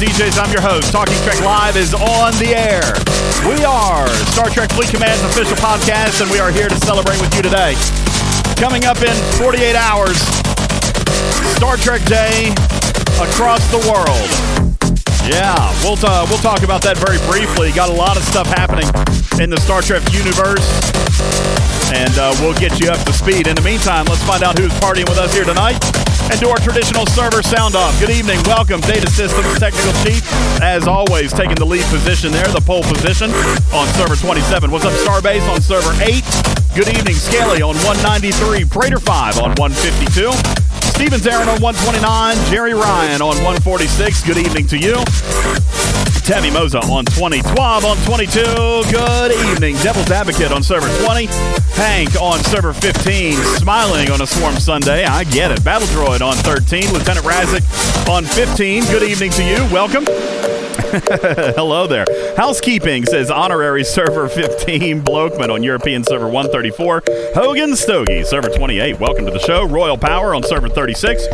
name DJs. I'm your host. Talking Trek Live is on the air. We are Star Trek Fleet Command's official podcast, and we are here to celebrate with you today. Coming up in 48 hours, Star Trek Day across the world. Yeah, we'll, uh, we'll talk about that very briefly. Got a lot of stuff happening in the Star Trek universe, and uh, we'll get you up to speed. In the meantime, let's find out who's partying with us here tonight and do our traditional server sound off. Good evening. Welcome, Data Systems Technical Chief. As always, taking the lead position there, the pole position on server 27. What's up, Starbase on server 8? Good evening, Scaly on 193, Prater 5 on 152. Stevens Aaron on 129, Jerry Ryan on 146. Good evening to you. Tammy Moza on 20, Twab on 22. Good evening. Devil's Advocate on server 20. Hank on server 15. Smiling on a Swarm Sunday. I get it. Battle Droid on 13. Lieutenant Razik on 15. Good evening to you. Welcome. Hello there. Housekeeping says honorary server 15, Blokman on European server 134, Hogan Stogie, server 28. Welcome to the show. Royal Power on server 36.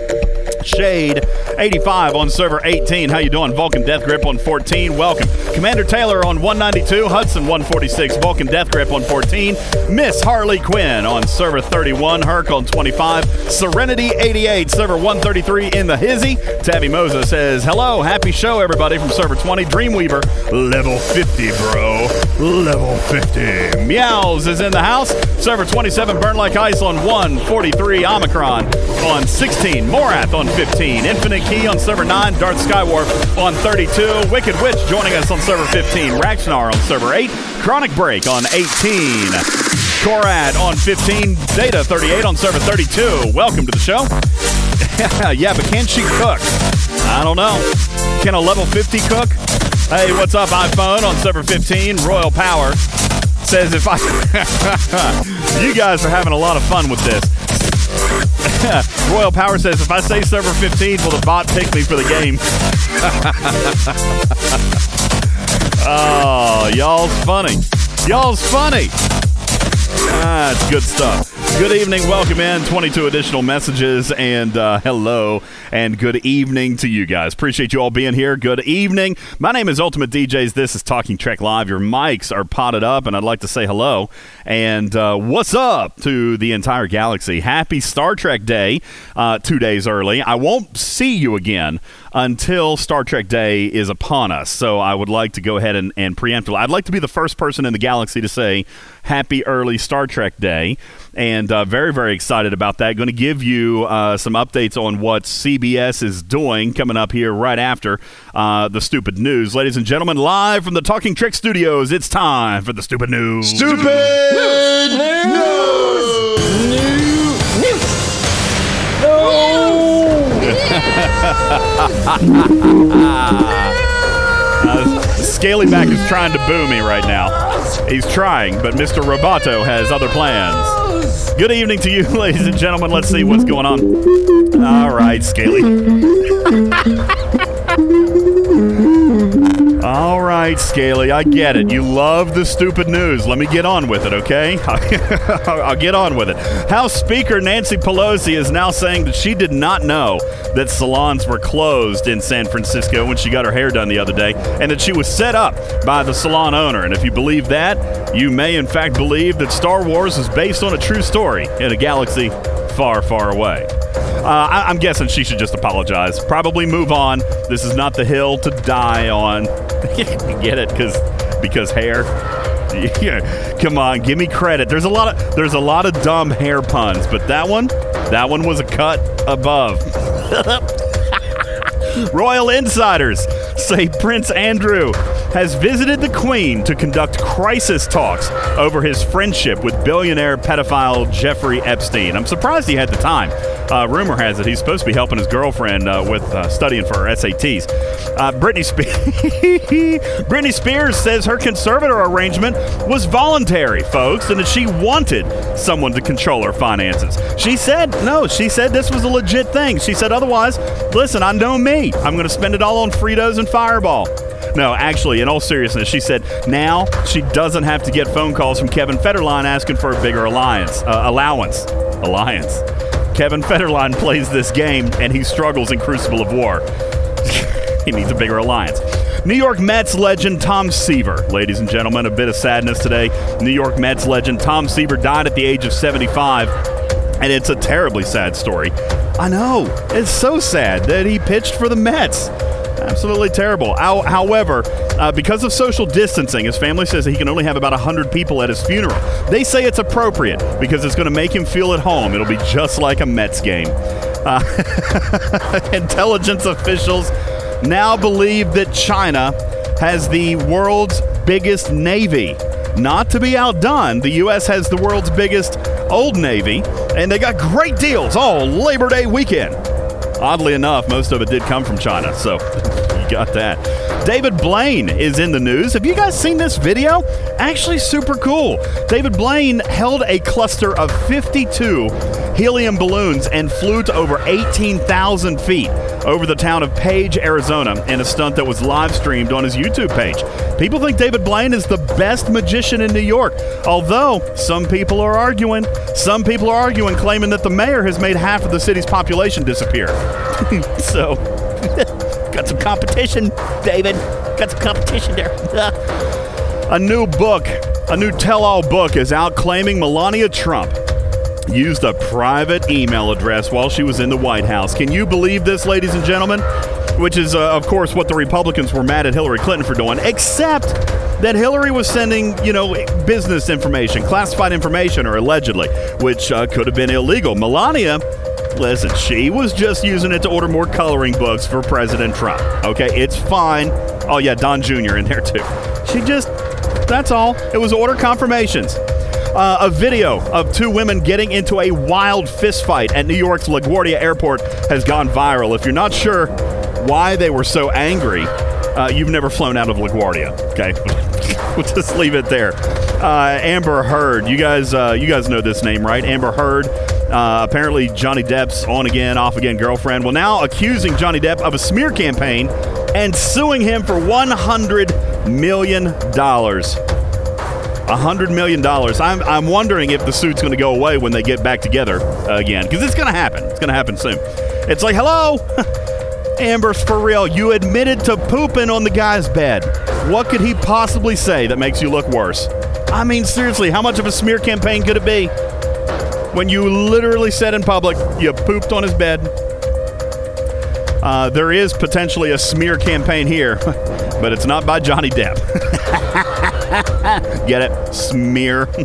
Shade 85 on server 18. How you doing? Vulcan Death Grip on 14. Welcome. Commander Taylor on 192. Hudson 146. Vulcan Death Grip on 14. Miss Harley Quinn on server 31. Herc on 25. Serenity 88. Server 133 in the hizzy. Tabby Moza says, Hello. Happy show, everybody, from server 20. Dreamweaver level 50, bro. Level 50. Meows is in the house. Server 27. Burn Like Ice on 143. Omicron on 16. Morath on 15. Infinite Key on server 9. Darth Skywarp on 32. Wicked Witch joining us on server 15. Raxnar on server 8. Chronic Break on 18. Korat on 15. Data 38 on server 32. Welcome to the show. yeah, but can she cook? I don't know. Can a level 50 cook? Hey, what's up, iPhone on server 15? Royal Power says if I. you guys are having a lot of fun with this. Royal Power says, if I say server 15, will the bot pick me for the game? oh, y'all's funny. Y'all's funny. Ah, good stuff. Good evening. Welcome in. 22 additional messages, and uh, hello and good evening to you guys. Appreciate you all being here. Good evening. My name is Ultimate DJs. This is Talking Trek Live. Your mics are potted up, and I'd like to say hello and uh, what's up to the entire galaxy. Happy Star Trek Day uh, two days early. I won't see you again until Star Trek Day is upon us. So I would like to go ahead and, and preemptively. I'd like to be the first person in the galaxy to say happy early Star Trek Day. And uh, very, very excited about that. Going to give you uh, some updates on what CBS is doing coming up here right after uh, the stupid news. Ladies and gentlemen, live from the Talking Trek studios, it's time for the stupid news. Stupid news! news. news. Uh, Scalyback is trying to boo me right now. He's trying, but Mr. Roboto has other plans. Good evening to you, ladies and gentlemen. Let's see what's going on. All right, Scaly. All right, Scaly, I get it. You love the stupid news. Let me get on with it, okay? I'll get on with it. House Speaker Nancy Pelosi is now saying that she did not know that salons were closed in San Francisco when she got her hair done the other day, and that she was set up by the salon owner. And if you believe that, you may in fact believe that Star Wars is based on a true story in a galaxy far, far away. Uh, I, am guessing she should just apologize. Probably move on. This is not the hill to die on. Get it? Because because hair. Yeah, come on, give me credit. There's a lot of there's a lot of dumb hair puns, but that one, that one was a cut above. Royal insiders say Prince Andrew has visited the Queen to conduct crisis talks over his friendship with billionaire pedophile Jeffrey Epstein. I'm surprised he had the time. Uh, rumor has it he's supposed to be helping his girlfriend uh, with uh, studying for her SATs. Uh, Britney, Spe- Britney Spears says her conservator arrangement was voluntary, folks, and that she wanted someone to control her finances. She said, no, she said this was a legit thing. She said, otherwise, listen, I know me. I'm going to spend it all on Fritos and Fireball. No, actually, in all seriousness, she said now she doesn't have to get phone calls from Kevin Federline asking for a bigger alliance, uh, allowance, alliance. Kevin Federline plays this game and he struggles in Crucible of War. he needs a bigger alliance. New York Mets legend Tom Seaver, ladies and gentlemen, a bit of sadness today. New York Mets legend Tom Seaver died at the age of 75, and it's a terribly sad story. I know, it's so sad that he pitched for the Mets. Absolutely terrible. However, uh, because of social distancing, his family says that he can only have about 100 people at his funeral. They say it's appropriate because it's going to make him feel at home. It'll be just like a Mets game. Uh, intelligence officials now believe that China has the world's biggest navy. Not to be outdone, the U.S. has the world's biggest Old Navy, and they got great deals all Labor Day weekend. Oddly enough, most of it did come from China, so you got that. David Blaine is in the news. Have you guys seen this video? Actually, super cool. David Blaine held a cluster of 52 helium balloons and flew to over 18,000 feet over the town of Page, Arizona, in a stunt that was live streamed on his YouTube page. People think David Blaine is the best magician in New York, although some people are arguing. Some people are arguing, claiming that the mayor has made half of the city's population disappear. so, got some competition, David. Got some competition there. a new book, a new tell all book is out claiming Melania Trump used a private email address while she was in the White House. Can you believe this, ladies and gentlemen? Which is, uh, of course, what the Republicans were mad at Hillary Clinton for doing, except that Hillary was sending, you know, business information, classified information, or allegedly, which uh, could have been illegal. Melania, listen, she was just using it to order more coloring books for President Trump. Okay, it's fine. Oh, yeah, Don Jr. in there, too. She just, that's all. It was order confirmations. Uh, a video of two women getting into a wild fistfight at New York's LaGuardia Airport has gone viral. If you're not sure why they were so angry, uh, you've never flown out of LaGuardia. Okay, we'll just leave it there. Uh, Amber Heard, you guys, uh, you guys know this name, right? Amber Heard. Uh, apparently, Johnny Depp's on again, off again girlfriend. Well, now accusing Johnny Depp of a smear campaign and suing him for $100 million. $100 million. I'm, I'm wondering if the suit's going to go away when they get back together again, because it's going to happen. It's going to happen soon. It's like, hello, Amber's for real. You admitted to pooping on the guy's bed. What could he possibly say that makes you look worse? I mean, seriously, how much of a smear campaign could it be? When you literally said in public you pooped on his bed. Uh, there is potentially a smear campaign here, but it's not by Johnny Depp. Get it? Smear.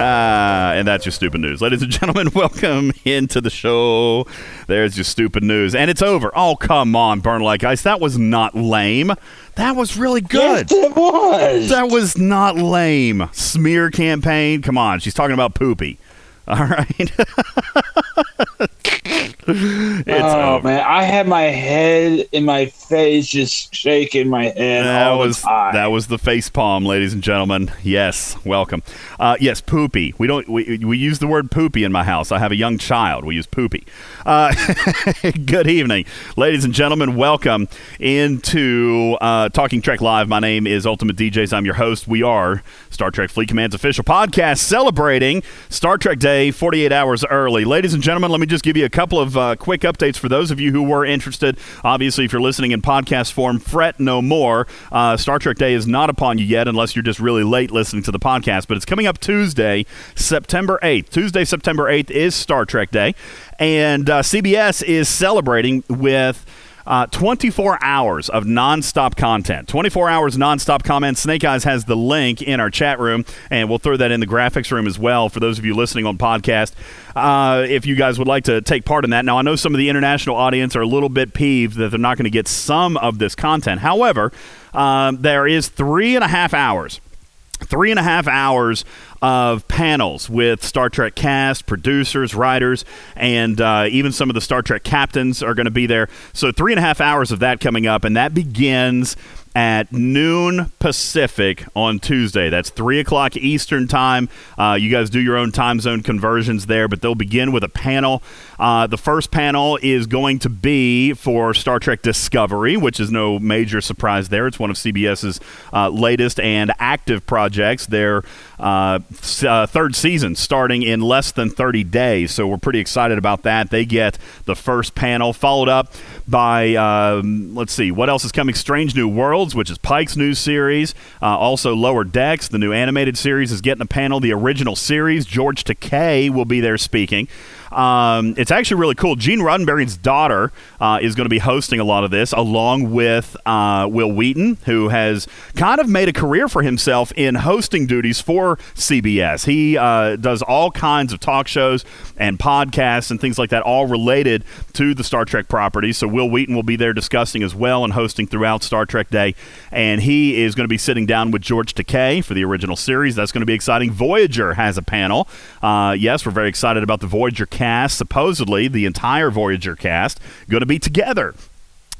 Uh, and that's your stupid news. Ladies and gentlemen, welcome into the show. There's your stupid news. And it's over. Oh, come on, Burn Like Ice. That was not lame. That was really good. Yes, it was. That was not lame. Smear campaign. Come on. She's talking about poopy. All right. oh over. man, I had my head in my face, just shaking my head. That was that was the face palm, ladies and gentlemen. Yes, welcome. Uh, yes, poopy. We don't we, we use the word poopy in my house. I have a young child. We use poopy. Uh, good evening, ladies and gentlemen. Welcome into uh, Talking Trek Live. My name is Ultimate DJs. I'm your host. We are Star Trek Fleet Command's official podcast celebrating Star Trek Day 48 hours early. Ladies and gentlemen, let me just give you a couple of uh, quick updates for those of you who were interested. Obviously, if you're listening in podcast form, fret no more. Uh, Star Trek Day is not upon you yet, unless you're just really late listening to the podcast. But it's coming up Tuesday, September 8th. Tuesday, September 8th is Star Trek Day, and uh, CBS is celebrating with uh, 24 hours of nonstop content. 24 hours nonstop comments. Snake Eyes has the link in our chat room, and we'll throw that in the graphics room as well for those of you listening on podcast. Uh, if you guys would like to take part in that. Now, I know some of the international audience are a little bit peeved that they're not going to get some of this content. However, um, there is three and a half hours three and a half hours of panels with Star Trek cast, producers, writers, and uh, even some of the Star Trek captains are going to be there. So, three and a half hours of that coming up, and that begins at noon Pacific on Tuesday. That's 3 o'clock Eastern Time. Uh, you guys do your own time zone conversions there, but they'll begin with a panel. Uh, the first panel is going to be for Star Trek Discovery, which is no major surprise there. It's one of CBS's uh, latest and active projects. Their uh, uh, third season starting in less than 30 days, so we're pretty excited about that. They get the first panel, followed up by, um, let's see, what else is coming? Strange New Worlds, which is Pike's new series. Uh, also, Lower Decks, the new animated series, is getting a panel. The original series, George Takei will be there speaking. Um, it's actually really cool. Gene Roddenberry's daughter uh, is going to be hosting a lot of this, along with uh, Wil Wheaton, who has kind of made a career for himself in hosting duties for CBS. He uh, does all kinds of talk shows and podcasts and things like that, all related to the Star Trek property. So Wil Wheaton will be there discussing as well and hosting throughout Star Trek Day. And he is going to be sitting down with George Takei for the original series. That's going to be exciting. Voyager has a panel. Uh, yes, we're very excited about the Voyager cast, supposedly the entire Voyager cast, going to be together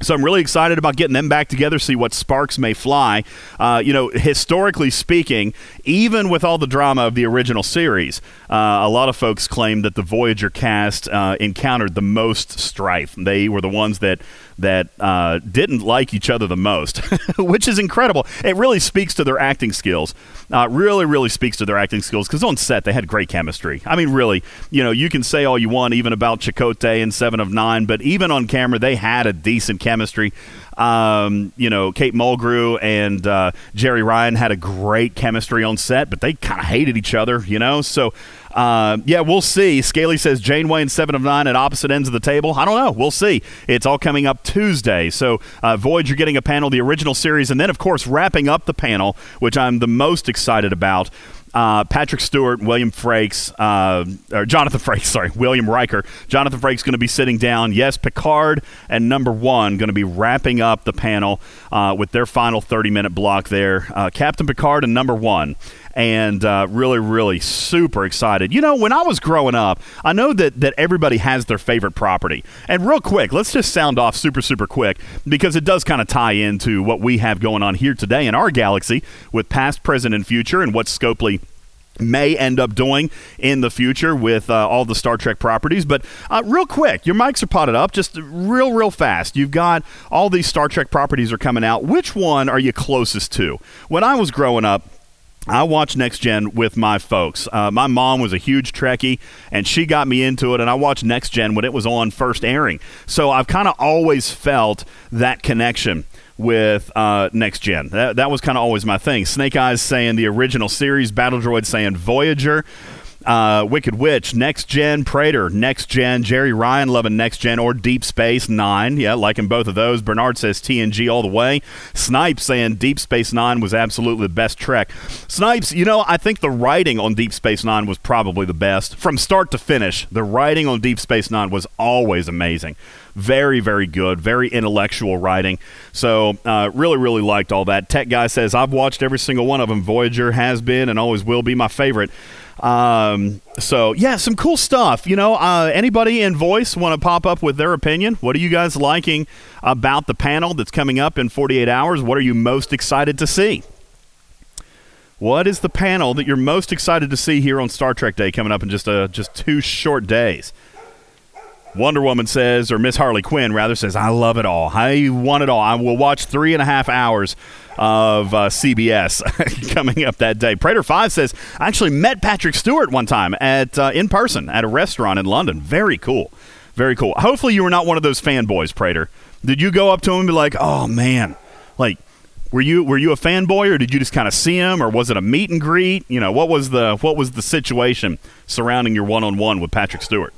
so I'm really excited about getting them back together, see what sparks may fly. Uh, you know, historically speaking, even with all the drama of the original series, uh, a lot of folks claim that the Voyager cast uh, encountered the most strife. They were the ones that that uh, didn't like each other the most, which is incredible. It really speaks to their acting skills. Uh, really, really speaks to their acting skills because on set they had great chemistry. I mean, really, you know, you can say all you want even about Chakotay and Seven of Nine, but even on camera they had a decent chemistry. Um, you know, Kate Mulgrew and uh, Jeri Ryan had a great chemistry on set, but they kind of hated each other, you know. So, uh, yeah, we'll see. Scaly says Janeway and Seven of Nine at opposite ends of the table. I don't know. We'll see. It's all coming up Tuesday. So, uh, Voyager getting a panel, the original series, and then, of course, wrapping up the panel, which I'm the most excited about uh, Patrick Stewart, William Frakes, uh, or Jonathan Frakes, sorry, William Riker. Jonathan Frakes going to be sitting down. Yes, Picard and number one going to be wrapping up the panel uh, with their final 30 minute block there. Uh, Captain Picard and number one and uh, really, really super excited. You know, when I was growing up, I know that, that everybody has their favorite property. And real quick, let's just sound off super, super quick because it does kind of tie into what we have going on here today in our galaxy with past, present, and future and what Scopely may end up doing in the future with uh, all the Star Trek properties. But uh, real quick, your mics are potted up, just real, real fast. You've got all these Star Trek properties are coming out. Which one are you closest to? When I was growing up, I watched Next Gen with my folks. Uh, my mom was a huge Trekkie, and she got me into it, and I watched Next Gen when it was on first airing. So I've kind of always felt that connection with uh, Next Gen. That, that was kind of always my thing. Snake Eyes saying the original series, Battle Droid saying Voyager uh, Wicked Witch, Next Gen, Prater, Next Gen, Jerry Ryan loving Next Gen or Deep Space Nine. Yeah, liking both of those. Bernard says TNG all the way. Snipes saying Deep Space Nine was absolutely the best Trek. Snipes, you know, I think the writing on Deep Space Nine was probably the best. From start to finish, the writing on Deep Space Nine was always amazing. Very, very good. Very intellectual writing. So, uh, really, really liked all that. Tech Guy says, I've watched every single one of them. Voyager has been and always will be my favorite. Um, so yeah, some cool stuff. You know, uh, anybody in voice want to pop up with their opinion? What are you guys liking about the panel that's coming up in 48 hours? What are you most excited to see? What is the panel that you're most excited to see here on Star Trek Day coming up in just uh, just two short days? Wonder Woman says, or Miss Harley Quinn rather says, I love it all. I want it all. I will watch three and a half hours of uh, CBS coming up that day. Prater 5 says, I actually met Patrick Stewart one time at uh, in person at a restaurant in London. Very cool. Very cool. Hopefully you were not one of those fanboys, Prater. Did you go up to him and be like, oh, man, like, were you were you a fanboy or did you just kind of see him or was it a meet and greet? You know, what was the what was the situation surrounding your one on one with Patrick Stewart?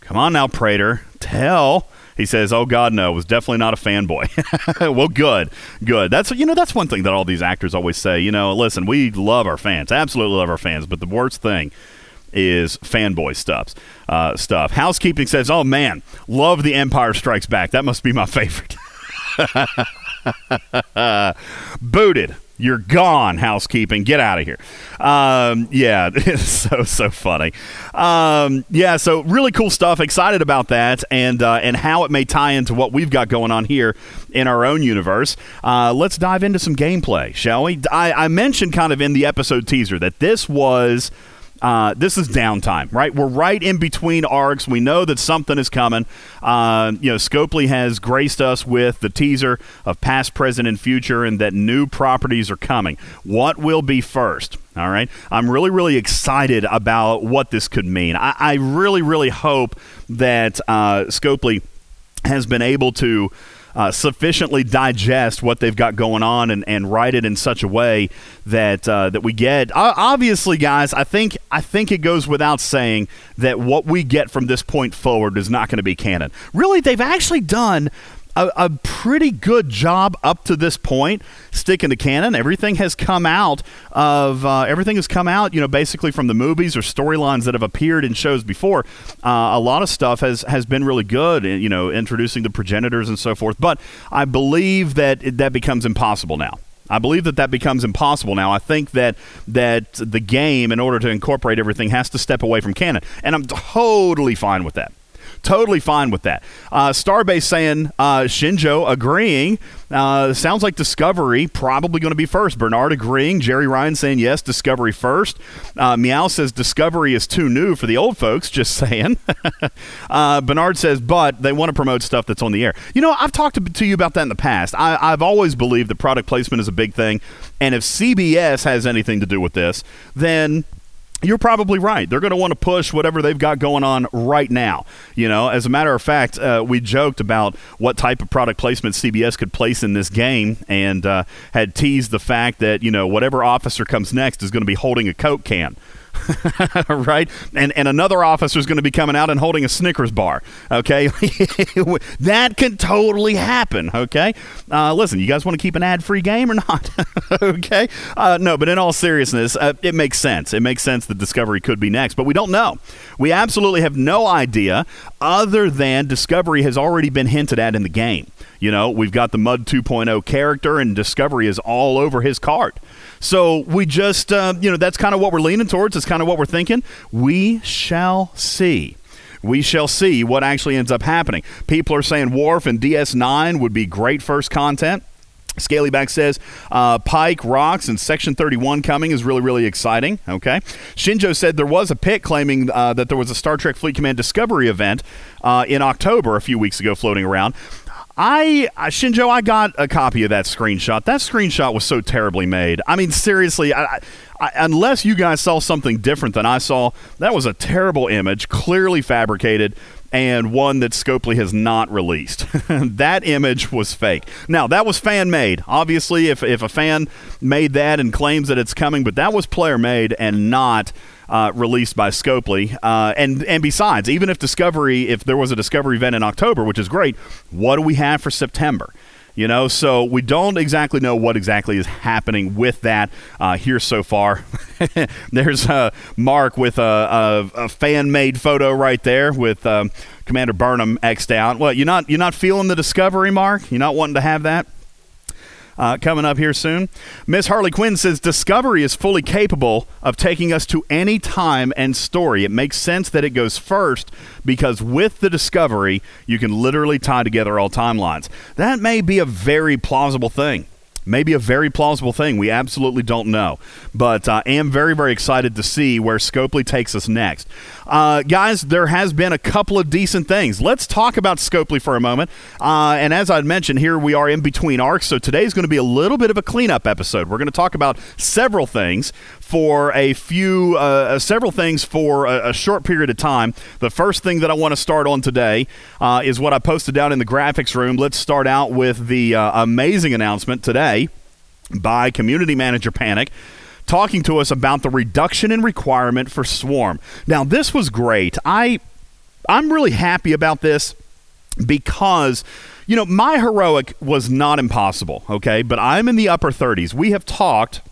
Come on now, Prater. Tell. He says, "Oh God, no, was definitely not a fanboy." well, good, good. That's you know that's one thing that all these actors always say. You know, listen, we love our fans, absolutely love our fans, but the worst thing is fanboy stuff. Uh, stuff. Housekeeping says, "Oh man, love the Empire Strikes Back. That must be my favorite." Booted. You're gone, housekeeping. Get out of here. Um, yeah, it's so so funny. Um, yeah, so really cool stuff. Excited about that, and uh, and how it may tie into what we've got going on here in our own universe. Uh, let's dive into some gameplay, shall we? I, I mentioned kind of in the episode teaser that this was uh, this is downtime, right? We're right in between arcs. We know that something is coming. Uh, you know, Scopely has graced us with the teaser of past, present, and future, and that new properties are coming. What will be first? All right. I'm really, really excited about what this could mean. I, I really, really hope that uh, Scopely has been able to uh, sufficiently digest what they've got going on and, and write it in such a way that uh, that we get. Uh, obviously, guys, I think I think it goes without saying that what we get from this point forward is not going to be canon. Really, they've actually done a, a, pretty good job up to this point sticking to canon. Everything has come out of uh, everything has come out, you know, basically from the movies or storylines that have appeared in shows before. Uh, a lot of stuff has has been really good, you know, introducing the progenitors and so forth. But I believe that it, that becomes impossible now. I believe that that becomes impossible now. I think that that the game, in order to incorporate everything, has to step away from canon, and I'm totally fine with that. Totally fine with that. Uh, Starbase saying uh, Shinjo agreeing. Uh, sounds like Discovery probably going to be first. Bernard agreeing. Jerry Ryan saying yes, Discovery first. Uh, Meow says Discovery is too new for the old folks. Just saying. uh, Bernard says, but they want to promote stuff that's on the air. You know, I've talked to, to you about that in the past. I, I've always believed that product placement is a big thing, and if CBS has anything to do with this, then you're probably right. They're going to want to push whatever they've got going on right now. You know, as a matter of fact, uh, we joked about what type of product placement CBS could place in this game, and uh, had teased the fact that you know whatever officer comes next is going to be holding a Coke can. right? And and another officer is going to be coming out and holding a Snickers bar. Okay, that can totally happen. Okay, uh, listen, you guys want to keep an ad-free game or not? okay, uh, no, but in all seriousness, uh, it makes sense. It makes sense that Discovery could be next, but we don't know. We absolutely have no idea, other than Discovery has already been hinted at in the game. You know, we've got the Mudd 2.0 character, and Discovery is all over his card. So we just, uh, you know, that's kind of what we're leaning towards. It's kind of what we're thinking. We shall see we shall see what actually ends up happening. People are saying Worf and DS9 would be great first content. Scalyback says uh, Pike rocks and Section 31 coming is really, really exciting. Okay. Shinjo said there was a pic claiming uh, that there was a Star Trek Fleet Command Discovery event uh, in October a few weeks ago floating around. I uh, Shinjo, I got a copy of that screenshot. That screenshot was so terribly made. I mean, seriously, I, I, unless you guys saw something different than I saw, that was a terrible image, clearly fabricated, and one that Scopely has not released. that image was fake. Now, that was fan made. Obviously, if, if a fan made that and claims that it's coming, but that was player made and not uh, released by Scopely. Uh, and and besides, even if Discovery, if there was a Discovery event in October, which is great, what do we have for September? You know, so we don't exactly know what exactly is happening with that uh, here so far. There's Mark with a, a, a fan-made photo right there with um, Commander Burnham xed out. Well, you're not you're not feeling the discovery, Mark. You're not wanting to have that uh, coming up here soon. Miss Harley Quinn says Discovery is fully capable of taking us to any time and story. It makes sense that it goes first because with the Discovery, you can literally tie together all timelines. That may be a very plausible thing maybe a very plausible thing. We absolutely don't know. But I uh, am very, very excited to see where Scopely takes us next. Uh, guys, there has been a couple of decent things. Let's talk about Scopely for a moment. Uh, and as I mentioned, here we are in between arcs. So today's going to be a little bit of a cleanup episode. We're going to talk about several things for a few, uh, uh, several things for a, a, short period of time. The first thing that I want to start on today uh, is what I posted down in the graphics room. Let's start out with the uh, amazing announcement today by Community Manager Panic talking to us about the reduction in requirement for Swarm. Now, this was great. I I'm really happy about this because you know, my heroic was not impossible, okay? But I'm in the upper 30s. We have talked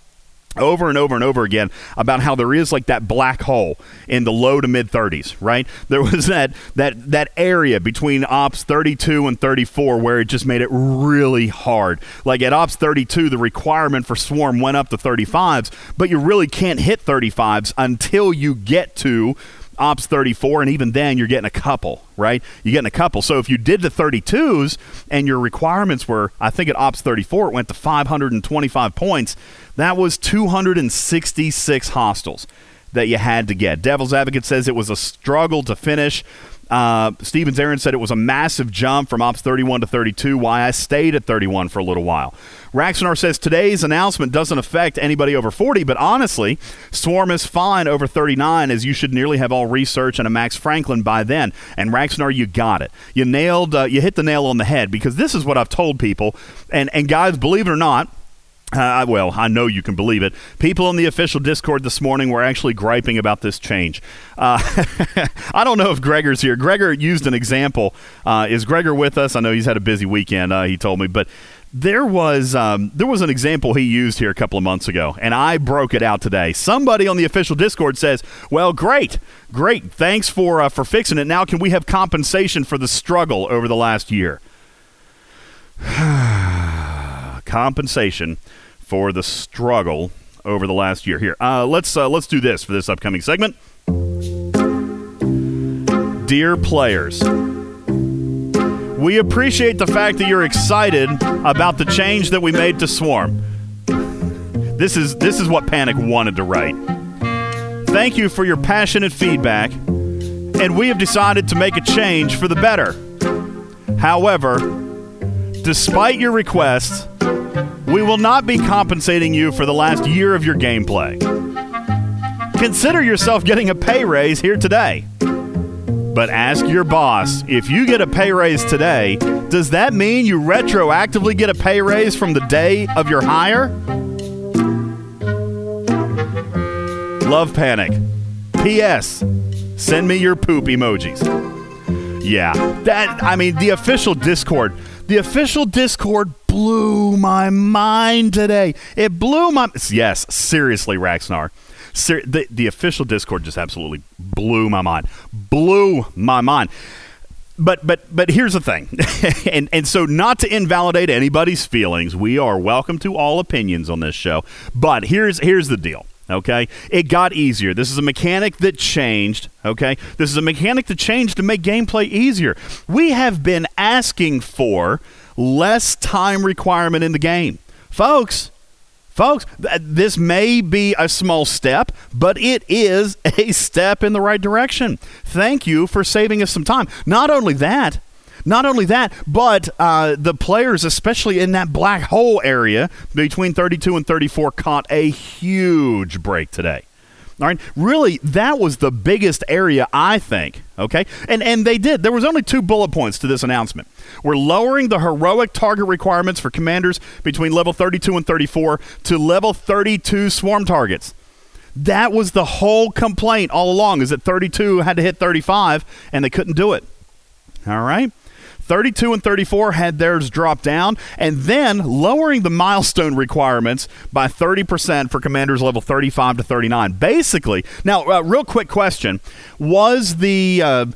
over and over and over again about how there is like that black hole in the low to mid 30s right? There was that that that area between ops 32 and 34 where it just made it really hard. Like at ops 32 the requirement for swarm went up to 35s but you really can't hit 35s until you get to ops 34 and even then you're getting a couple right? You're getting a couple. So if you did the 32s and your requirements were i think at ops 34 it went to 525 points that was 266 hostiles that you had to get devil's advocate says it was a struggle to finish uh, Stevens Aaron said it was a massive jump from Ops 31 to 32, why I stayed at 31 for a little while. Raxonar says today's announcement doesn't affect anybody over 40, but honestly, Swarm is fine over 39 as you should nearly have all research and a Max Franklin by then. And Raxonar, you got it. You nailed, uh, you hit the nail on the head because this is what I've told people. And, and guys, believe it or not, uh, well, I know you can believe it. People in the official Discord this morning were actually griping about this change. Uh, I don't know if Gregor's here. Gregor used an example. Uh, is Gregor with us? I know he's had a busy weekend. Uh, he told me, but there was um, there was an example he used here a couple of months ago, and I broke it out today. Somebody on the official Discord says, "Well, great, great, thanks for uh, for fixing it. Now, can we have compensation for the struggle over the last year?" compensation for the struggle over the last year. Here, uh, let's uh, let's do this for this upcoming segment. Dear players, we appreciate the fact that you're excited about the change that we made to Swarm. This is this is what Panic wanted to write. Thank you for your passionate feedback, and we have decided to make a change for the better. However, despite your requests, we will not be compensating you for the last year of your gameplay. Consider yourself getting a pay raise here today. But ask your boss if you get a pay raise today, does that mean you retroactively get a pay raise from the day of your hire? Love Panic. P.S. Send me your poop emojis. Yeah, that, I mean, the official Discord the official Discord blew my mind today. It blew my yes, seriously, Raxnar. Ser- the the official Discord just absolutely blew my mind. Blew my mind. But but but here's the thing, and and so not to invalidate anybody's feelings, we are welcome to all opinions on this show. But here's here's the deal. Okay, it got easier. This is a mechanic that changed. Okay, this is a mechanic that changed to make gameplay easier. We have been asking for less time requirement in the game, folks. Folks, this may be a small step, but it is a step in the right direction. Thank you for saving us some time. Not only that, not only that, but uh, the players, especially in that black hole area between 32 and 34, caught a huge break today. All right, really, that was the biggest area, I think. Okay, and and they did. There was only two bullet points to this announcement. We're lowering the heroic target requirements for commanders between level 32 and 34 to level 32 swarm targets. That was the whole complaint all along. Is that 32 had to hit 35 and they couldn't do it. All right. 32 and 34 had theirs drop down, and then lowering the milestone requirements by 30% for commanders level 35 to 39. Basically, now, uh, real quick question was the. Uh,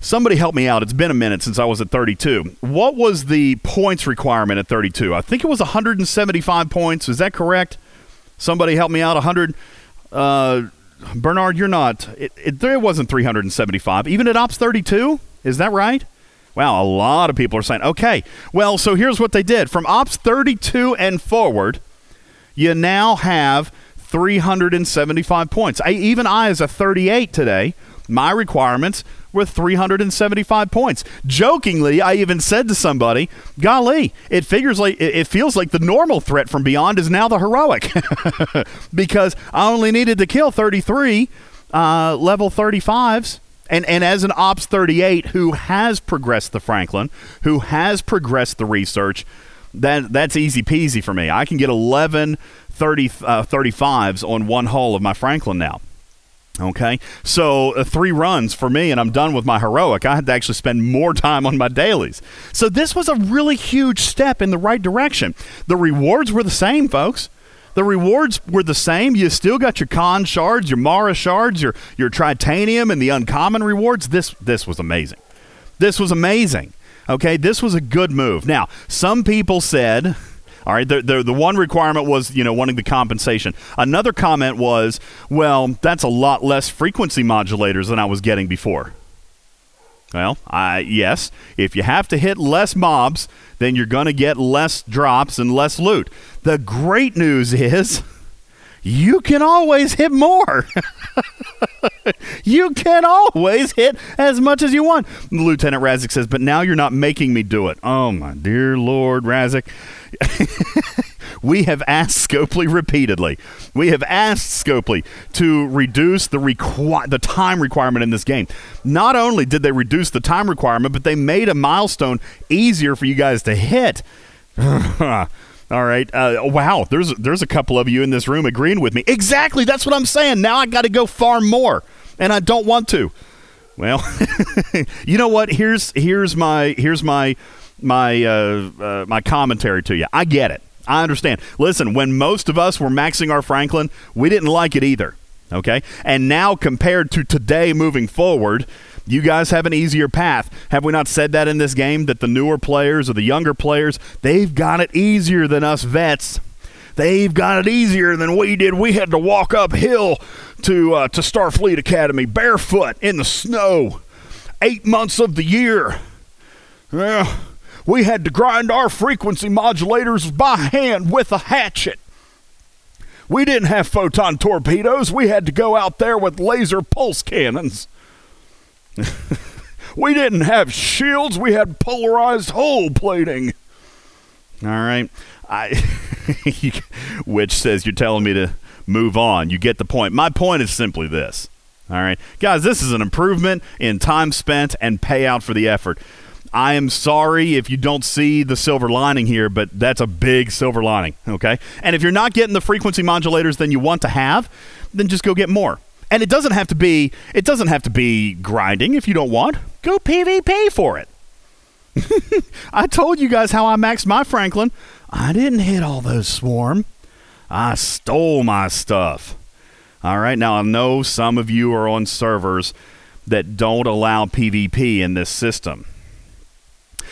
somebody help me out. It's been a minute since I was at 32. What was the points requirement at 32? I think it was 175 points. Is that correct? Somebody help me out. 100. Uh, Bernard, you're not. It, it, there wasn't 375. Even at Ops 32? Is that right? Wow, a lot of people are saying, okay, well, so here's what they did. From Ops 32 and forward, you now have 375 points. I, even I, as a 38 today, my requirements were 375 points. Jokingly, I even said to somebody, "Golly, it figures like it feels like the normal threat from beyond is now the heroic," because I only needed to kill 33 uh, level 35s and and as an Ops 38 who has progressed the Franklin, who has progressed the research, that that's easy peasy for me. I can get 11 30 uh, 35s on one hull of my Franklin now. Okay, so uh, three runs for me, and I'm done with my heroic. I had to actually spend more time on my dailies. So this was a really huge step in the right direction. The rewards were the same, folks. The rewards were the same. You still got your con shards, your Mara shards, your your tritanium, and the uncommon rewards. This this was amazing. This was amazing. Okay, this was a good move. Now, some people said, all right, the, the, the one requirement was, you know, wanting the compensation. Another comment was, well, that's a lot less frequency modulators than I was getting before. Well, I, yes, if you have to hit less mobs, then you're going to get less drops and less loot. The great news is you can always hit more. you can always hit as much as you want. Lieutenant Razik says, but now you're not making me do it. Oh, my dear Lord Razik. we have asked Scopely repeatedly. We have asked Scopely to reduce the requi- the time requirement in this game. Not only did they reduce the time requirement, but they made a milestone easier for you guys to hit. All right. Uh, wow. There's there's a couple of you in this room agreeing with me. Exactly. That's what I'm saying. Now I got to go far more, and I don't want to. Well, you know what? Here's here's my here's my my uh, uh, my commentary to you. I get it. I understand. Listen, when most of us were maxing our Franklin, we didn't like it either. Okay, and now compared to today, moving forward, you guys have an easier path. Have we not said that in this game that the newer players or the younger players, they've got it easier than us vets. They've got it easier than we did. We had to walk uphill to uh, to Starfleet Academy barefoot in the snow, eight months of the year. Yeah, we had to grind our frequency modulators by hand with a hatchet. We didn't have photon torpedoes. We had to go out there with laser pulse cannons. we didn't have shields. We had polarized hull plating. All right. I which says you're telling me to move on. You get the point. My point is simply this. All right. Guys, this is an improvement in time spent and payout for the effort. I am sorry if you don't see the silver lining here, but that's a big silver lining, okay? And if you're not getting the frequency modulators than you want to have, then just go get more. And it doesn't have to be it doesn't have to be grinding if you don't want. Go PvP for it. I told you guys how I maxed my Franklin. I didn't hit all those swarm. I stole my stuff. All right, now I know some of you are on servers that don't allow PvP in this system.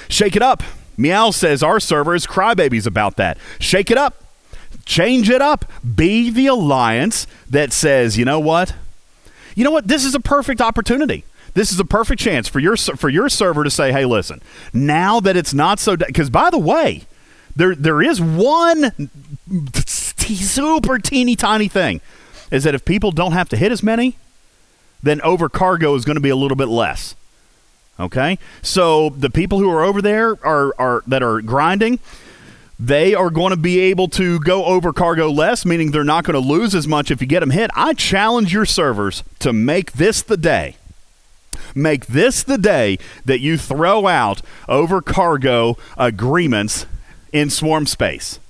Shake it up. Meow says our server is crybabies about that. Shake it up. Change it up. Be the alliance that says, you know what? You know what? This is a perfect opportunity. This is a perfect chance for your for your server to say, "Hey, listen. Now that it's not so because by the way, there there is one super teeny tiny thing is that if people don't have to hit as many, then over cargo is going to be a little bit less. Okay? So the people who are over there are, are that are grinding, they are going to be able to go over cargo less, meaning they're not going to lose as much if you get them hit. I challenge your servers to make this the day. Make this the day that you throw out over cargo agreements in swarm space.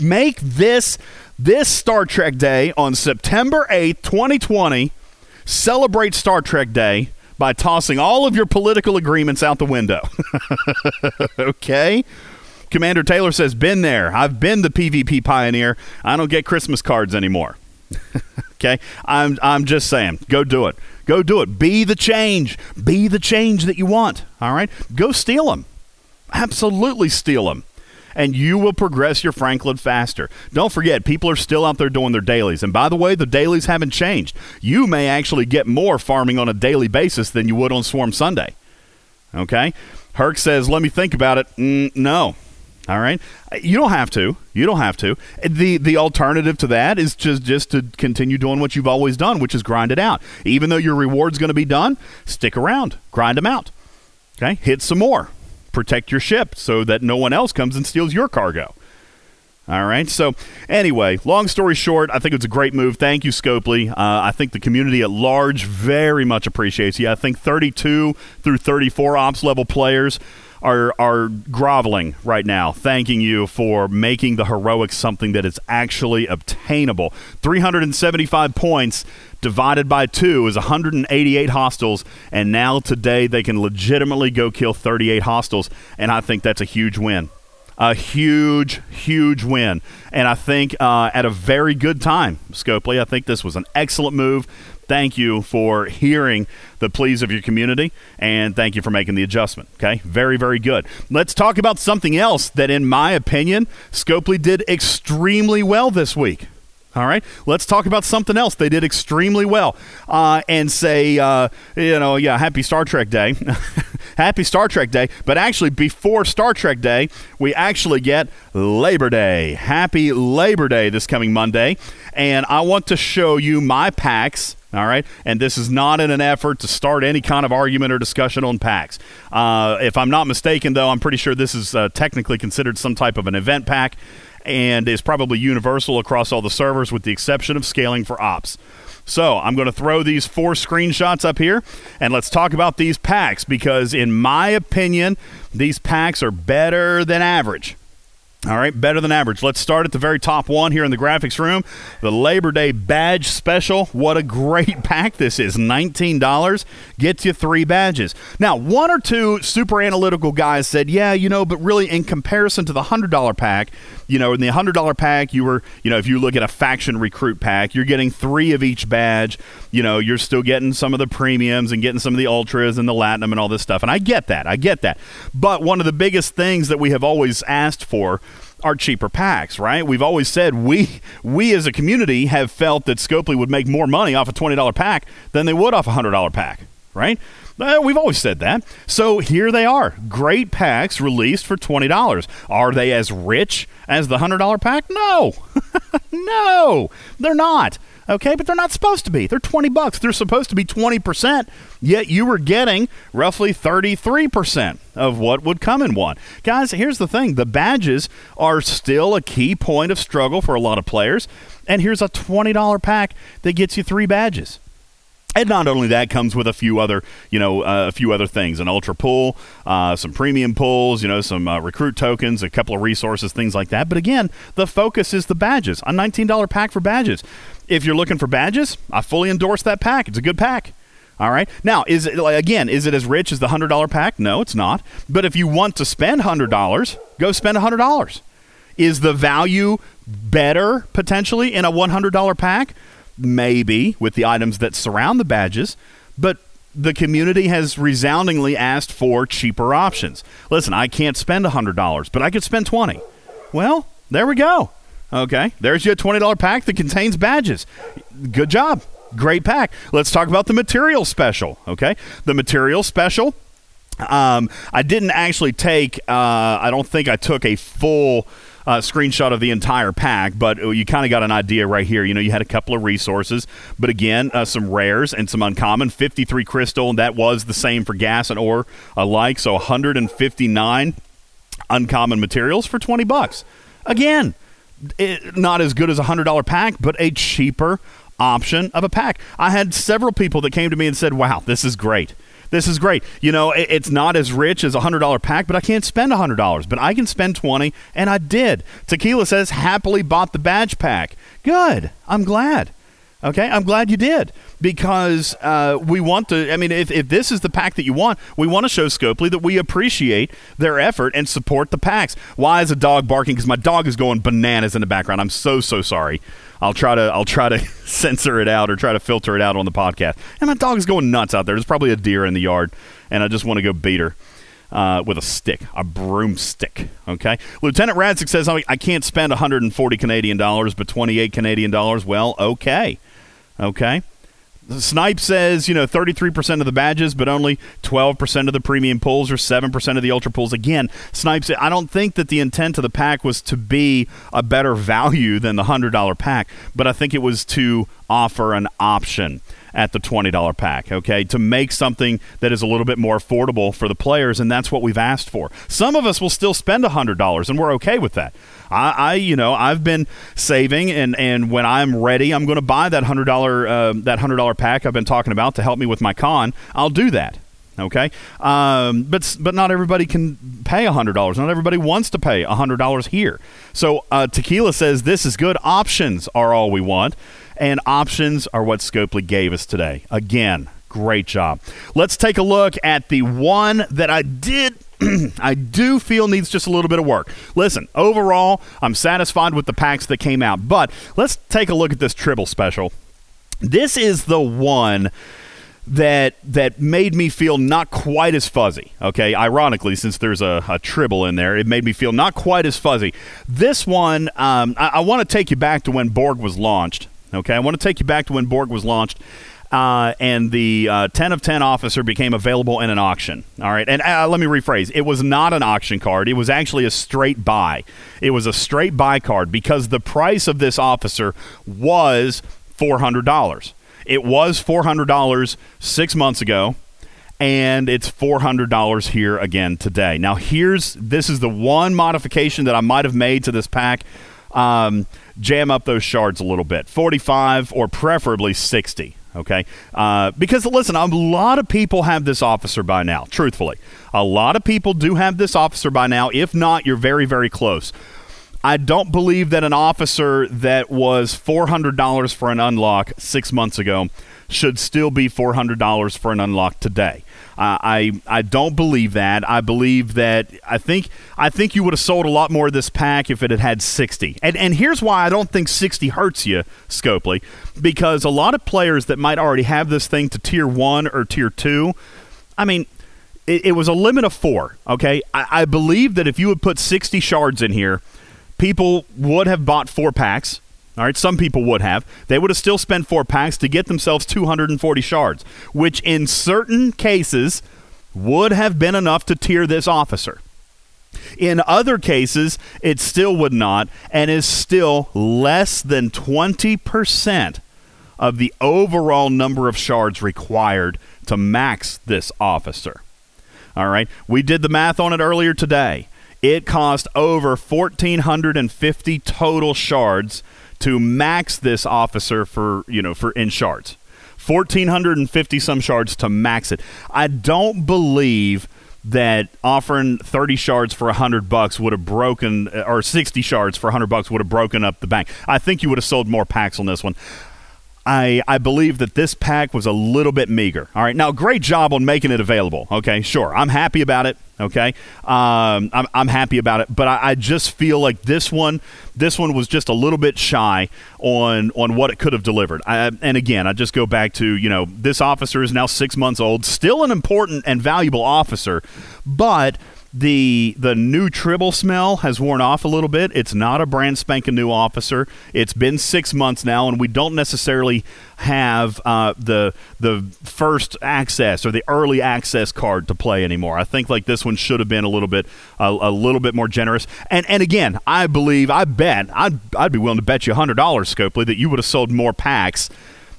Make this this Star Trek Day on September 8th, 2020. Celebrate Star Trek Day by tossing all of your political agreements out the window. okay? Commander Taylor says, Been there. I've been the PvP pioneer. I don't get Christmas cards anymore. okay? I'm, I'm just saying, go do it. Go do it. Be the change. Be the change that you want. All right? Go steal them. Absolutely steal them and you will progress your Franklin faster. Don't forget, people are still out there doing their dailies. And by the way, the dailies haven't changed. You may actually get more farming on a daily basis than you would on Swarm Sunday. Okay? Herc says, let me think about it. Mm, no. All right. You don't have to. You don't have to. The the alternative to that is just just to continue doing what you've always done, which is grind it out. Even though your reward's going to be done, stick around, grind them out. Okay? Hit some more protect your ship so that no one else comes and steals your cargo. All right. So, anyway, long story short, I think it's a great move. Thank you, Scopely. Uh, I think the community at large very much appreciates you. I think 32 through 34 ops level players are are groveling right now, thanking you for making the heroic something that is actually obtainable. 375 points divided by two is 188 hostiles, and now today they can legitimately go kill 38 hostiles, and I think that's a huge win. A huge, huge win. And I think uh, at a very good time, Scopely. I think this was an excellent move. Thank you for hearing the pleas of your community, and thank you for making the adjustment. Okay, very, very good. Let's talk about something else that, in my opinion, Scopely did extremely well this week. All right, let's talk about something else they did extremely well, uh, and say, uh, you know, yeah, happy Star Trek Day, happy Star Trek Day. But actually, before Star Trek Day, we actually get Labor Day. Happy Labor Day this coming Monday, and I want to show you my packs. All right, and this is not in an effort to start any kind of argument or discussion on packs. Uh, if I'm not mistaken, though, I'm pretty sure this is uh, technically considered some type of an event pack and is probably universal across all the servers with the exception of scaling for ops. So I'm going to throw these four screenshots up here and let's talk about these packs because, in my opinion, these packs are better than average. All right, better than average. Let's start at the very top one here in the graphics room. The Labor Day badge special. What a great pack this is. $19 gets you three badges. Now, one or two super analytical guys said, yeah, you know, but really in comparison to the $100 pack, you know, in the $100 pack, you were, you know, if you look at a faction recruit pack, you're getting three of each badge. You know, you're still getting some of the premiums and getting some of the ultras and the Latinum and all this stuff. And I get that. I get that. But one of the biggest things that we have always asked for are cheaper packs, right? We've always said we we as a community have felt that Scopely would make more money off a $20 pack than they would off a $100 pack, right? Uh, we've always said that. So here they are. Great packs released for $20. Are they as rich as the $100 pack? No. no, they're not. Okay, but they're not supposed to be. They're 20 bucks. They're supposed to be 20%, yet you were getting roughly 33% of what would come in one. Guys, here's the thing. The badges are still a key point of struggle for a lot of players, and here's a $20 pack that gets you 3 badges. And not only that comes with a few other, you know, uh, a few other things: an ultra pull, uh, some premium pulls, you know, some uh, recruit tokens, a couple of resources, things like that. But again, the focus is the badges. A $19 pack for badges. If you're looking for badges, I fully endorse that pack. It's a good pack. All right. Now, is it again? Is it as rich as the hundred dollar pack? No, it's not. But if you want to spend hundred dollars, go spend hundred dollars. Is the value better potentially in a one hundred dollar pack? Maybe with the items that surround the badges, but the community has resoundingly asked for cheaper options. Listen, I can't spend $100, but I could spend 20. Well, there we go. Okay, there's your $20 pack that contains badges. Good job. Great pack. Let's talk about the material special. Okay, the material special. Um, I didn't actually take, uh, I don't think I took a full uh, screenshot of the entire pack, but you kind of got an idea right here. You know, you had a couple of resources, but again, uh, some rares and some uncommon. 53 crystal, and that was the same for gas and ore alike. So 159 uncommon materials for 20 bucks. Again, it, not as good as a $100 pack, but a cheaper option of a pack. I had several people that came to me and said, wow, this is great. This is great. You know, it's not as rich as a hundred dollar pack, but I can't spend a hundred dollars. But I can spend twenty, and I did. Tequila says happily bought the badge pack. Good. I'm glad. Okay, I'm glad you did because uh, we want to. I mean, if, if this is the pack that you want, we want to show Scopely that we appreciate their effort and support the packs. Why is a dog barking? Because my dog is going bananas in the background. I'm so so sorry. I'll try to I'll try to censor it out or try to filter it out on the podcast. And my dog is going nuts out there. There's probably a deer in the yard, and I just want to go beat her. Uh, with a stick, a broomstick. Okay, Lieutenant Radzik says I can't spend 140 Canadian dollars, but 28 Canadian dollars. Well, okay, okay. Snipe says, you know, 33% of the badges, but only 12% of the premium pulls or 7% of the ultra pulls. Again, Snipe said, I don't think that the intent of the pack was to be a better value than the $100 pack, but I think it was to offer an option at the $20 pack, okay, to make something that is a little bit more affordable for the players, and that's what we've asked for. Some of us will still spend $100, and we're okay with that. I, I you know, I've been saving, and, and when I'm ready, I'm going to buy that $100, uh, that $100 pack I've been talking about to help me with my con. I'll do that okay um, but but not everybody can pay $100 not everybody wants to pay $100 here so uh, tequila says this is good options are all we want and options are what Scopely gave us today. Again, great job. Let's take a look at the one that I did I do feel needs just a little bit of work. Listen, overall, I'm satisfied with the packs that came out, but let's take a look at this Tribble special. This is the one that that made me feel not quite as fuzzy. Okay, ironically, since there's a, a tribble in there, it made me feel not quite as fuzzy. This one, um, I, I want to take you back to when Borg was launched. Okay, I want to take you back to when Borg was launched. Uh, and the uh, 10 of 10 officer became available in an auction. All right. And uh, let me rephrase it was not an auction card, it was actually a straight buy. It was a straight buy card because the price of this officer was $400. It was $400 six months ago, and it's $400 here again today. Now, here's this is the one modification that I might have made to this pack. Um, jam up those shards a little bit 45 or preferably 60 okay? Uh, because listen a lot of people have this officer by now truthfully. A lot of people do have this officer by now. If not you're very very close. I don't believe that an officer that was $400 for an unlock six months ago should still be $400 for an unlock today. I I don't believe that. I believe that I think I think you would have sold a lot more of this pack if it had had 60. And and here's why I don't think 60 hurts you, Scopely, because a lot of players that might already have this thing to tier 1 or tier 2, I mean, it, it was a limit of 4, okay? I, I believe that if you would put 60 shards in here – people would have bought four packs. All right, some people would have. They would have still spent four packs to get themselves 240 shards, which in certain cases would have been enough to tier this officer. In other cases, it still would not, and is still less than 20% of the overall number of shards required to max this officer. All right, we did the math on it earlier today. It cost over 1,450 total shards to max this officer for, you know, for in shards. 1,450 some shards to max it. I don't believe that offering 30 shards for 100 bucks would have broken uh, or 60 shards for 100 bucks would have broken up the bank. I think you would have sold more packs on this one. I, I believe that this pack was a little bit meager. All right, now great job on making it available. Okay, sure, I'm happy about it. Okay, um, I'm, I'm happy about it, but I, I just feel like this one, this one was just a little bit shy on on what it could have delivered. I, and again, I just go back to you know this officer is now six months old, still an important and valuable officer, but the the new Tribble smell has worn off a little bit. It's not a brand spanking new officer. It's been six months now, and we don't necessarily have uh, the the first access or the early access card to play anymore. I think like this one should have been a little bit a, a little bit more generous. And and again, I believe I bet I'd I'd be willing to bet you hundred dollars, Scopely, that you would have sold more packs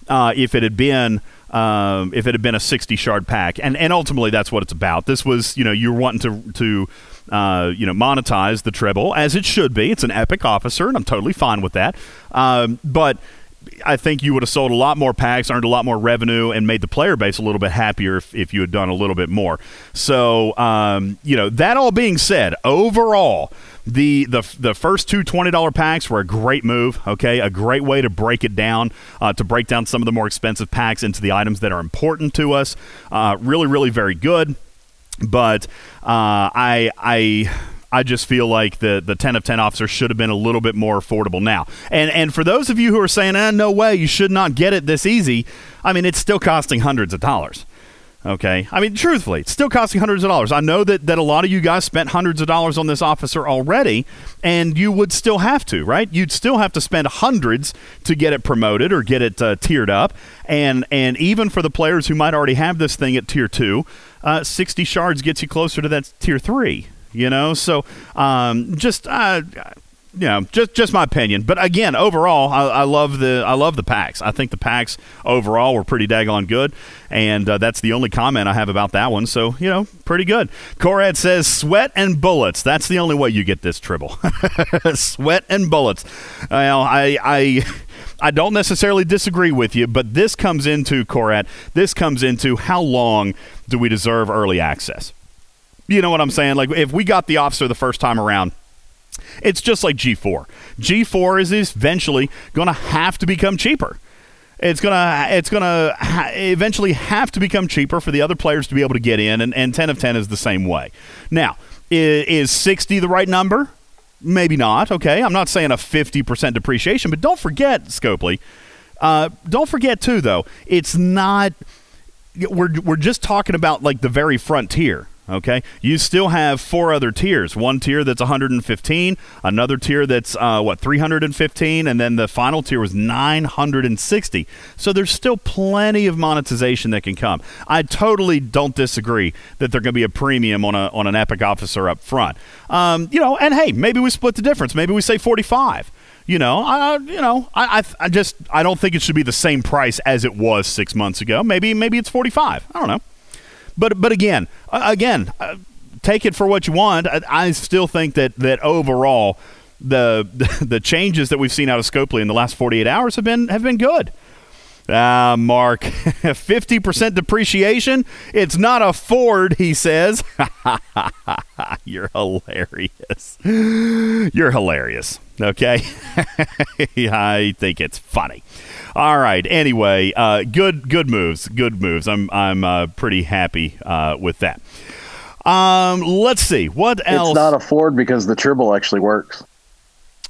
uh, if it had been um, if it had been a 60 shard pack. And and ultimately that's what it's about. This was, you know, you're wanting to to uh, you know monetize the Tribble as it should be. It's an epic officer, and I'm totally fine with that. Um, but I think you would have sold a lot more packs, earned a lot more revenue, and made the player base a little bit happier if, if you had done a little bit more. So, um, you know, that all being said, overall, the, the the first two $20 packs were a great move, okay? A great way to break it down, uh, to break down some of the more expensive packs into the items that are important to us. Uh, really, really very good. But uh, I, I, I just feel like the, the 10 of 10 officer should have been a little bit more affordable now. And and for those of you who are saying, eh, no way, you should not get it this easy, I mean, it's still costing hundreds of dollars. Okay. I mean, truthfully, it's still costing hundreds of dollars. I know that, that a lot of you guys spent hundreds of dollars on this officer already, and you would still have to, right? You'd still have to spend hundreds to get it promoted or get it uh, tiered up. And, and even for the players who might already have this thing at tier two, uh, 60 shards gets you closer to that tier three, you know? So um, just. Uh, you know, just just my opinion. But again, overall, I, I, love the I love the packs. I think the packs overall were pretty daggone good, and uh, that's the only comment I have about that one. So you know, pretty good. Corad says sweat and bullets. That's the only way you get this tribble. sweat and bullets. Well, I I. I don't necessarily disagree with you, but this comes into Corad. This comes into how long do we deserve early access? You know what I'm saying? Like if we got the officer the first time around, it's just like G4. G4 is eventually going to have to become cheaper. it's gonna it's gonna ha- eventually have to become cheaper for the other players to be able to get in, and, and 10 of 10 is the same way. Now, is, is 60 the right number? Maybe not. Okay, I'm not saying a 50% depreciation, but don't forget, Scopely. Uh, don't forget too, though, it's not. We're we're just talking about like the very frontier. Okay, you still have four other tiers. One tier that's 115, another tier that's uh, what 315, and then the final tier was 960. So there's still plenty of monetization that can come. I totally don't disagree that there going to be a premium on a on an Epic officer up front. Um, you know, and hey, maybe we split the difference. Maybe we say 45. You know, I you know I, I I just I don't think it should be the same price as it was six months ago. Maybe maybe it's 45. I don't know. But but again, again, uh, take it for what you want. I, I, still think that that overall, the the changes that we've seen out of Scopely in the last 48 hours have been have been good. Ah, Mark, 50% depreciation? It's not a Ford, he says. You're hilarious. You're hilarious. Okay? I think it's funny. All right. Anyway, uh, good good moves. Good moves. I'm I'm uh, pretty happy uh, with that. Um, let's see what else. It's not a Ford because the turbo actually works.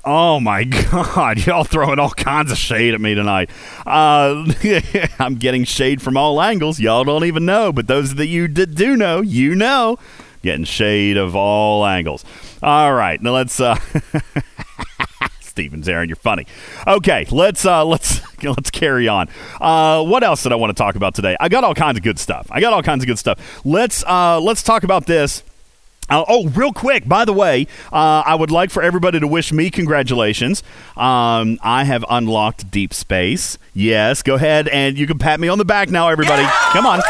Oh my God! Y'all throwing all kinds of shade at me tonight. Uh, I'm getting shade from all angles. Y'all don't even know, but those that you do know, you know, getting shade of all angles. All right, now let's. Uh, Stevens, Aaron. You're funny. Okay, let's uh, let's let's carry on. Uh, what else did I want to talk about today? I got all kinds of good stuff. I got all kinds of good stuff. Let's uh, let's talk about this. Uh, oh, real quick, by the way, uh, I would like for everybody to wish me congratulations. Um, I have unlocked deep space. Yes, go ahead and you can pat me on the back now, everybody. Come on.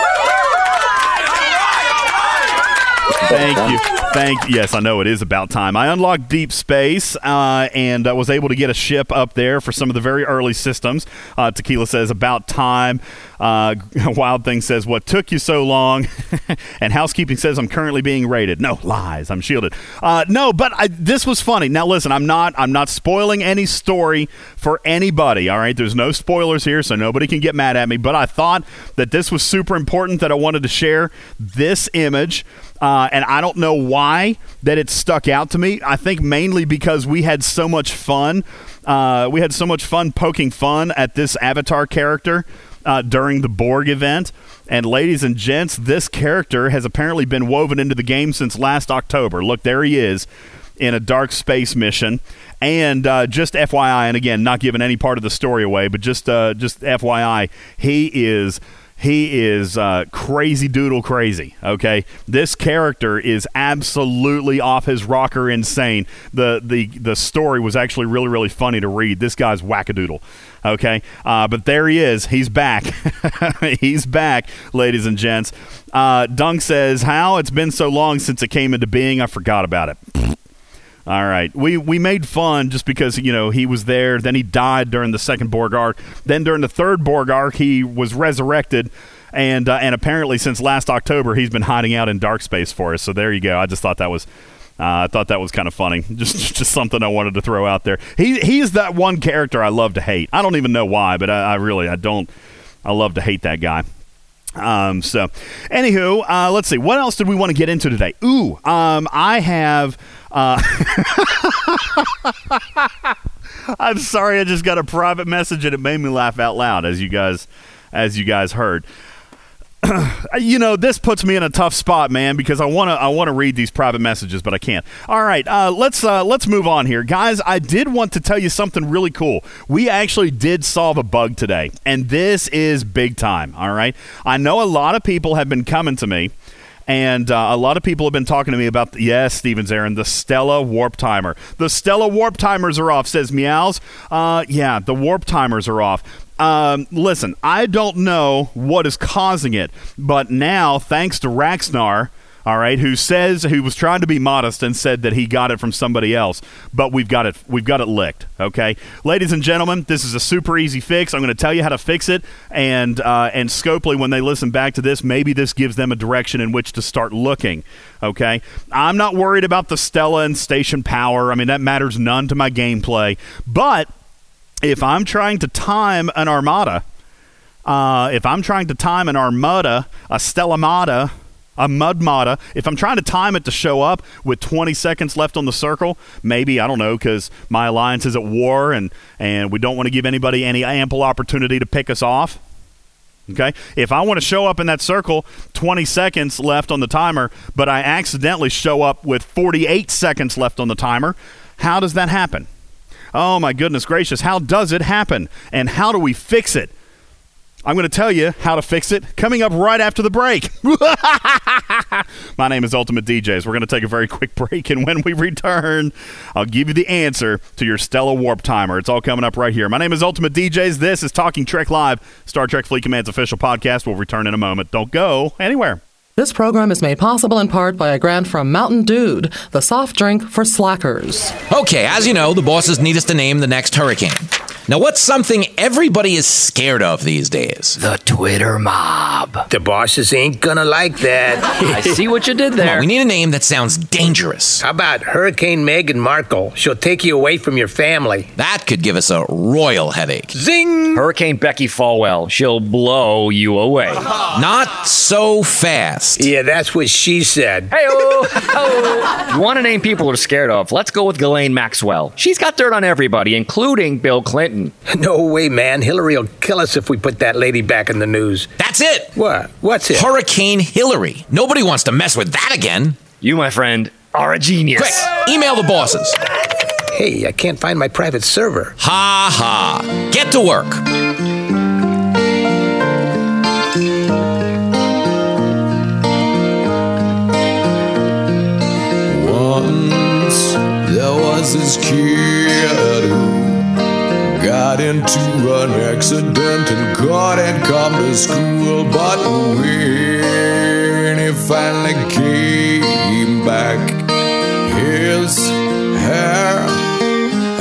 Thank you. Thank yes, I know it is about time. I unlocked deep space uh, and I was able to get a ship up there for some of the very early systems. Uh, Tequila says about time. Uh, Wild Thing says what took you so long, and Housekeeping says I'm currently being rated. No lies, I'm shielded. Uh, no, but I, this was funny. Now listen, I'm not I'm not spoiling any story for anybody. All right, there's no spoilers here, so nobody can get mad at me. But I thought that this was super important that I wanted to share this image. Uh, and I don't know why that it stuck out to me. I think mainly because we had so much fun. Uh, we had so much fun poking fun at this Avatar character uh, during the Borg event. And ladies and gents, this character has apparently been woven into the game since last October. Look, there he is in a dark space mission. And uh, just FYI, and again, not giving any part of the story away, but just uh, just FYI, he is he is uh, crazy doodle crazy. Okay, this character is absolutely off his rocker, insane. the the The story was actually really really funny to read. This guy's wackadoodle. Okay, uh, but there he is. He's back. He's back, ladies and gents. Uh, Dunk says, "How it's been so long since it came into being. I forgot about it." All right. We we made fun just because you know he was there. Then he died during the second Borg arc. Then during the third Borg arc, he was resurrected, and uh, and apparently since last October, he's been hiding out in dark space for us. So there you go. I just thought that was. Uh, I thought that was kind of funny. Just just something I wanted to throw out there. He he is that one character I love to hate. I don't even know why, but I, I really I don't. I love to hate that guy. Um, so, anywho, uh, let's see. What else did we want to get into today? Ooh, um, I have uh, I'm sorry, I just got a private message and it made me laugh out loud, as you guys, as you guys heard. you know, this puts me in a tough spot, man, because I want to I want to read these private messages, but I can't. All right, uh, let's uh, let's move on here, guys. I did want to tell you something really cool. We actually did solve a bug today, and this is big time. All right, I know a lot of people have been coming to me and uh, a lot of people have been talking to me about, the, yes, Stevens Aaron, the Stella warp timer. The Stella warp timers are off, says Meows. Uh, yeah, the warp timers are off. Um, listen, I don't know what is causing it, but now, thanks to Raxnar, all right, who says who was trying to be modest and said that he got it from somebody else, but we've got it we've got it licked. Okay, ladies and gentlemen, this is a super easy fix. I'm going to tell you how to fix it, and uh, and Scopely, when they listen back to this, maybe this gives them a direction in which to start looking. Okay, I'm not worried about the Stella and station power. I mean that matters none to my gameplay, but if I'm trying to time an armada uh, if I'm trying to time an Armada, a Stellamata, a Mudmata, if I'm trying to time it to show up with 20 seconds left on the circle, maybe, I don't know, because my alliance is at war and, and we don't want to give anybody any ample opportunity to pick us off. Okay? If I want to show up in that circle, 20 seconds left on the timer, but I accidentally show up with 48 seconds left on the timer, how does that happen? Oh my goodness gracious, how does it happen? And how do we fix it? I'm going to tell you how to fix it coming up right after the break. My name is Ultimate DJs. We're going to take a very quick break, and when we return, I'll give you the answer to your Stella Warp Timer. It's all coming up right here. My name is Ultimate DJs. This is Talking Trek Live, Star Trek Fleet Command's official podcast. We'll return in a moment. Don't go anywhere. This program is made possible in part by a grant from Mountain Dude, the soft drink for slackers. Okay, as you know, the bosses need us to name the next hurricane. Now, what's something everybody is scared of these days? The Twitter mob. The bosses ain't gonna like that. I see what you did there. On, we need a name that sounds dangerous. How about Hurricane Meghan Markle? She'll take you away from your family. That could give us a royal headache. Zing! Hurricane Becky Falwell. She'll blow you away. Not so fast. Yeah, that's what she said. Hey, oh, you want to name people we're scared of? Let's go with Ghislaine Maxwell. She's got dirt on everybody, including Bill Clinton. No way, man. Hillary will kill us if we put that lady back in the news. That's it. What? What's it? Hurricane Hillary. Nobody wants to mess with that again. You, my friend, are a genius. Quick, email the bosses. Hey, I can't find my private server. Ha ha. Get to work. Was this kid who got into an accident and couldn't come to school. But when he finally came back, his hair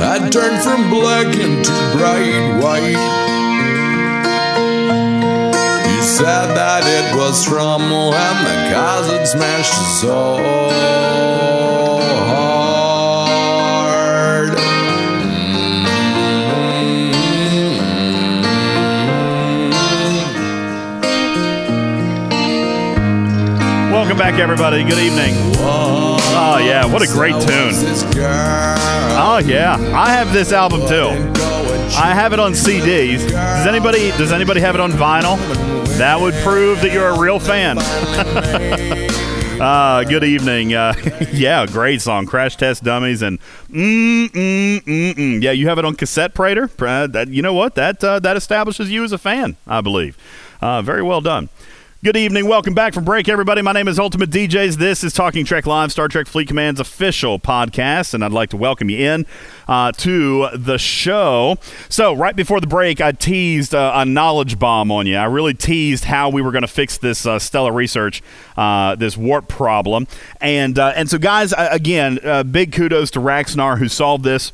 had turned from black into bright white. He said that it was from when the had smashed his soul Welcome back, everybody. Good evening. Oh, yeah. What a great tune. Oh, yeah. I have this album too. I have it on CDs. Does anybody does anybody have it on vinyl? That would prove that you're a real fan. uh, good evening. Uh, yeah, great song. Crash Test Dummies and mm, mm, mm, mm. Yeah, you have it on cassette, Prater. Uh, that, you know what? That uh, that establishes you as a fan, I believe. Uh, very well done. Good evening. Welcome back from break, everybody. My name is Ultimate DJs. This is Talking Trek Live, Star Trek Fleet Command's official podcast, and I'd like to welcome you in uh, to the show. So, right before the break, I teased uh, a knowledge bomb on you. I really teased how we were going to fix this uh, Stella research, uh, this warp problem, and uh, and so, guys, again, uh, big kudos to Raxnar who solved this.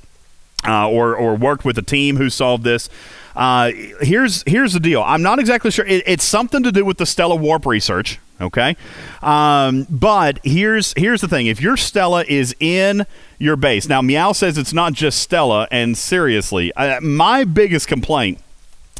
or, or worked with a team who solved this. Uh, here's here's the deal. I'm not exactly sure. It, it's something to do with the Stella warp research. Okay, um, but here's here's the thing. If your Stella is in your base now, Meow says it's not just Stella. And seriously, uh, my biggest complaint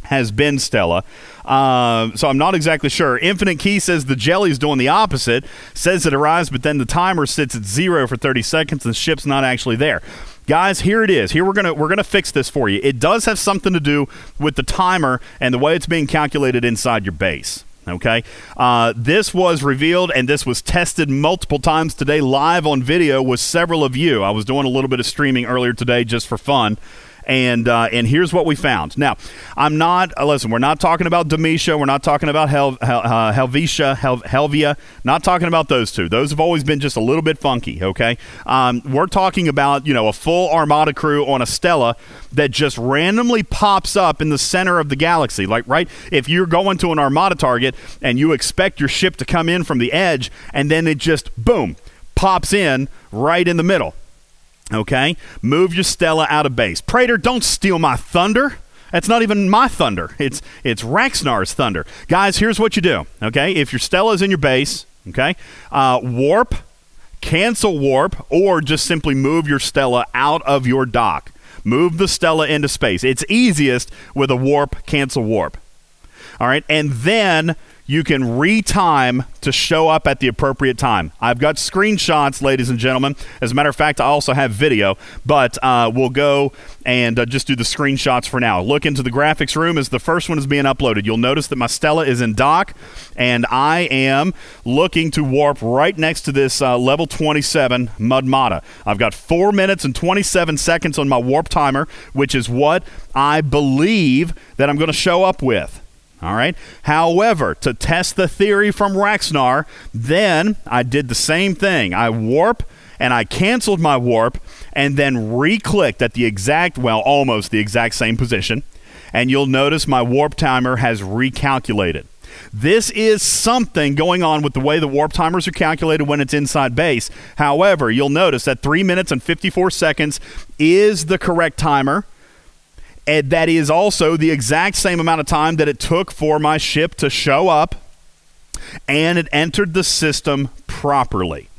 has been Stella. Uh, so I'm not exactly sure. Infinite Key says the jelly's doing the opposite. Says it arrives, but then the timer sits at zero for 30 seconds, and the ship's not actually there guys here it is. Here we're gonna we're gonna fix this for you. It does have something to do with the timer and the way it's being calculated inside your base okay? Uh, this was revealed and this was tested multiple times today live on video with several of you. I was doing a little bit of streaming earlier today just for fun and uh, and here's what we found. Now, I'm not uh, listen. We're not talking about Demetia. We're not talking about Hel, Hel, uh, Helvetia, Hel, Helvia. Not talking about those two. Those have always been just a little bit funky. Okay, um, we're talking about you know a full Armada crew on a Stella that just randomly pops up in the center of the galaxy. Like right, if you're going to an Armada target and you expect your ship to come in from the edge, and then it just boom pops in right in the middle. Okay? Move your Stella out of base. Prater, don't steal my thunder. That's not even my thunder. It's it's Raxnar's thunder. Guys, here's what you do. Okay? If your Stella's in your base, okay? Uh, warp, cancel warp, or just simply move your Stella out of your dock. Move the Stella into space. It's easiest with a warp, cancel warp. All right. And then you can retime to show up at the appropriate time. I've got screenshots, ladies and gentlemen. As a matter of fact, I also have video, but uh, we'll go and uh, just do the screenshots for now. Look into the graphics room as the first one is being uploaded. You'll notice that my Stella is in dock, and I am looking to warp right next to this uh, level 27 Mudmata. I've got 4 minutes and 27 seconds on my warp timer, which is what I believe that I'm going to show up with. All right. However, to test the theory from Raxnar, then I did the same thing. I warp and I canceled my warp and then re clicked at the exact, well, almost the exact same position. And you'll notice my warp timer has recalculated. This is something going on with the way the warp timers are calculated when it's inside base. However, you'll notice that 3 minutes and 54 seconds is the correct timer and that is also the exact same amount of time that it took for my ship to show up and it entered the system properly.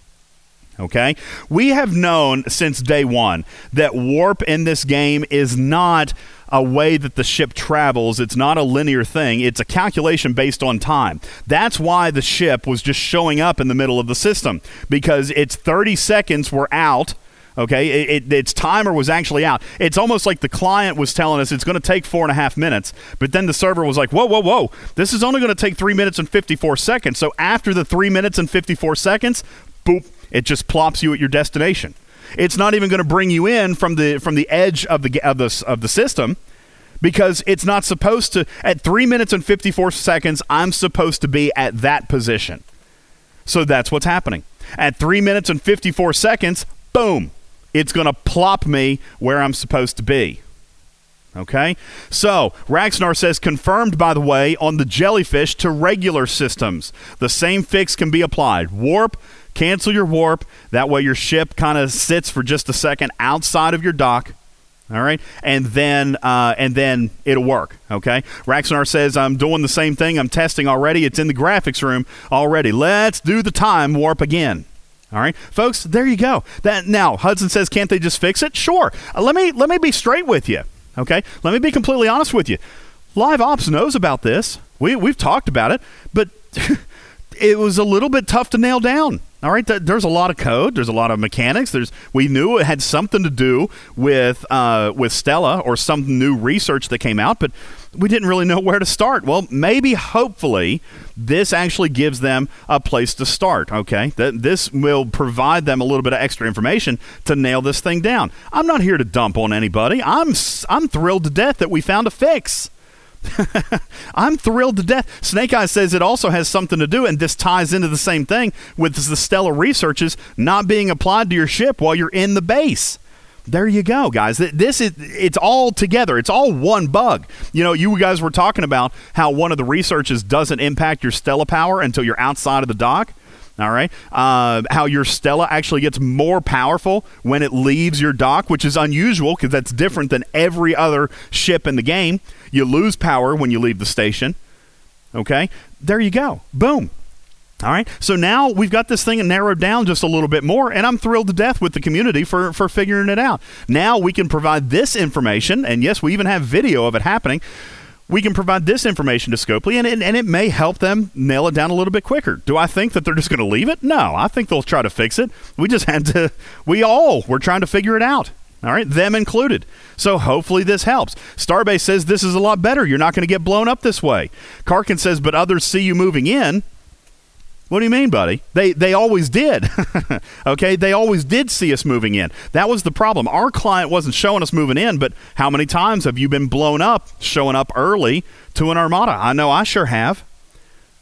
Okay? We have known since day one that warp in this game is not a way that the ship travels. It's not a linear thing. It's a calculation based on time. That's why the ship was just showing up in the middle of the system because its 30 seconds were out Okay, it, it, its timer was actually out. It's almost like the client was telling us it's going to take four and a half minutes, but then the server was like, whoa, whoa, whoa, this is only going to take three minutes and 54 seconds. So after the three minutes and 54 seconds, boop, it just plops you at your destination. It's not even going to bring you in from the from the edge of the of the of the system because it's not supposed to. At three minutes and 54 seconds, I'm supposed to be at that position. So that's what's happening. At three minutes and 54 seconds, boom, it's going to plop me where I'm supposed to be. Okay? So, Raxnar says confirmed, by the way, on the jellyfish to regular systems. The same fix can be applied. Warp, cancel your warp. That way your ship kind of sits for just a second outside of your dock. All right, and then uh, and then it'll work. Okay, Raxnar says I'm doing the same thing. I'm testing already. It's in the graphics room already. Let's do the time warp again. All right, folks, there you go. That now Hudson says, can't they just fix it? Sure. Uh, let me let me be straight with you. Okay, let me be completely honest with you. Live Ops knows about this. We we've talked about it, but it was a little bit tough to nail down. All right, there's a lot of code. There's a lot of mechanics. There's we knew it had something to do with uh, with Stella or some new research that came out, but we didn't really know where to start. Well, maybe, hopefully, this actually gives them a place to start. Okay, that this will provide them a little bit of extra information to nail this thing down. I'm not here to dump on anybody. I'm I'm thrilled to death that we found a fix. I'm thrilled to death. Snake Eyes says it also has something to do, and this ties into the same thing with the stellar researches not being applied to your ship while you're in the base. There you go, guys. This is it's all together. It's all one bug. You know, you guys were talking about how one of the researches doesn't impact your Stella power until you're outside of the dock. All right. Uh, how your Stella actually gets more powerful when it leaves your dock, which is unusual because that's different than every other ship in the game. You lose power when you leave the station. Okay. There you go. Boom. All right. So now we've got this thing narrowed down just a little bit more, and I'm thrilled to death with the community for, for figuring it out. Now we can provide this information, and yes, we even have video of it happening we can provide this information to Scopely, and, and, and it may help them nail it down a little bit quicker. Do I think that they're just going to leave it? No, I think they'll try to fix it. We just had to, we all were trying to figure it out. All right, them included. So hopefully this helps. Starbase says this is a lot better. You're not going to get blown up this way. Karkin says, but others see you moving in. What do you mean, buddy? They they always did. okay, they always did see us moving in. That was the problem. Our client wasn't showing us moving in, but how many times have you been blown up showing up early to an armada? I know I sure have.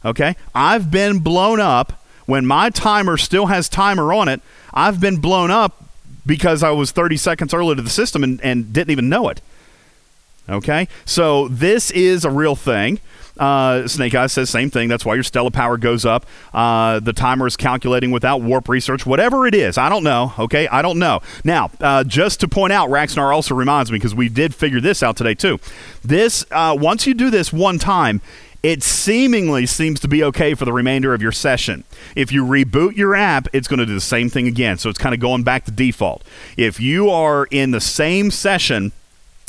Okay? I've been blown up when my timer still has timer on it. I've been blown up because I was 30 seconds early to the system and, and didn't even know it. Okay? So this is a real thing. Uh, Snake Eyes says same thing. That's why your Stella power goes up. Uh, the timer is calculating without warp research. Whatever it is, I don't know. Okay, I don't know. Now, uh, just to point out, Raxnar also reminds me because we did figure this out today too. This uh, once you do this one time, it seemingly seems to be okay for the remainder of your session. If you reboot your app, it's going to do the same thing again. So it's kind of going back to default. If you are in the same session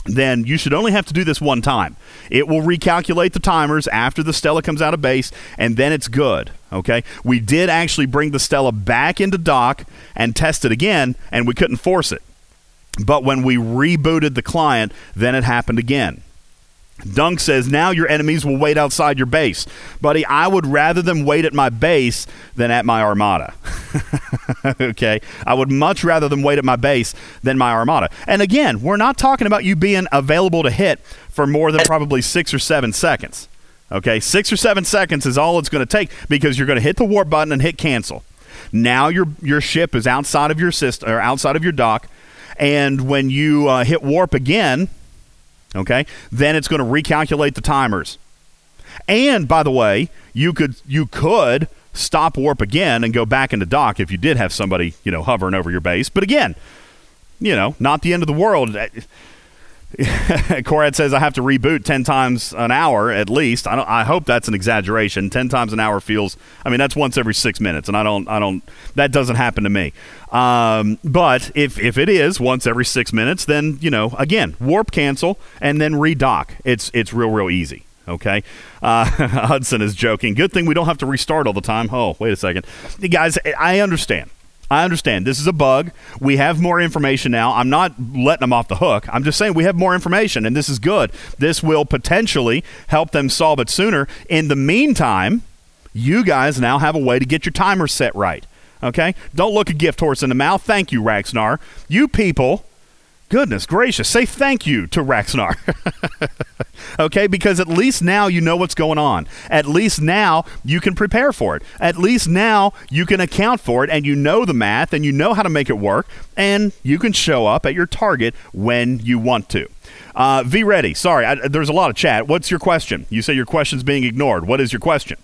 then you should only have to do this one time. It will recalculate the timers after the Stella comes out of base, and then it's good. Okay? We did actually bring the Stella back into dock and test it again, and we couldn't force it. But when we rebooted the client, then it happened again. Dunk says, now your enemies will wait outside your base. Buddy, I would rather them wait at my base than at my armada. okay? I would much rather them wait at my base than my armada. And again, we're not talking about you being available to hit for more than probably six or seven seconds. Okay? Six or seven seconds is all it's going to take because you're going to hit the warp button and hit cancel. Now your your ship is outside of your system or outside of your dock, and when you uh, hit warp again, okay, then it's going to recalculate the timers. And by the way, you could you could stop warp again and go back into dock if you did have somebody you know hovering over your base. But again, you know, not the end of the world. Corad says I have to reboot ten times an hour at least. I. I hope that's an exaggeration. Ten times an hour feels. I mean, that's once every six minutes, and I don't. I don't. That doesn't happen to me. Um, but if if it is once every six minutes, then you know, again, warp cancel and then redock. It's it's real real easy. Okay, uh, Hudson is joking. Good thing we don't have to restart all the time. Oh, wait a second, guys. I understand. I understand. This is a bug. We have more information now. I'm not letting them off the hook. I'm just saying we have more information, and this is good. This will potentially help them solve it sooner. In the meantime, you guys now have a way to get your timer set right. Okay? Don't look a gift horse in the mouth. Thank you, Raxnar. You people Goodness gracious, say thank you to Raxnar. okay, because at least now you know what's going on. At least now you can prepare for it. At least now you can account for it and you know the math and you know how to make it work and you can show up at your target when you want to. Uh, v ready. Sorry, I, there's a lot of chat. What's your question? You say your question's being ignored. What is your question?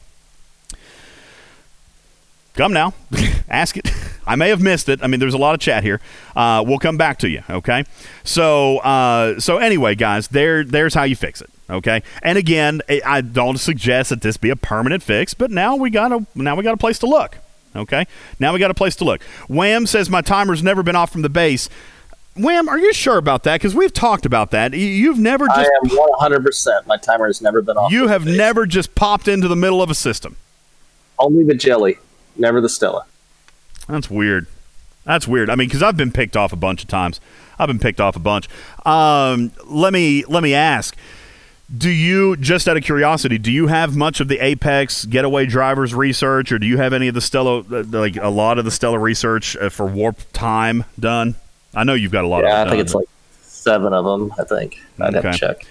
Come now, ask it. I may have missed it. I mean, there's a lot of chat here. Uh, we'll come back to you. Okay. So, uh, so anyway, guys, there, there's how you fix it. Okay. And again, I don't suggest that this be a permanent fix, but now we got a now we got a place to look. Okay. Now we got a place to look. Wham says my timer's never been off from the base. Wham, are you sure about that? Because we've talked about that. You've never just. I am 100. percent My timer has never been off. You have never just popped into the middle of a system. Only the jelly, never the Stella. That's weird. That's weird. I mean, because I've been picked off a bunch of times. I've been picked off a bunch. Um, let me let me ask. Do you, just out of curiosity, do you have much of the Apex getaway drivers research, or do you have any of the Stella, like a lot of the Stella research uh, for warp time done? I know you've got a lot. Yeah, of I think it's like seven of them. I think I'd okay. have to check.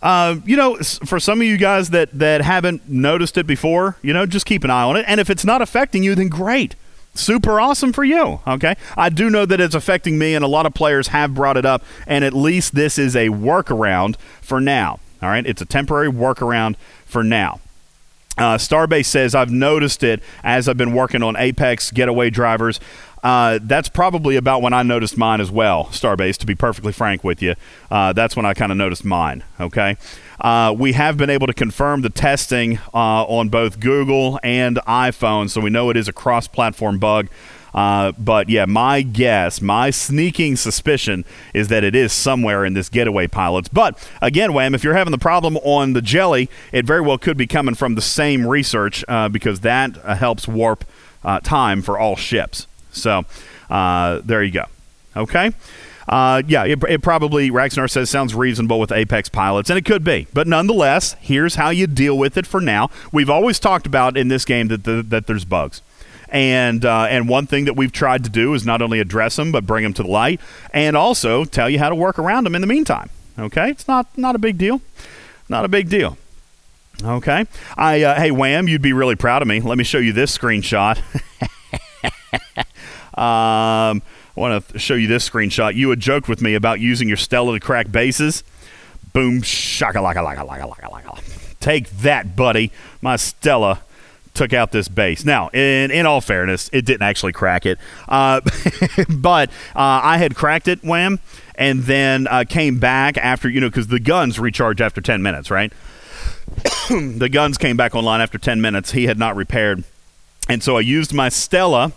Uh, you know, for some of you guys that that haven't noticed it before, you know, just keep an eye on it. And if it's not affecting you, then great super awesome for you. Okay. I do know that it's affecting me, and a lot of players have brought it up, and at least this is a workaround for now. All right. It's a temporary workaround for now. Uh, Starbase says, I've noticed it as I've been working on Apex getaway drivers. Uh, that's probably about when I noticed mine as well, Starbase, to be perfectly frank with you. Uh, that's when I kind of noticed mine, okay? Uh, we have been able to confirm the testing uh, on both Google and iPhone, so we know it is a cross platform bug. Uh, but yeah, my guess, my sneaking suspicion is that it is somewhere in this getaway pilots. But again, Wham, if you're having the problem on the jelly, it very well could be coming from the same research uh, because that helps warp time for all ships. So uh, there you go. Okay. Uh, yeah, it, it, probably, Raxnar says, sounds reasonable with Apex pilots, and it could be. But nonetheless, here's how you deal with it for now. We've always talked about in this game that, the, that there's bugs. And uh, and one thing that we've tried to do is not only address them but bring them to the light, and also tell you how to work around them in the meantime. Okay, it's not not a big deal, not a big deal. Okay, I uh, hey Wham, you'd be really proud of me. Let me show you this screenshot. um, I want to show you this screenshot. You had joked with me about using your Stella to crack bases. Boom, shaka laka laka laka laka laka. Take that, buddy. My Stella took out this base. Now, in in all fairness, it didn't actually crack it, uh, but uh, I had cracked it, wham, and then uh, came back after you know because the guns recharge after ten minutes, right? the guns came back online after ten minutes. He had not repaired, and so I used my Stella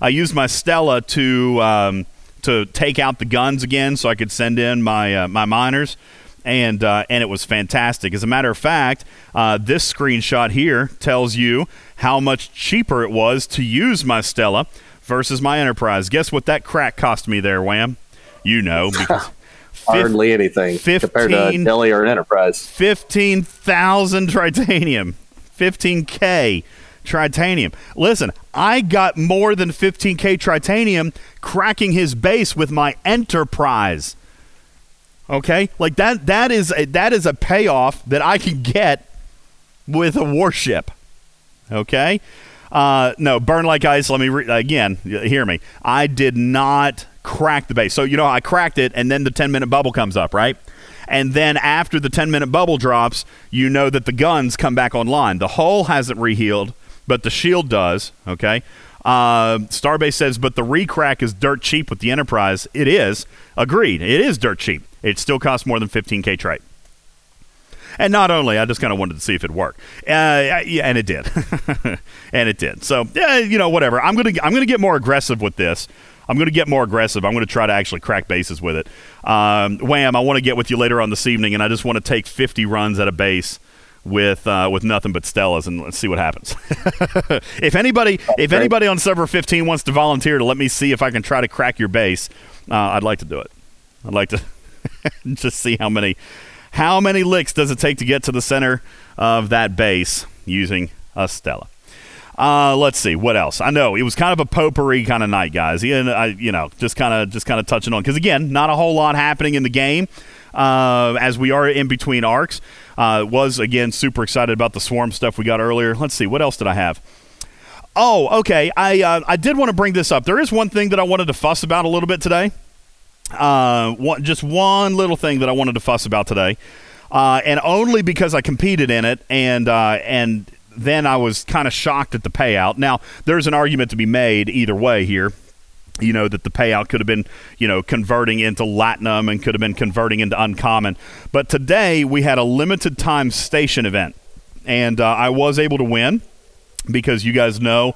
I used my Stella to um, to take out the guns again so I could send in my uh, my miners. And, uh, and it was fantastic. As a matter of fact, uh, this screenshot here tells you how much cheaper it was to use my Stella versus my Enterprise. Guess what that crack cost me there, Wham? You know, because hardly anything 15, compared to a Delhi or an Enterprise. Fifteen thousand tritanium, fifteen k tritanium. Listen, I got more than 15k tritanium cracking his base with my Enterprise. Okay, like that. That is a, that is a payoff that I can get with a warship. Okay. Uh, no, burn like ice. Let me re- again. Hear me. I did not crack the base. So you know, I cracked it, and then the 10 minute bubble comes up, right? And then after the 10 minute bubble drops, you know that the guns come back online. The hull hasn't rehealed, but the shield does. Okay. Uh, Starbase says, but the recrack is dirt cheap with the Enterprise. It is. Agreed. It is dirt cheap. It still costs more than 15k trade. And not only, I just kind of wanted to see if it worked. Uh, yeah, and it did, and it did. So, yeah, you know, whatever. I'm gonna I'm gonna get more aggressive with this. I'm going to get more aggressive. I'm going to try to actually crack bases with it. Um, Wham! I want to get with you later on this evening, and I just want to take 50 runs at a base with uh, with nothing but Stellas, and let's see what happens. if anybody if anybody on server 15 wants to volunteer to let me see if I can try to crack your base, uh, I'd like to do it. I'd like to just see how many how many licks does it take to get to the center of that base using a Stella? Uh, let's see what else. I know it was kind of a potpourri kind of night, guys. And I, you know, just kind of just kind of touching on because again, not a whole lot happening in the game uh, as we are in between arcs. Uh, was again super excited about the swarm stuff we got earlier. Let's see what else did I have. Oh, okay. I uh, I did want to bring this up. There is one thing that I wanted to fuss about a little bit today. Uh, one, just one little thing that I wanted to fuss about today, uh, and only because I competed in it, and uh, and then I was kind of shocked at the payout. Now, there's an argument to be made either way here. You know that the payout could have been, you know, converting into Latinum and could have been converting into Uncommon. But today we had a limited time station event, and uh, I was able to win because you guys know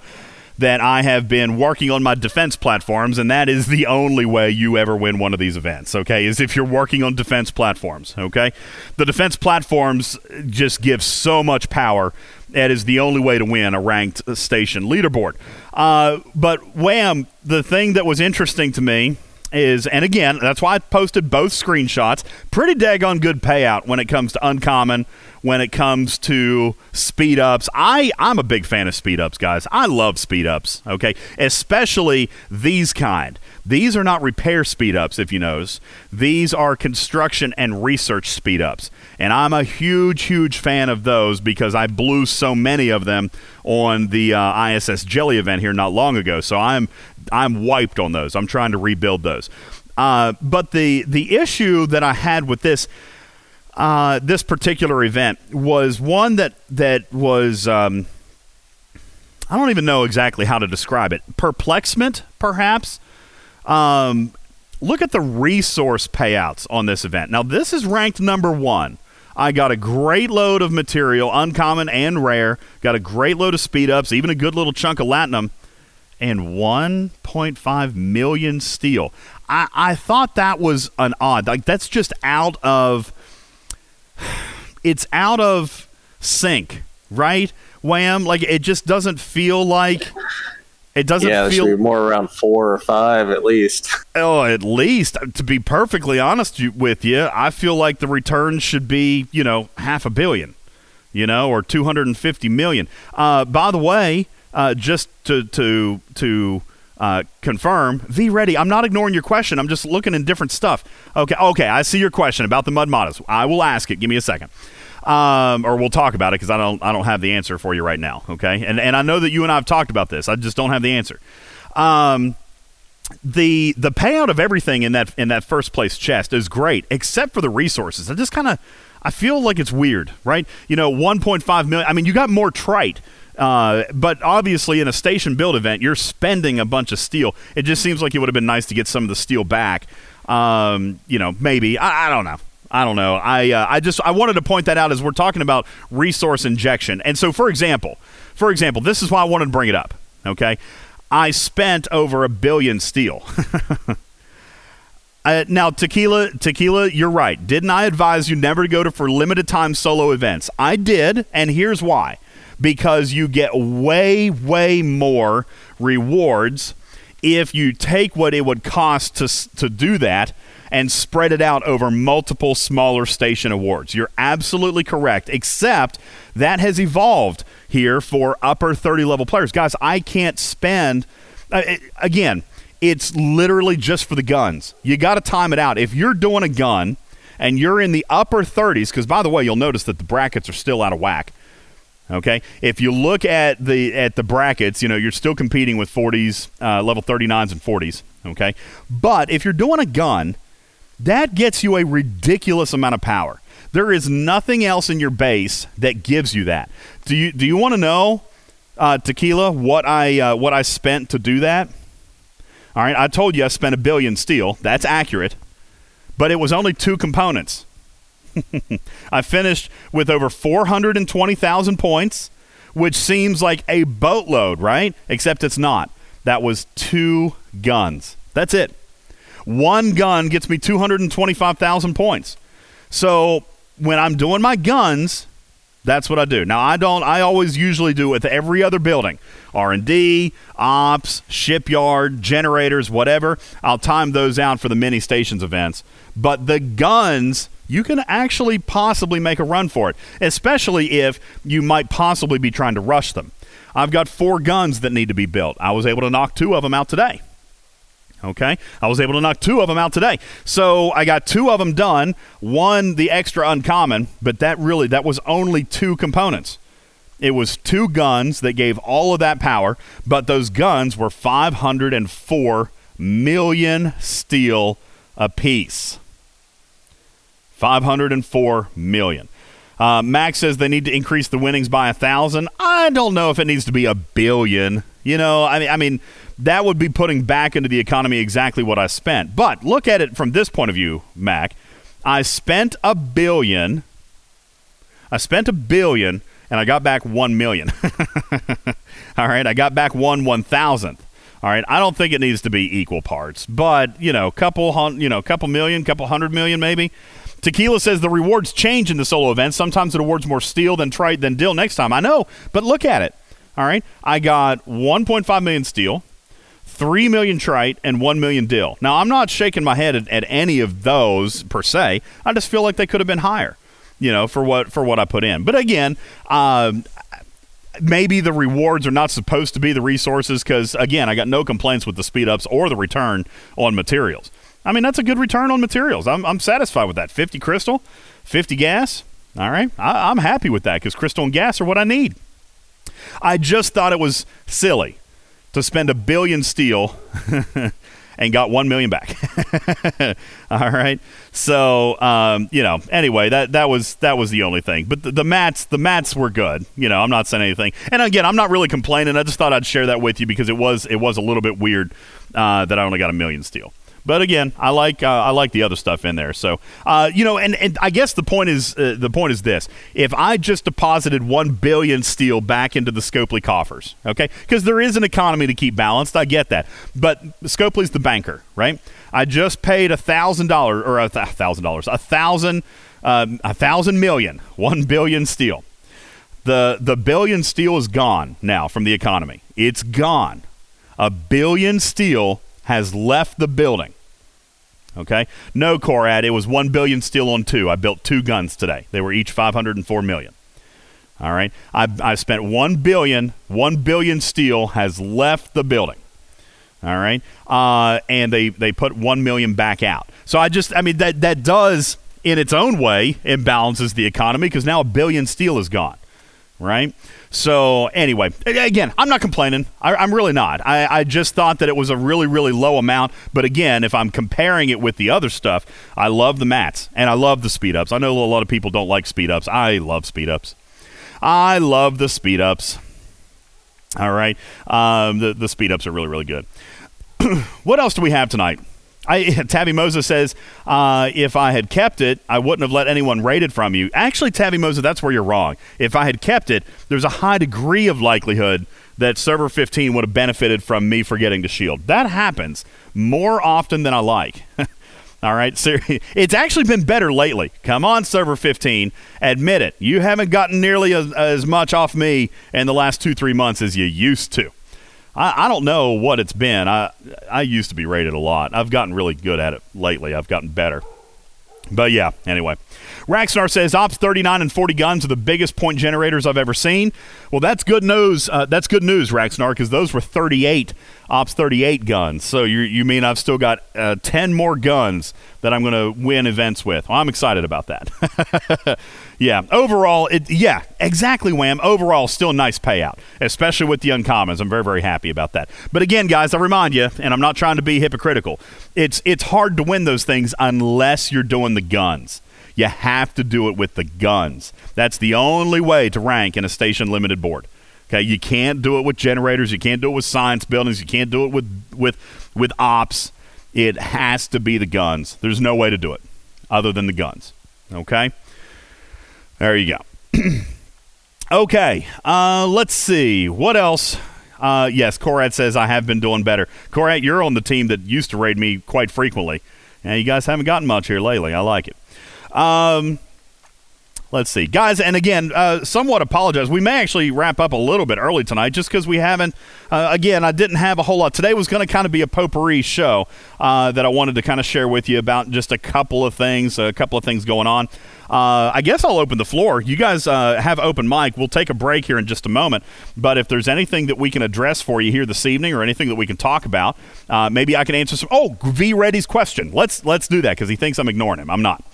that I have been working on my defense platforms, and that is the only way you ever win one of these events, okay? Is if you're working on defense platforms, okay? The defense platforms just give so much power. That is the only way to win a ranked station leaderboard. Uh, but Wham, the thing that was interesting to me is, and again, that's why I posted both screenshots. Pretty daggone good payout when it comes to uncommon when it comes to speed ups. I, I'm a big fan of speed ups, guys. I love speed ups, okay? Especially these kind. These are not repair speed ups, if you notice. These are construction and research speed ups. And I'm a huge, huge fan of those because I blew so many of them on the uh, ISS Jelly event here not long ago. So I'm I'm wiped on those. I'm trying to rebuild those. Uh, but the the issue that I had with this uh, this particular event was one that that was um, I don't even know exactly how to describe it. Perplexment, perhaps. Um, look at the resource payouts on this event. Now, this is ranked number one. I got a great load of material, uncommon and rare. Got a great load of speed ups, even a good little chunk of latinum, and 1.5 million steel. I, I thought that was an odd. Like that's just out of it's out of sync, right? Wham! Like it just doesn't feel like it doesn't yeah, feel more around four or five at least. Oh, at least to be perfectly honest with you, I feel like the return should be you know half a billion, you know, or two hundred and fifty million. Uh, by the way, uh, just to to to uh, confirm. V ready. I'm not ignoring your question. I'm just looking in different stuff. Okay. Okay. I see your question about the Mudd models. I will ask it. Give me a second. Um, or we'll talk about it because I don't I don't have the answer for you right now. Okay. And and I know that you and I have talked about this. I just don't have the answer. Um, the the payout of everything in that in that first place chest is great, except for the resources. I just kind of I feel like it's weird, right? You know, 1.5 million. I mean, you got more trite uh, but obviously, in a station build event, you're spending a bunch of steel. It just seems like it would have been nice to get some of the steel back. Um, you know, maybe I, I, don't know. I don't know. I uh, I just I wanted to point that out as we're talking about resource injection. And so, for example, for example, this is why I wanted to bring it up. Okay, I spent over a billion steel. Uh, now, tequila, tequila, you're right. Didn't I advise you never to go to for limited time solo events? I did, and here's why: because you get way, way more rewards if you take what it would cost to to do that and spread it out over multiple smaller station awards. You're absolutely correct, except that has evolved here for upper 30 level players. Guys, I can't spend, uh, again, it's literally just for the guns. You got to time it out. If you're doing a gun and you're in the upper 30s, because by the way, you'll notice that the brackets are still out of whack. Okay, if you look at the at the brackets, you know you're still competing with 40s, uh, level 39s and 40s. Okay, but if you're doing a gun, that gets you a ridiculous amount of power. There is nothing else in your base that gives you that. Do you do you want to know, uh, tequila, what I uh, what I spent to do that? All right, I told you I spent a billion steel. That's accurate, but it was only two components. I finished with over 420,000 points, which seems like a boatload, right? Except it's not. That was two guns. That's it. One gun gets me 225,000 points. So when I'm doing my guns, that's what I do. Now I don't. I always usually do with every other building, R and D, ops, shipyard, generators, whatever. I'll time those out for the mini stations events. But the guns, you can actually possibly make a run for it, especially if you might possibly be trying to rush them. I've got four guns that need to be built. I was able to knock two of them out today. Okay. I was able to knock two of them out today. So I got two of them done. One, the extra uncommon, but that really, that was only two components. It was two guns that gave all of that power, but those guns were 504 million steel apiece. 504 million. Uh, Max says they need to increase the winnings by a thousand. I don't know if it needs to be a billion. You know, I mean, I mean, that would be putting back into the economy exactly what I spent. But look at it from this point of view, Mac. I spent a billion. I spent a billion and I got back 1 million. All right, I got back 1 one thousandth. All right, I don't think it needs to be equal parts, but you know, couple you know, couple million, couple hundred million maybe. Tequila says the rewards change in the solo events. Sometimes it awards more steel than trite than dill next time. I know, but look at it. All right, I got 1.5 million steel, 3 million trite, and 1 million dill. Now, I'm not shaking my head at, at any of those per se. I just feel like they could have been higher, you know, for what for what I put in. But again, um, maybe the rewards are not supposed to be the resources because, again, I got no complaints with the speed ups or the return on materials. I mean, that's a good return on materials. I'm, I'm satisfied with that. 50 crystal, 50 gas. All right. I, I'm happy with that because crystal and gas are what I need. I just thought it was silly to spend a billion steel and got one million back. All right. So um, you know, anyway, that that was that was the only thing. But the, the, mats, the mats were good. You know, I'm not saying anything. And again, I'm not really complaining. I just thought I'd share that with you because it was it was a little bit weird uh, that I only got a million steel. But again, I like uh, I like the other stuff in there. So uh, you know, and, and I guess the point is uh, the point is this: if I just deposited one billion steel back into the Scopely coffers, okay, because there is an economy to keep balanced, I get that. But Scopely's the banker, right? I just paid a thousand dollars or a thousand dollars, a thousand, um, a thousand million, one billion steel. The the billion steel is gone now from the economy. It's gone. A billion steel has left the building. Okay? No, Corad, it was 1 billion steel on two. I built two guns today. They were each 504 million. All right? I, I spent 1 billion, 1 billion steel has left the building. All right? Uh, and they, they put 1 million back out. So I just, I mean, that, that does, in its own way, imbalances the economy because now a billion steel is gone. Right? So anyway, again, I'm not complaining. I, am really not. I, I, just thought that it was a really, really low amount. But again, if I'm comparing it with the other stuff, I love the mats and I love the speed ups. I know a lot of people don't like speed ups. I love speed ups. I love the speed ups. All right, um, the the speed ups are really, really good. what else do we have tonight? I, Tabby Moses says, uh, if I had kept it, I wouldn't have let anyone raid it from you. Actually, Tabby Moses, that's where you're wrong. If I had kept it, there's a high degree of likelihood that Server 15 would have benefited from me forgetting to shield. That happens more often than I like. All right, so it's actually been better lately. Come on, server 15, admit it. You haven't gotten nearly as, as much off me in the last two three months as you used to. I, I don't know what it's been. I I used to be rated a lot. I've gotten really good at it lately. I've gotten better. But yeah, anyway. Raxnar says Ops 39 and 40 guns are the biggest point generators I've ever seen. Well, that's good news. Uh, that's good news, Raxnar, because those were 38 Ops 38 guns. So you you mean I've still got uh, 10 more guns that I'm going to win events with? Well, I'm excited about that. yeah. Overall, it yeah, exactly. Wham. Overall, still nice payout, especially with the uncommons. I'm very very happy about that. But again, guys, I remind you, and I'm not trying to be hypocritical. It's it's hard to win those things unless you're doing the guns. You have to do it with the guns. That's the only way to rank in a station limited board. Okay, you can't do it with generators. You can't do it with science buildings. You can't do it with with with ops. It has to be the guns. There's no way to do it other than the guns. Okay, there you go. okay, uh, let's see what else. Uh, yes, Corad says I have been doing better. Corad, you're on the team that used to raid me quite frequently, and you guys haven't gotten much here lately. I like it. Um, let's see, guys, and again, uh, somewhat apologize. We may actually wrap up a little bit early tonight, just because we haven't. Uh, again, I didn't have a whole lot. Today was going to kind of be a potpourri show uh, that I wanted to kind of share with you about just a couple of things, a couple of things going on. Uh, I guess I'll open the floor. You guys uh, have open mic. We'll take a break here in just a moment. But if there's anything that we can address for you here this evening, or anything that we can talk about, uh, maybe I can answer some. Oh, V Ready's question. Let's let's do that because he thinks I'm ignoring him. I'm not.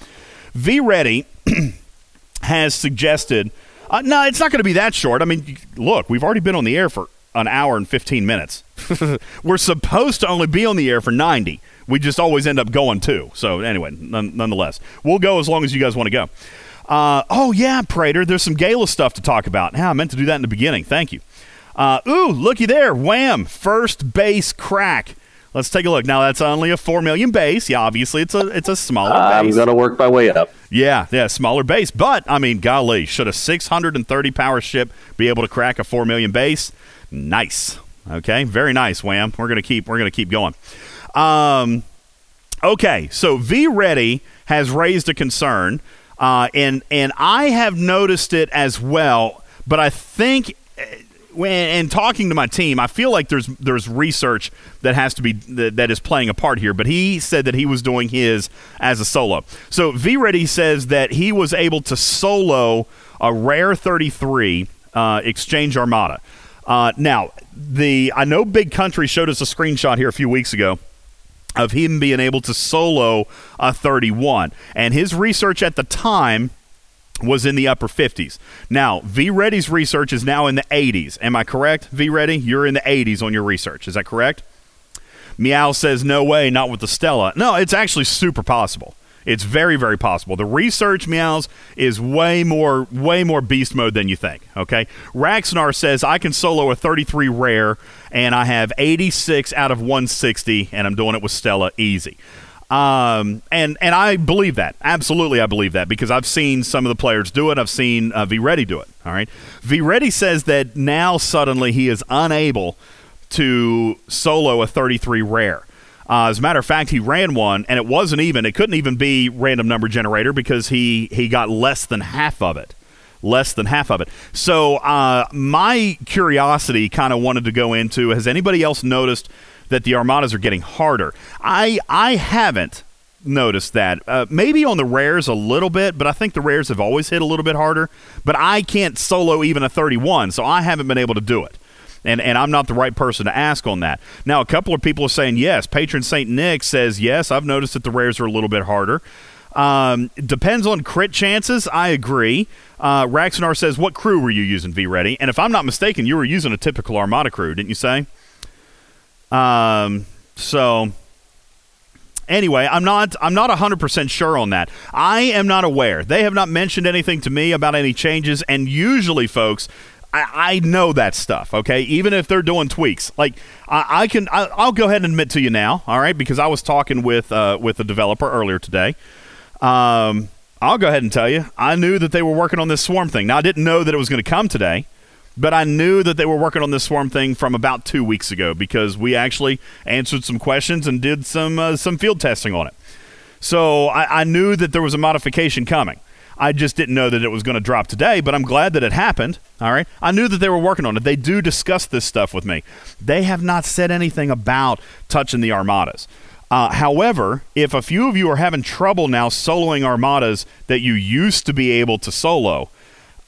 V Ready has suggested. Uh, no, it's not going to be that short. I mean, look, we've already been on the air for an hour and 15 minutes. We're supposed to only be on the air for 90. We just always end up going too. So, anyway, none, nonetheless, we'll go as long as you guys want to go. Uh, oh, yeah, Praetor, there's some Gala stuff to talk about. Yeah, I meant to do that in the beginning. Thank you. Uh, ooh, looky there. Wham! First base crack. Let's take a look. Now that's only a four million base. Yeah, obviously it's a it's a smaller I'm base. I'm gonna work my way up. Yeah, yeah, smaller base. But I mean, golly, should a 630 power ship be able to crack a four million base? Nice. Okay, very nice, Wham. We're gonna keep we're gonna keep going. Um, okay, so V Ready has raised a concern, uh, and and I have noticed it as well. But I think when and talking to my team, I feel like there's there's research that has to be that, that is playing a part here. But he said that he was doing his as a solo. So V Ready says that he was able to solo a rare 33 uh, Exchange Armada. Uh, now the I know Big Country showed us a screenshot here a few weeks ago of him being able to solo a 31, and his research at the time was in the upper 50s. Now, V Ready's research is now in the 80s. Am I correct, V Ready? You're in the 80s on your research. Is that correct? Meow says, no way, not with the Stella. No, it's actually super possible. It's very, very possible. The research, Meows, is way more, way more beast mode than you think. Okay. Raxnar says I can solo a 33 rare, and I have 86 out of 160, and I'm doing it with Stella easy. Um, and and I believe that absolutely, I believe that because I've seen some of the players do it. I've seen uh, V Ready do it. All right, V Ready says that now suddenly he is unable to solo a 33 rare. Uh, as a matter of fact, he ran one, and it wasn't even. It couldn't even be random number generator because he he got less than half of it less than half of it. So uh, my curiosity kind of wanted to go into: Has anybody else noticed that the armadas are getting harder. I I haven't noticed that. Uh, maybe on the rares a little bit, but I think the rares have always hit a little bit harder. But I can't solo even a 31, so I haven't been able to do it. And, and I'm not the right person to ask on that. Now, a couple of people are saying yes. Patron St. Nick says yes. I've noticed that the rares are a little bit harder. Um, depends on crit chances. I agree. Uh, Raxonar says, What crew were you using, V Ready? And if I'm not mistaken, you were using a typical Armada crew, didn't you say? Um, so anyway, I'm not I'm not 100% sure on that. I am not aware. They have not mentioned anything to me about any changes and usually folks I, I know that stuff, okay? Even if they're doing tweaks, like I, I can, I, will go ahead and admit to you now, all right? Because I was talking with uh, with a developer earlier today. Um, I'll go ahead and tell you, I knew that they were working on this swarm thing. Now I didn't know that it was going to come today. But I knew that they were working on this swarm thing from about two weeks ago because we actually answered some questions and did some uh, some field testing on it. So I, I knew that there was a modification coming. I just didn't know that it was going to drop today, but I'm glad that it happened. All right. I knew that they were working on it. They do discuss this stuff with me. They have not said anything about touching the armadas. Uh, however, if a few of you are having trouble now soloing armadas that you used to be able to solo,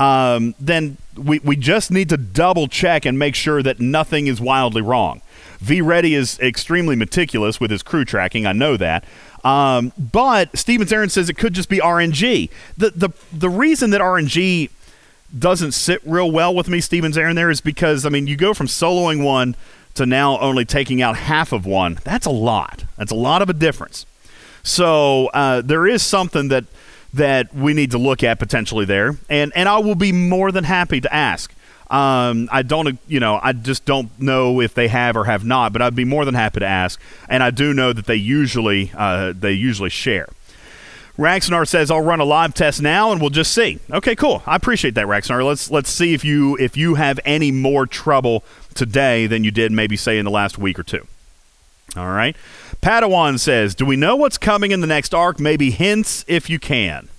um, then we, we just need to double check and make sure that nothing is wildly wrong. V Ready is extremely meticulous with his crew tracking. I know that. Um, but Stevens Aaron says it could just be RNG. The, the, the reason that RNG doesn't sit real well with me, Stevens Aaron, there is because, I mean, you go from soloing one to now only taking out half of one. That's a lot. That's a lot of a difference. So uh, there is something that that we need to look at potentially there, and and I will be more than happy to ask. Um, I don't, you know, I just don't know if they have or have not, but I'd be more than happy to ask. And I do know that they usually uh, they usually share. Raxnar says I'll run a live test now and we'll just see. Okay, cool. I appreciate that, Raxnar. Let's let's see if you if you have any more trouble today than you did maybe say in the last week or two. All right. Padawan says, "Do we know what's coming in the next arc? Maybe hints if you can."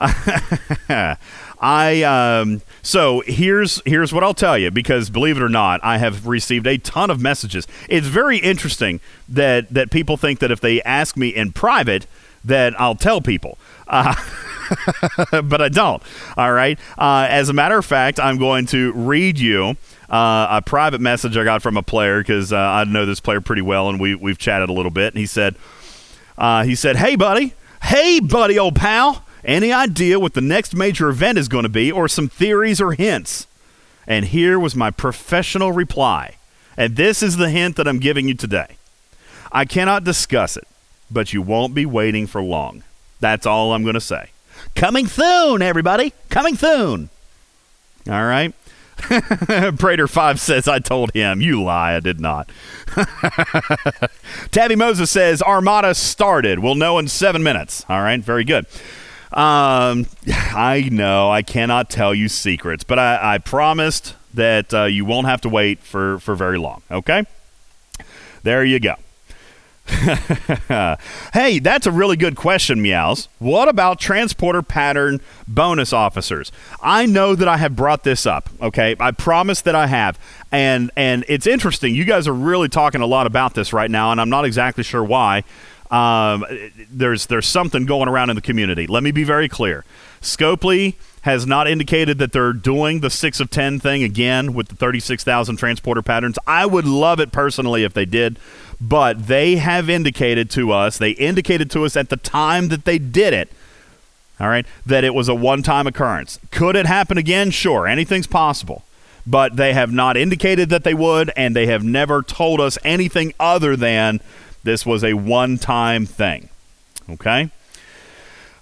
I um, so here's here's what I'll tell you because believe it or not, I have received a ton of messages. It's very interesting that that people think that if they ask me in private that I'll tell people. Uh, but I don't. All right. Uh, as a matter of fact, I'm going to read you uh, a private message I got from a player because uh, I know this player pretty well, and we we've chatted a little bit. And he said, uh, he said, "Hey, buddy. Hey, buddy, old pal." Any idea what the next major event is going to be, or some theories or hints? And here was my professional reply. And this is the hint that I'm giving you today. I cannot discuss it, but you won't be waiting for long. That's all I'm going to say. Coming soon, everybody. Coming soon. All right. Praetor 5 says, I told him. You lie, I did not. Tabby Moses says, Armada started. We'll know in seven minutes. All right, very good. Um, I know I cannot tell you secrets, but I, I promised that uh, you won't have to wait for, for very long. Okay? There you go. hey, that's a really good question, Meows. What about transporter pattern bonus officers? I know that I have brought this up, okay? I promise that I have. And and it's interesting. You guys are really talking a lot about this right now, and I'm not exactly sure why. Um, there's there's something going around in the community. Let me be very clear. Scopely has not indicated that they're doing the six of ten thing again with the thirty six thousand transporter patterns. I would love it personally if they did, but they have indicated to us. They indicated to us at the time that they did it. All right, that it was a one time occurrence. Could it happen again? Sure, anything's possible but they have not indicated that they would, and they have never told us anything other than this was a one time thing. Okay?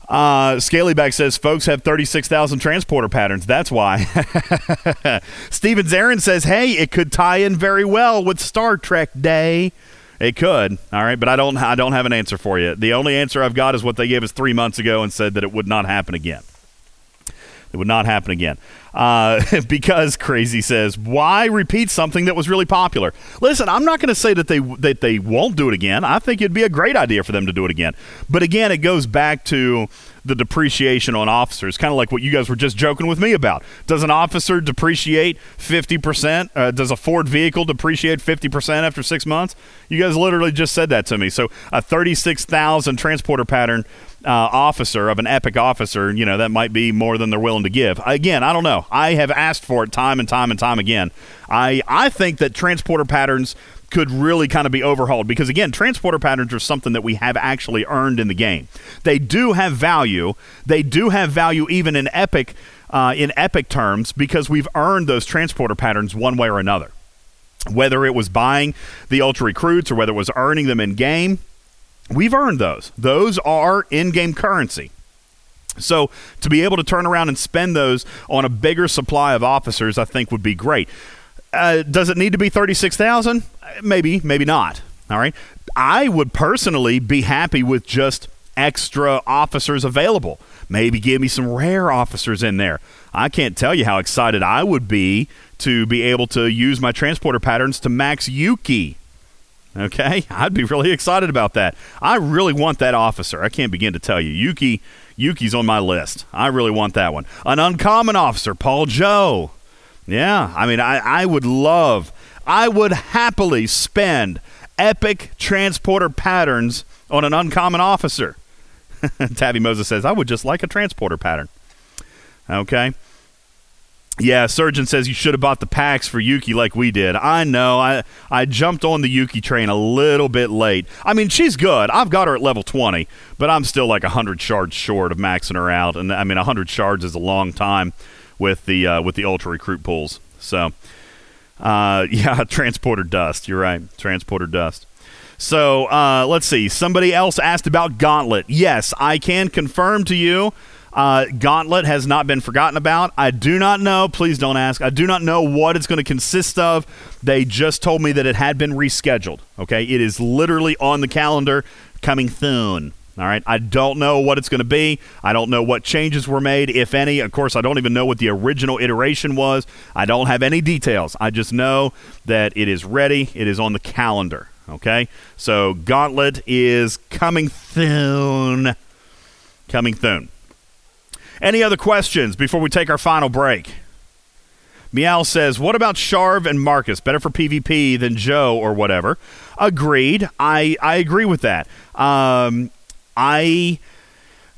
Uh, Scalyback says folks have 36,000 transporter patterns. That's why. Steven Aaron says, hey, it could tie in very well with Star Trek Day. It could, all right, but I don't. I don't have an answer for you. The only answer I've got is what they gave us three months ago and said that it would not happen again. It would not happen again. Uh, because Crazy says, why repeat something that was really popular? Listen, I'm not going to say that they that they won't do it again. I think it'd be a great idea for them to do it again. But again, it goes back to the depreciation on officers, kind of like what you guys were just joking with me about. Does an officer depreciate 50%? Uh, does a Ford vehicle depreciate 50% after six months? You guys literally just said that to me. So a 36,000 transporter pattern uh, officer of an epic officer, you know, that might be more than they're willing to give. Again, I don't know. I have asked for it time and time and time again. I I think that transporter patterns could really kind of be overhauled because again, transporter patterns are something that we have actually earned in the game. They do have value. They do have value even in epic uh, in epic terms because we've earned those transporter patterns one way or another. Whether it was buying the ultra recruits or whether it was earning them in game, We've earned those. Those are in game currency. So to be able to turn around and spend those on a bigger supply of officers, I think would be great. Uh, does it need to be 36,000? Maybe, maybe not. All right. I would personally be happy with just extra officers available. Maybe give me some rare officers in there. I can't tell you how excited I would be to be able to use my transporter patterns to max Yuki Okay, I'd be really excited about that. I really want that officer. I can't begin to tell you. Yuki, Yuki's on my list. I really want that one. An uncommon officer, Paul Joe. Yeah, I mean, I, I would love, I would happily spend epic transporter patterns on an uncommon officer. Tabby Moses says, I would just like a transporter pattern. Okay. Yeah, Surgeon says you should have bought the packs for Yuki like we did. I know. I I jumped on the Yuki train a little bit late. I mean, she's good. I've got her at level 20, but I'm still like 100 shards short of maxing her out. And I mean, 100 shards is a long time with the uh, with the ultra recruit pools. So, uh, yeah, transporter dust. You're right. Transporter dust. So, uh, let's see. Somebody else asked about Gauntlet. Yes, I can confirm to you uh, Gauntlet has not been forgotten about. I do not know. Please don't ask. I do not know what it's going to consist of. They just told me that it had been rescheduled. Okay, it is literally on the calendar, coming soon. All right. I don't know what it's going to be. I don't know what changes were made, if any. Of course, I don't even know what the original iteration was. I don't have any details. I just know that it is ready. It is on the calendar. Okay. So Gauntlet is coming soon. Coming soon. Any other questions before we take our final break? Meow says, What about Sharv and Marcus? Better for PvP than Joe or whatever. Agreed. I, I agree with that. Um, I.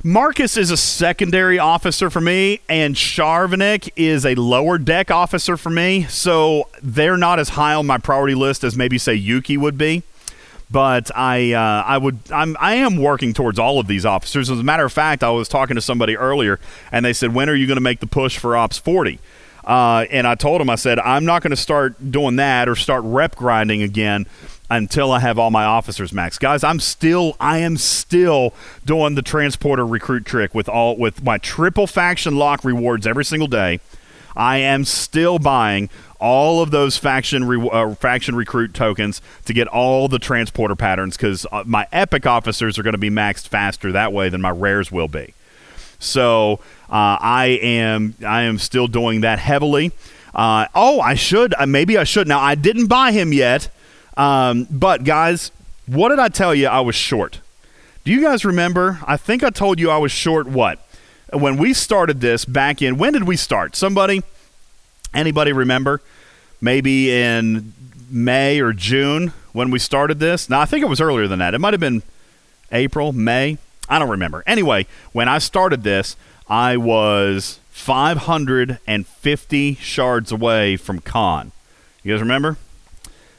Marcus is a secondary officer for me, and Sharvanik is a lower deck officer for me, so they're not as high on my priority list as maybe, say, Yuki would be but I uh, I would I'm I am working towards all of these officers. As a matter of fact, I was talking to somebody earlier, and they said, "When are you going to make the push for Ops 40?" Uh, and I told them, I said, "I'm not going to start doing that or start rep grinding again." Until I have all my officers max, guys, I'm still I am still doing the transporter recruit trick with all with my triple faction lock rewards every single day. I am still buying all of those faction re- uh, faction recruit tokens to get all the transporter patterns because uh, my epic officers are going to be maxed faster that way than my rares will be. So uh, I am I am still doing that heavily. Uh, oh, I should uh, maybe I should. Now I didn't buy him yet, um, but guys, what did I tell you? I was short. Do you guys remember? I think I told you I was short. What? When we started this back in when did we start? Somebody Anybody remember? Maybe in May or June when we started this. Now I think it was earlier than that. It might have been April, May. I don't remember. Anyway, when I started this, I was 550 shards away from Khan. You guys remember?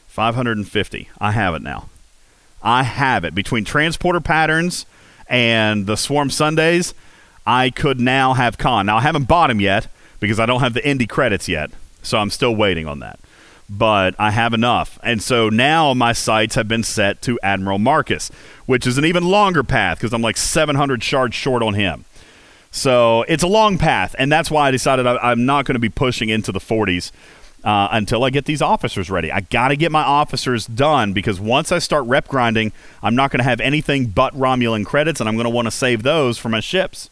550. I have it now. I have it. Between transporter patterns and the Swarm Sundays, I could now have Khan. Now, I haven't bought him yet because I don't have the indie credits yet. So I'm still waiting on that. But I have enough. And so now my sights have been set to Admiral Marcus, which is an even longer path because I'm like 700 shards short on him. So it's a long path. And that's why I decided I, am not going to be pushing into the 40s uh, until I get these officers ready. I got to get my officers done because once I start rep grinding, I'm not going to have anything but Romulan credits, and I'm going to want to save those for my ships.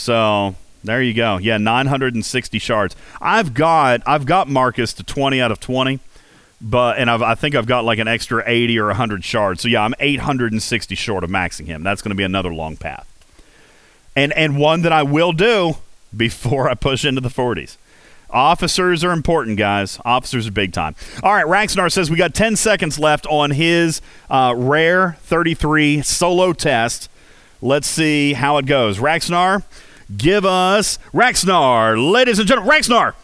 So there you go. Yeah, 960 shards. I've got I've got Marcus to 20 out of 20, but and I've, I think I've got like an extra 80 or 100 shards. So yeah, I'm 860 short of maxing him. That's going to be another long path. And and one that I will do before I push into the 40s. Officers are important, guys. Officers are big time. All right, Raxnar says we got 10 seconds left on his uh, rare 33 solo test. Let's see how it goes. Raxnar, give us Raxnar. Ladies and gentlemen, Raxnar!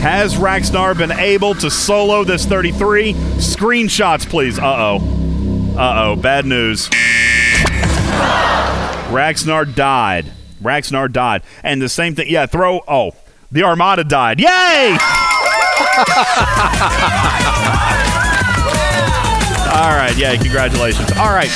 Has Raxnar been able to solo this 33? Screenshots, please. Uh oh. Uh oh. Bad news. Raxnar died. Raxnar died. And the same thing. Yeah, throw. Oh, the Armada died. Yay! All right. Yeah, congratulations. All right.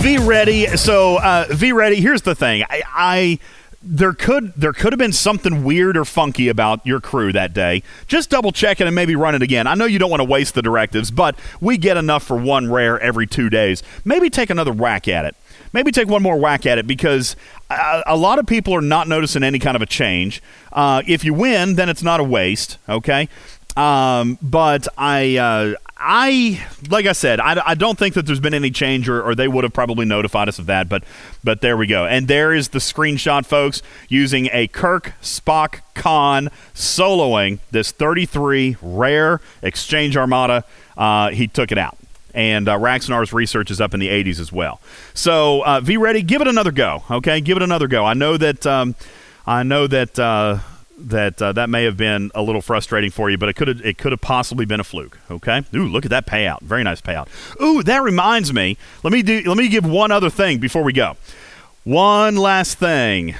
V ready. So uh, V ready. Here's the thing. I, I there could there could have been something weird or funky about your crew that day. Just double check it and maybe run it again. I know you don't want to waste the directives, but we get enough for one rare every two days. Maybe take another whack at it. Maybe take one more whack at it because a, a lot of people are not noticing any kind of a change. Uh, if you win, then it's not a waste. Okay, Um, but I, uh, I, like I said, I, I don't think that there's been any change, or, or they would have probably notified us of that. But, but there we go. And there is the screenshot, folks, using a Kirk Spock Khan soloing this 33 rare Exchange Armada. Uh, he took it out and uh, Raxonar's research is up in the 80s as well. So, uh, V Ready, give it another go. Okay, give it another go. I know that um, I know that uh, that uh, that may have been a little frustrating for you, but it could have it could have possibly been a fluke. Okay. Ooh, look at that payout. Very nice payout. Ooh, that reminds me. Let me do. Let me give one other thing before we go. One last thing.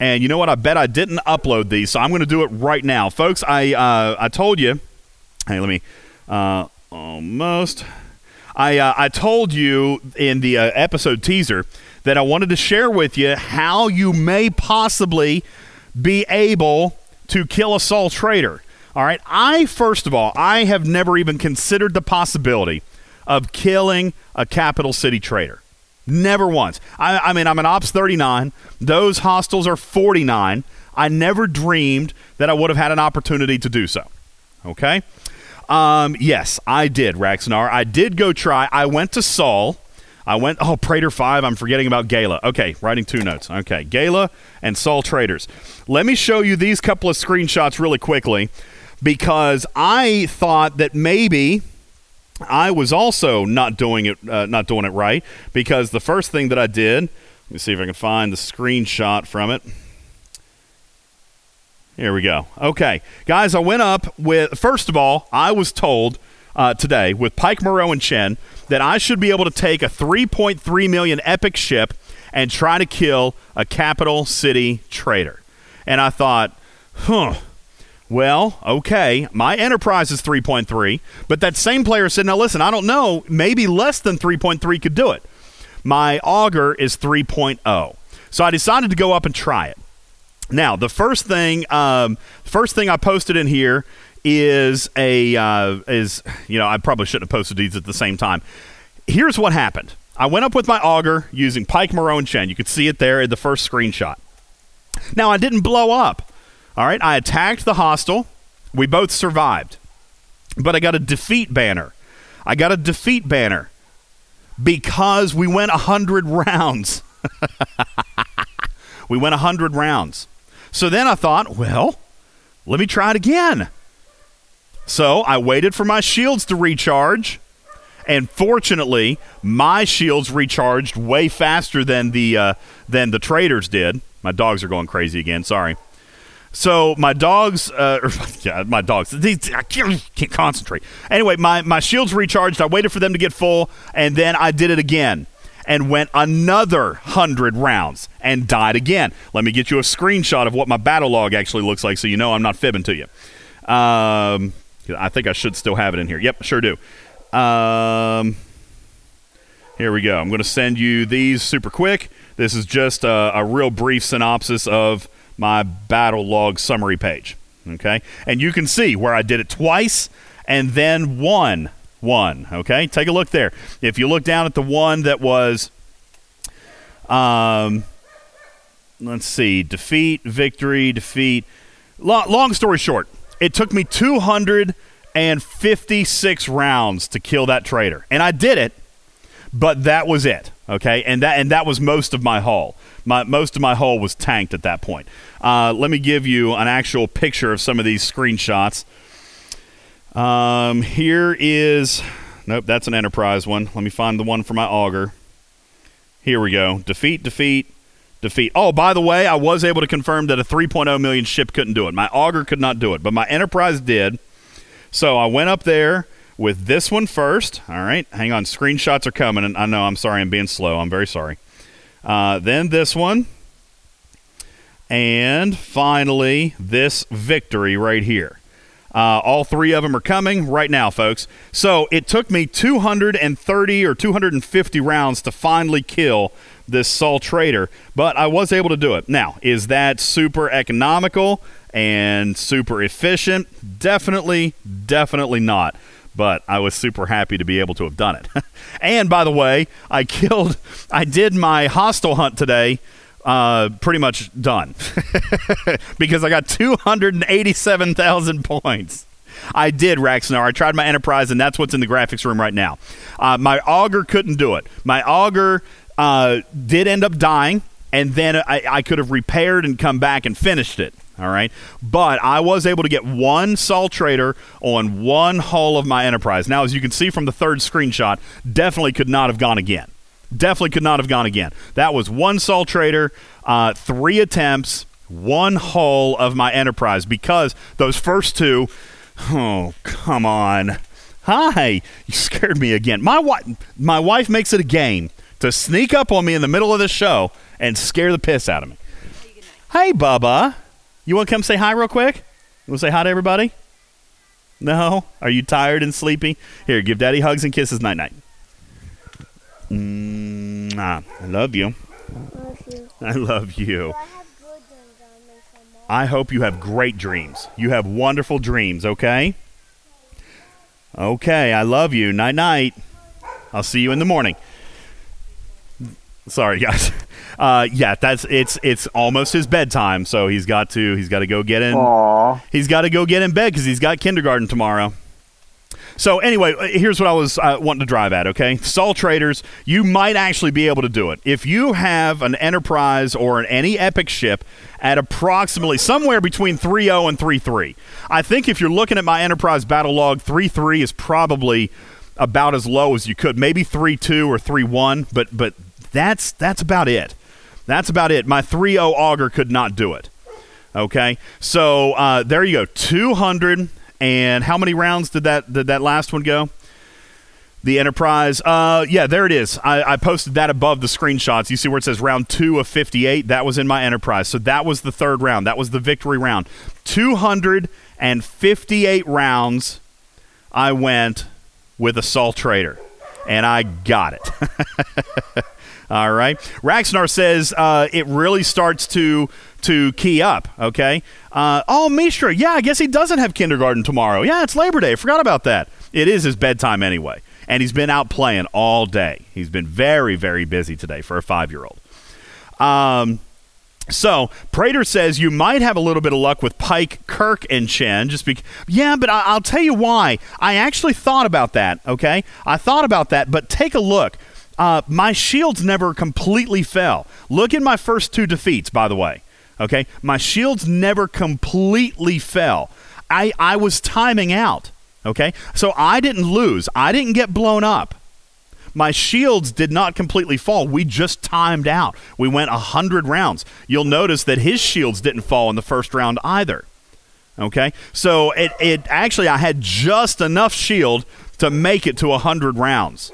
And you know what? I bet I didn't upload these, so I'm going to do it right now, folks. I uh, I told you. Hey, let me uh, almost. I uh, I told you in the uh, episode teaser that I wanted to share with you how you may possibly be able to kill a Sol Trader. All right, I first of all, I have never even considered the possibility of killing a capital city trader. Never once. I, I mean, I'm an Ops 39. Those hostiles are 49. I never dreamed that I would have had an opportunity to do so. Okay? Um, yes, I did, Raxonar. I did go try. I went to Sol. I went, oh, Praetor 5. I'm forgetting about Gala. Okay, writing two notes. Okay, Gala and Sol Traders. Let me show you these couple of screenshots really quickly because I thought that maybe I was also not doing it, uh, not doing it right because the first thing that I did, let me see if I can find the screenshot from it. Here we go. Okay, guys, I went up with, first of all, I was told uh, today with Pike Moreau and Chen that I should be able to take a 3.3 million epic ship and try to kill a capital city trader. And I thought, huh. Well, okay, my enterprise is 3.3, but that same player said, now listen, I don't know, maybe less than 3.3 could do it. My Augur is 3.0. So I decided to go up and try it. Now, the first thing, um, first thing I posted in here is a uh, is you know I probably shouldn't have posted these at the same time. Here's what happened. I went up with my Augur using Pike and Chen. You can see it there in the first screenshot. Now I didn't blow up. All right, I attacked the hostile. We both survived, but I got a defeat banner. I got a defeat banner because we went hundred rounds. we went hundred rounds. So then I thought, well, let me try it again. So I waited for my shields to recharge. And fortunately, my shields recharged way faster than the uh, than the traders did. My dogs are going crazy again. Sorry. So my dogs, uh, yeah, my dogs. These, I can't, can't concentrate. Anyway, my my shields recharged. I waited for them to get full, and then I did it again and went another 100 rounds and died again. Let me get you a screenshot of what my battle log actually looks like so you know I'm not fibbing to you. Um, I think I should still have it in here. Yep, sure do. Um, here we go. I'm going to send you these super quick. This is just a, a real brief synopsis of my battle log summary page. Okay? And you can see where I did it twice and then won one. Okay, take a look there. If you look down at the one that was, um, let's see, defeat, victory, defeat. Long, long story short, it took me 256 rounds to kill that trader, and I did it. But that was it, okay, and that and that was most of my haul. My most of my hull was tanked at that point. Uh, let me give you an actual picture of some of these screenshots. Um, here is, nope, that's an Enterprise one. Let me find the one for my Augur. Here we go. Defeat, defeat, defeat. Oh, by the way, I was able to confirm that a 3.0 million ship couldn't do it. My Augur could not do it, but my Enterprise did. So I went up there with this one first. All right, hang on. Screenshots are coming, and I know I'm sorry I'm being slow. I'm very sorry. Uh, then this one. And finally, this victory right here. Uh, all three of them are coming right now, folks. So it took me 230 or 250 rounds to finally kill this Sol Trader, but I was able to do it. Now, is that super economical and super efficient? Definitely, definitely not. But I was super happy to be able to have done it. and by the way, I killed, I did my hostile hunt today uh, pretty much done because I got 287,000 points. I did, Raxnar. I tried my Enterprise, and that's what's in the graphics room right now. Uh, my Augur couldn't do it. My Augur uh, did end up dying, and then I, I could have repaired and come back and finished it. All right. But I was able to get one Sol Trader on one hull of my Enterprise. Now, as you can see from the third screenshot, definitely could not have gone again. Definitely could not have gone again. That was one Sol Trader, uh, three attempts, one hull of my Enterprise because those first two, oh, come on. Hi, you scared me again. My, wife, my wife makes it a game to sneak up on me in the middle of the show and scare the piss out of me. Hey, Bubba. You want to come say hi real quick? You want to say hi to everybody? No? Are you tired and sleepy? Here, give daddy hugs and kisses night night. Mm, I love you. Love you. I love you. Do I have good dreams on me from mom? I hope you have great dreams. You have wonderful dreams, okay? Okay, I love you. Night night. I'll see you in the morning. Sorry, guys. Uh, yeah, that's it's it's almost his bedtime, so he's got to he's got to go get in. Aw. He's got to go get in bed because he's got kindergarten tomorrow. So anyway, uh, here's what I was uh, wanting to drive at. Okay, Sol traders, you might actually be able to do it if you have an Enterprise or an, any Epic ship at approximately somewhere between 3.0 and 3.3. I think if you're looking at my Enterprise battle log, 3.3 is probably about as low as you could. Maybe 3.2 or 3.1, but but that's that's about it. That's about it. My 3.0 Augur could not do it. Okay, so uh, there you go. 200 and how many rounds did that did that last one go? The Enterprise. Uh, yeah, there it is. I, I posted that above the screenshots. You see where it says round two of 58? That was in my Enterprise. So that was the third round. That was the victory round. 258 rounds I went with a Sol Trader, and I got it. All right. Raxnar says uh, it really starts to to key up. Okay. Uh, oh, Mishra. Yeah, I guess he doesn't have kindergarten tomorrow. Yeah, it's Labor Day. Forgot about that. It is his bedtime anyway, and he's been out playing all day. He's been very very busy today for a five year old. Um. So Praetor says you might have a little bit of luck with Pike, Kirk, and Chen. Just be- yeah, but I- I'll tell you why. I actually thought about that. Okay, I thought about that, but take a look. Uh, my shields never completely fell. Look at my first two defeats, by the way. Okay, my shields never completely fell. I I was timing out. Okay, so I didn't lose. I didn't get blown up. My shields did not completely fall. We just timed out. We went 100 rounds. You'll notice that his shields didn't fall in the first round either. Okay? So it, it actually, I had just enough shield to make it to 100 rounds.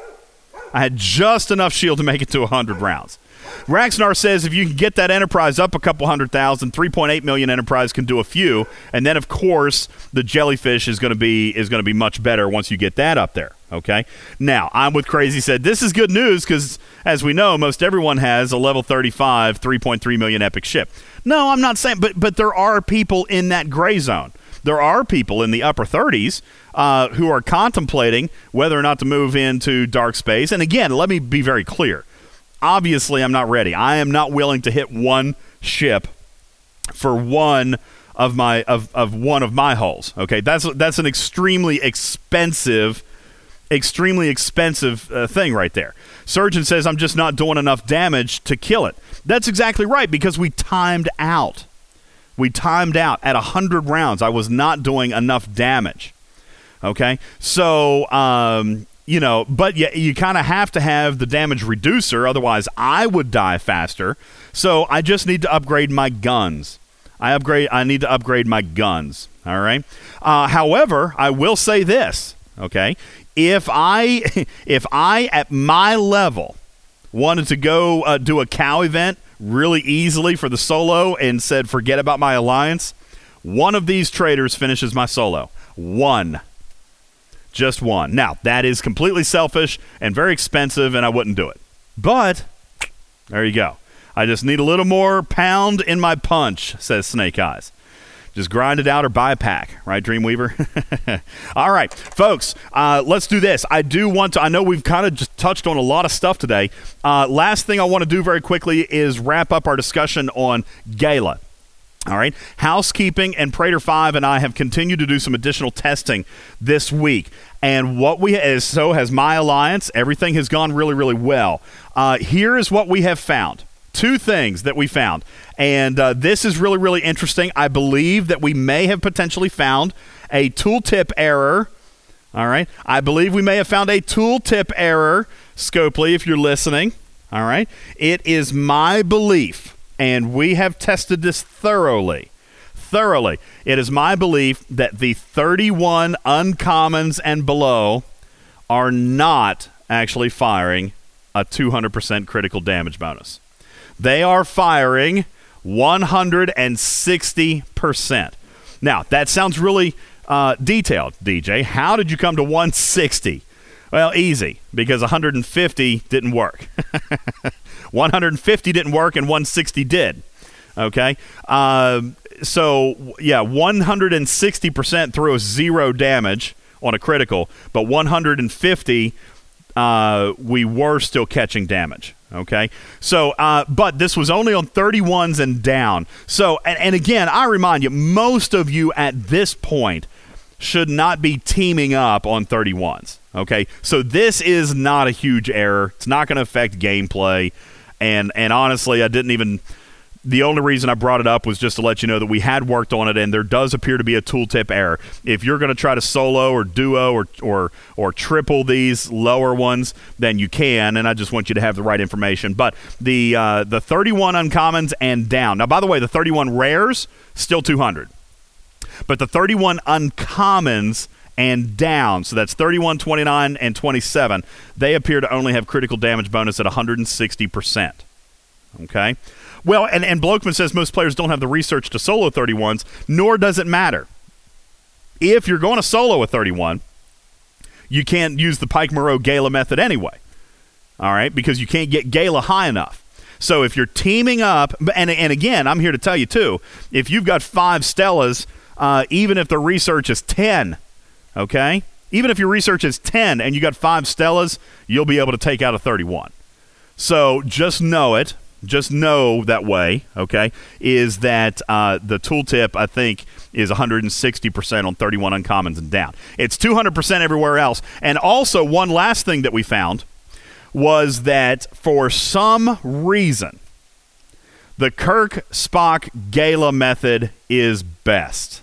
I had just enough shield to make it to 100 rounds. Raxnar says if you can get that enterprise up a couple hundred thousand, 3.8 million enterprise can do a few, and then of course the jellyfish is going to be is going to be much better once you get that up there. Okay. Now I'm with Crazy said this is good news because as we know, most everyone has a level 35, 3.3 million epic ship. No, I'm not saying, but but there are people in that gray zone. There are people in the upper 30s uh, who are contemplating whether or not to move into dark space. And again, let me be very clear obviously I'm not ready. I am not willing to hit one ship for one of my of, of one of my hulls. Okay, that's that's an extremely expensive, extremely expensive uh, thing right there. Surgeon says I'm just not doing enough damage to kill it. That's exactly right because we timed out. We timed out at hundred rounds. I was not doing enough damage. Okay, so um, you know, but you, you kind of have to have the damage reducer, otherwise I would die faster. So I just need to upgrade my guns. I upgrade. I need to upgrade my guns. All right. Uh, however, I will say this. Okay, if I if I at my level wanted to go uh, do a cow event really easily for the solo and said forget about my alliance, one of these traders finishes my solo. One just one. Now, that is completely selfish and very expensive, and I wouldn't do it. But there you go. I just need a little more pound in my punch, says Snake Eyes. Just grind it out or buy a pack, right, Dreamweaver? All right, folks, uh, let's do this. I do want to, I know we've kind of just touched on a lot of stuff today. Uh, last thing I want to do very quickly is wrap up our discussion on Gaila. All right. Housekeeping and Praetor 5 and I have continued to do some additional testing this week. And what we, as so has my alliance, everything has gone really, really well. Uh, here is what we have found two things that we found. And uh, this is really, really interesting. I believe that we may have potentially found a tooltip error. All right. I believe we may have found a tooltip error, Scopely, if you're listening. All right. It is my belief, and we have tested this thoroughly. Thoroughly. It is my belief that the 31 uncommons and below are not actually firing a 200% critical damage bonus. They are firing 160%. Now, that sounds really uh, detailed, DJ. How did you come to 160? Well, easy, because 150 didn't work. 150 didn't work, and 160 did. Okay? Uh, so, yeah, 160% threw a zero damage on a critical, but 150, uh, we were still catching damage. Okay, so uh, but this was only on 31s and down. So and, and again, I remind you, most of you at this point should not be teaming up on 31s. Okay, so this is not a huge error. It's not going to affect gameplay, and and honestly, I didn't even the only reason I brought it up was just to let you know that we had worked on it, and there does appear to be a tooltip error. If you're going to try to solo or duo or or or triple these lower ones, then you can, and I just want you to have the right information. But the uh, the 31 uncommons and down. Now, by the way, the 31 rares still 200, but the 31 uncommons and down. So that's 31, 29, and 27. They appear to only have critical damage bonus at 160%. Okay? Well, and, and Blokman says most players don't have the research to solo 31s, nor does it matter. If you're going to solo a 31, you can't use the Pike Moreau Gaila method anyway. All right, because you can't get Gaila high enough. So if you're teaming up, and, and again, I'm here to tell you too, if you've got five Stellas, uh, even if the research is 10, okay? Even if your research is 10 and you got five Stellas, you'll be able to take out a 31. So just know it just know that way, okay, is that uh, the tooltip, I think, is 160% on 31 uncommons and down. It's 200% everywhere else. And also, one last thing that we found was that for some reason, the Kirk Spock Gaila method is best.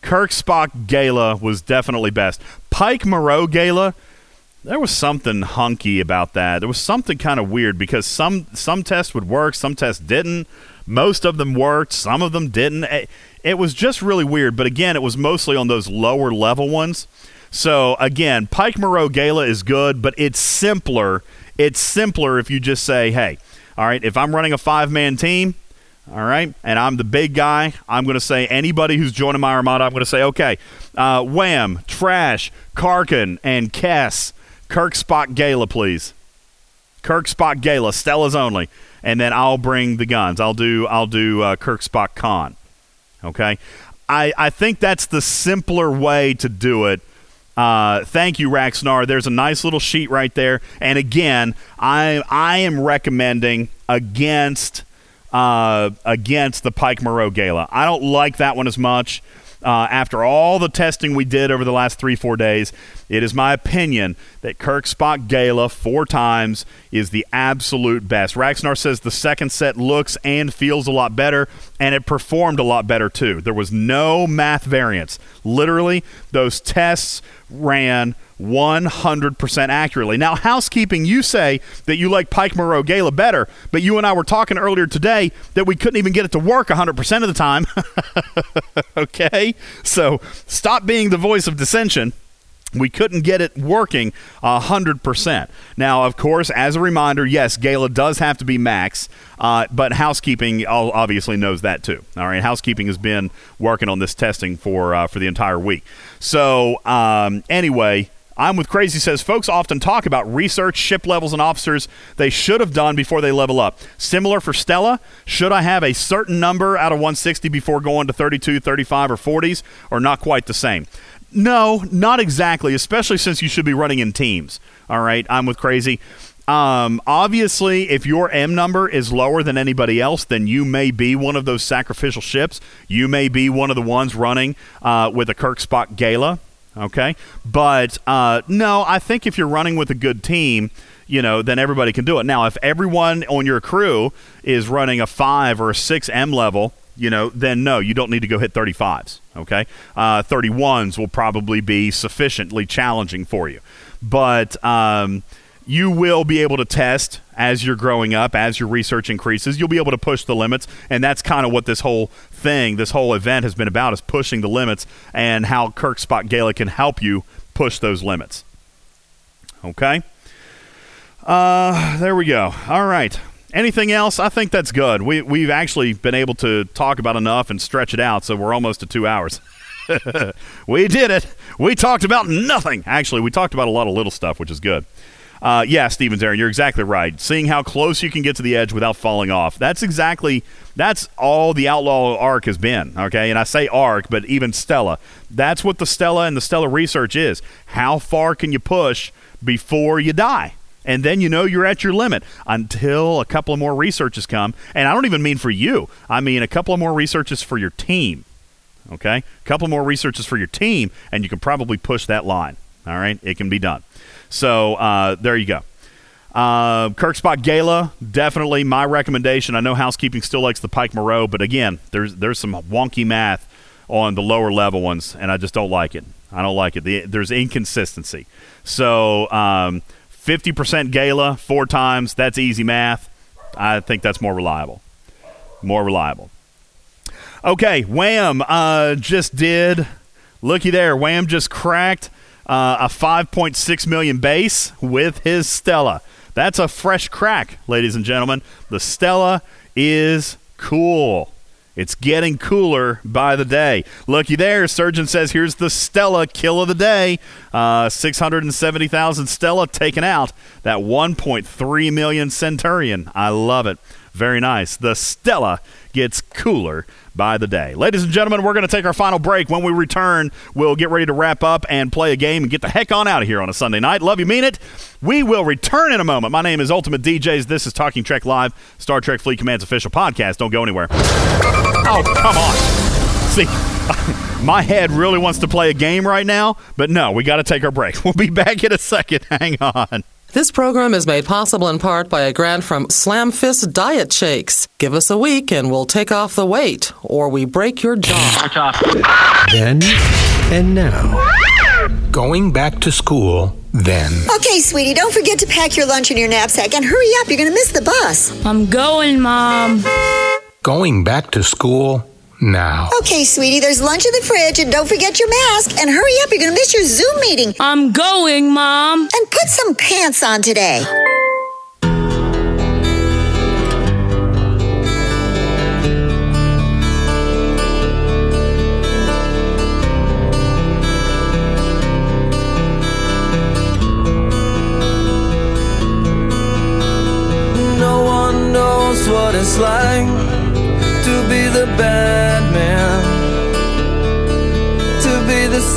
Kirk Spock Gaila was definitely best. Pike Moreau Gaila there was something hunky about that. There was something kind of weird because some some tests would work, some tests didn't. Most of them worked, some of them didn't. It, it was just really weird. But again, it was mostly on those lower level ones. So again, Pike Moreau Gaila is good, but it's simpler. It's simpler if you just say, "Hey, all right, if I'm running a five man team." All right. And I'm the big guy. I'm going to say anybody who's joining my armada, I'm going to say, okay, uh, Wham, Trash, Karkin, and Kess Kirk Spock Gaila, please. Kirk Spock Gaila, Stella's only, and then I'll bring the guns. I'll do I'll do uh, Kirk Spock Con. Okay, I I think that's the simpler way to do it. Uh, thank you, Raxnar. There's a nice little sheet right there. And again, I I am recommending against uh, against the Pike Moreau Gaila. I don't like that one as much. Uh, after all the testing we did over the last three, four days, it is my opinion that Kirk Spock Gaila four times is the absolute best. Raxnar says the second set looks and feels a lot better, and it performed a lot better too. There was no math variance. Literally, those tests ran 100% accurately. Now, housekeeping, you say that you like Pike Moreau Gaila better, but you and I were talking earlier today that we couldn't even get it to work 100% of the time. okay? So stop being the voice of dissension we couldn't get it working 100%. Now, of course, as a reminder, yes, Gaila does have to be max, uh, but housekeeping obviously knows that too. All right, housekeeping has been working on this testing for, uh, for the entire week. So, um, anyway, I'm with Crazy says folks often talk about research, ship levels, and officers they should have done before they level up. Similar for Stella, should I have a certain number out of 160 before going to 32, 35, or 40s, or not quite the same? No, not exactly, especially since you should be running in teams. All right, I'm with Crazy. Um, obviously, if your M number is lower than anybody else, then you may be one of those sacrificial ships. You may be one of the ones running uh, with a Kirk Spock Gaila. Okay, but uh, no, I think if you're running with a good team, you know, then everybody can do it. Now, if everyone on your crew is running a five or a six M level, you know, then no, you don't need to go hit 35s. Okay, uh, 31s will probably be sufficiently challenging for you, but um, you will be able to test as you're growing up, as your research increases. You'll be able to push the limits, and that's kind of what this whole thing, this whole event has been about, is pushing the limits and how Kirk Spock Gaila can help you push those limits. Okay. Uh, there we go. All right. Anything else? I think that's good. We we've actually been able to talk about enough and stretch it out, so we're almost to two hours. we did it. We talked about nothing. Actually, we talked about a lot of little stuff, which is good. Uh, yeah, Stevens, Aaron, you're exactly right. Seeing how close you can get to the edge without falling off. That's exactly that's all the outlaw arc has been. Okay, and I say arc, but even Stella. That's what the Stella and the Stella research is. How far can you push before you die? And then you know you're at your limit until a couple of more researches come. And I don't even mean for you. I mean a couple of more researches for your team. Okay, a couple more researches for your team, and you can probably push that line. All right, it can be done. So uh, there you go. Uh, Kirk Spock Gaila, definitely my recommendation. I know housekeeping still likes the Pike Moreau, but again, there's there's some wonky math on the lower level ones, and I just don't like it. I don't like it. The, there's inconsistency. So um, 50% Gaila four times, that's easy math. I think that's more reliable. More reliable. Okay, Wham uh, just did. Looky there. Wham just cracked uh, a 5.6 million base with his Stella. That's a fresh crack, ladies and gentlemen. The Stella is cool. It's getting cooler by the day. Looky there. Surgeon says here's the Stella kill of the day. Uh, 670,000 Stella taken out. That 1.3 million Centurion. I love it. Very nice. The Stella gets cooler by the day. Ladies and gentlemen, we're going to take our final break. When we return, we'll get ready to wrap up and play a game and get the heck on out of here on a Sunday night. Love you, mean it. We will return in a moment. My name is Ultimate DJs. This is Talking Trek Live, Star Trek Fleet Command's official podcast. Don't go anywhere. Oh, come on. See, my head really wants to play a game right now, but no, we got to take our break. We'll be back in a second. Hang on. This program is made possible in part by a grant from Slam Fist Diet Shakes. Give us a week and we'll take off the weight, or we break your jaw. Then and now. Going back to school, then. Okay, sweetie, don't forget to pack your lunch in your knapsack and hurry up. You're going to miss the bus. I'm going, Mom. Going back to school, now. Okay, sweetie, there's lunch in the fridge, and don't forget your mask. And hurry up, you're going to miss your Zoom meeting. I'm going, Mom. And put some pants on today.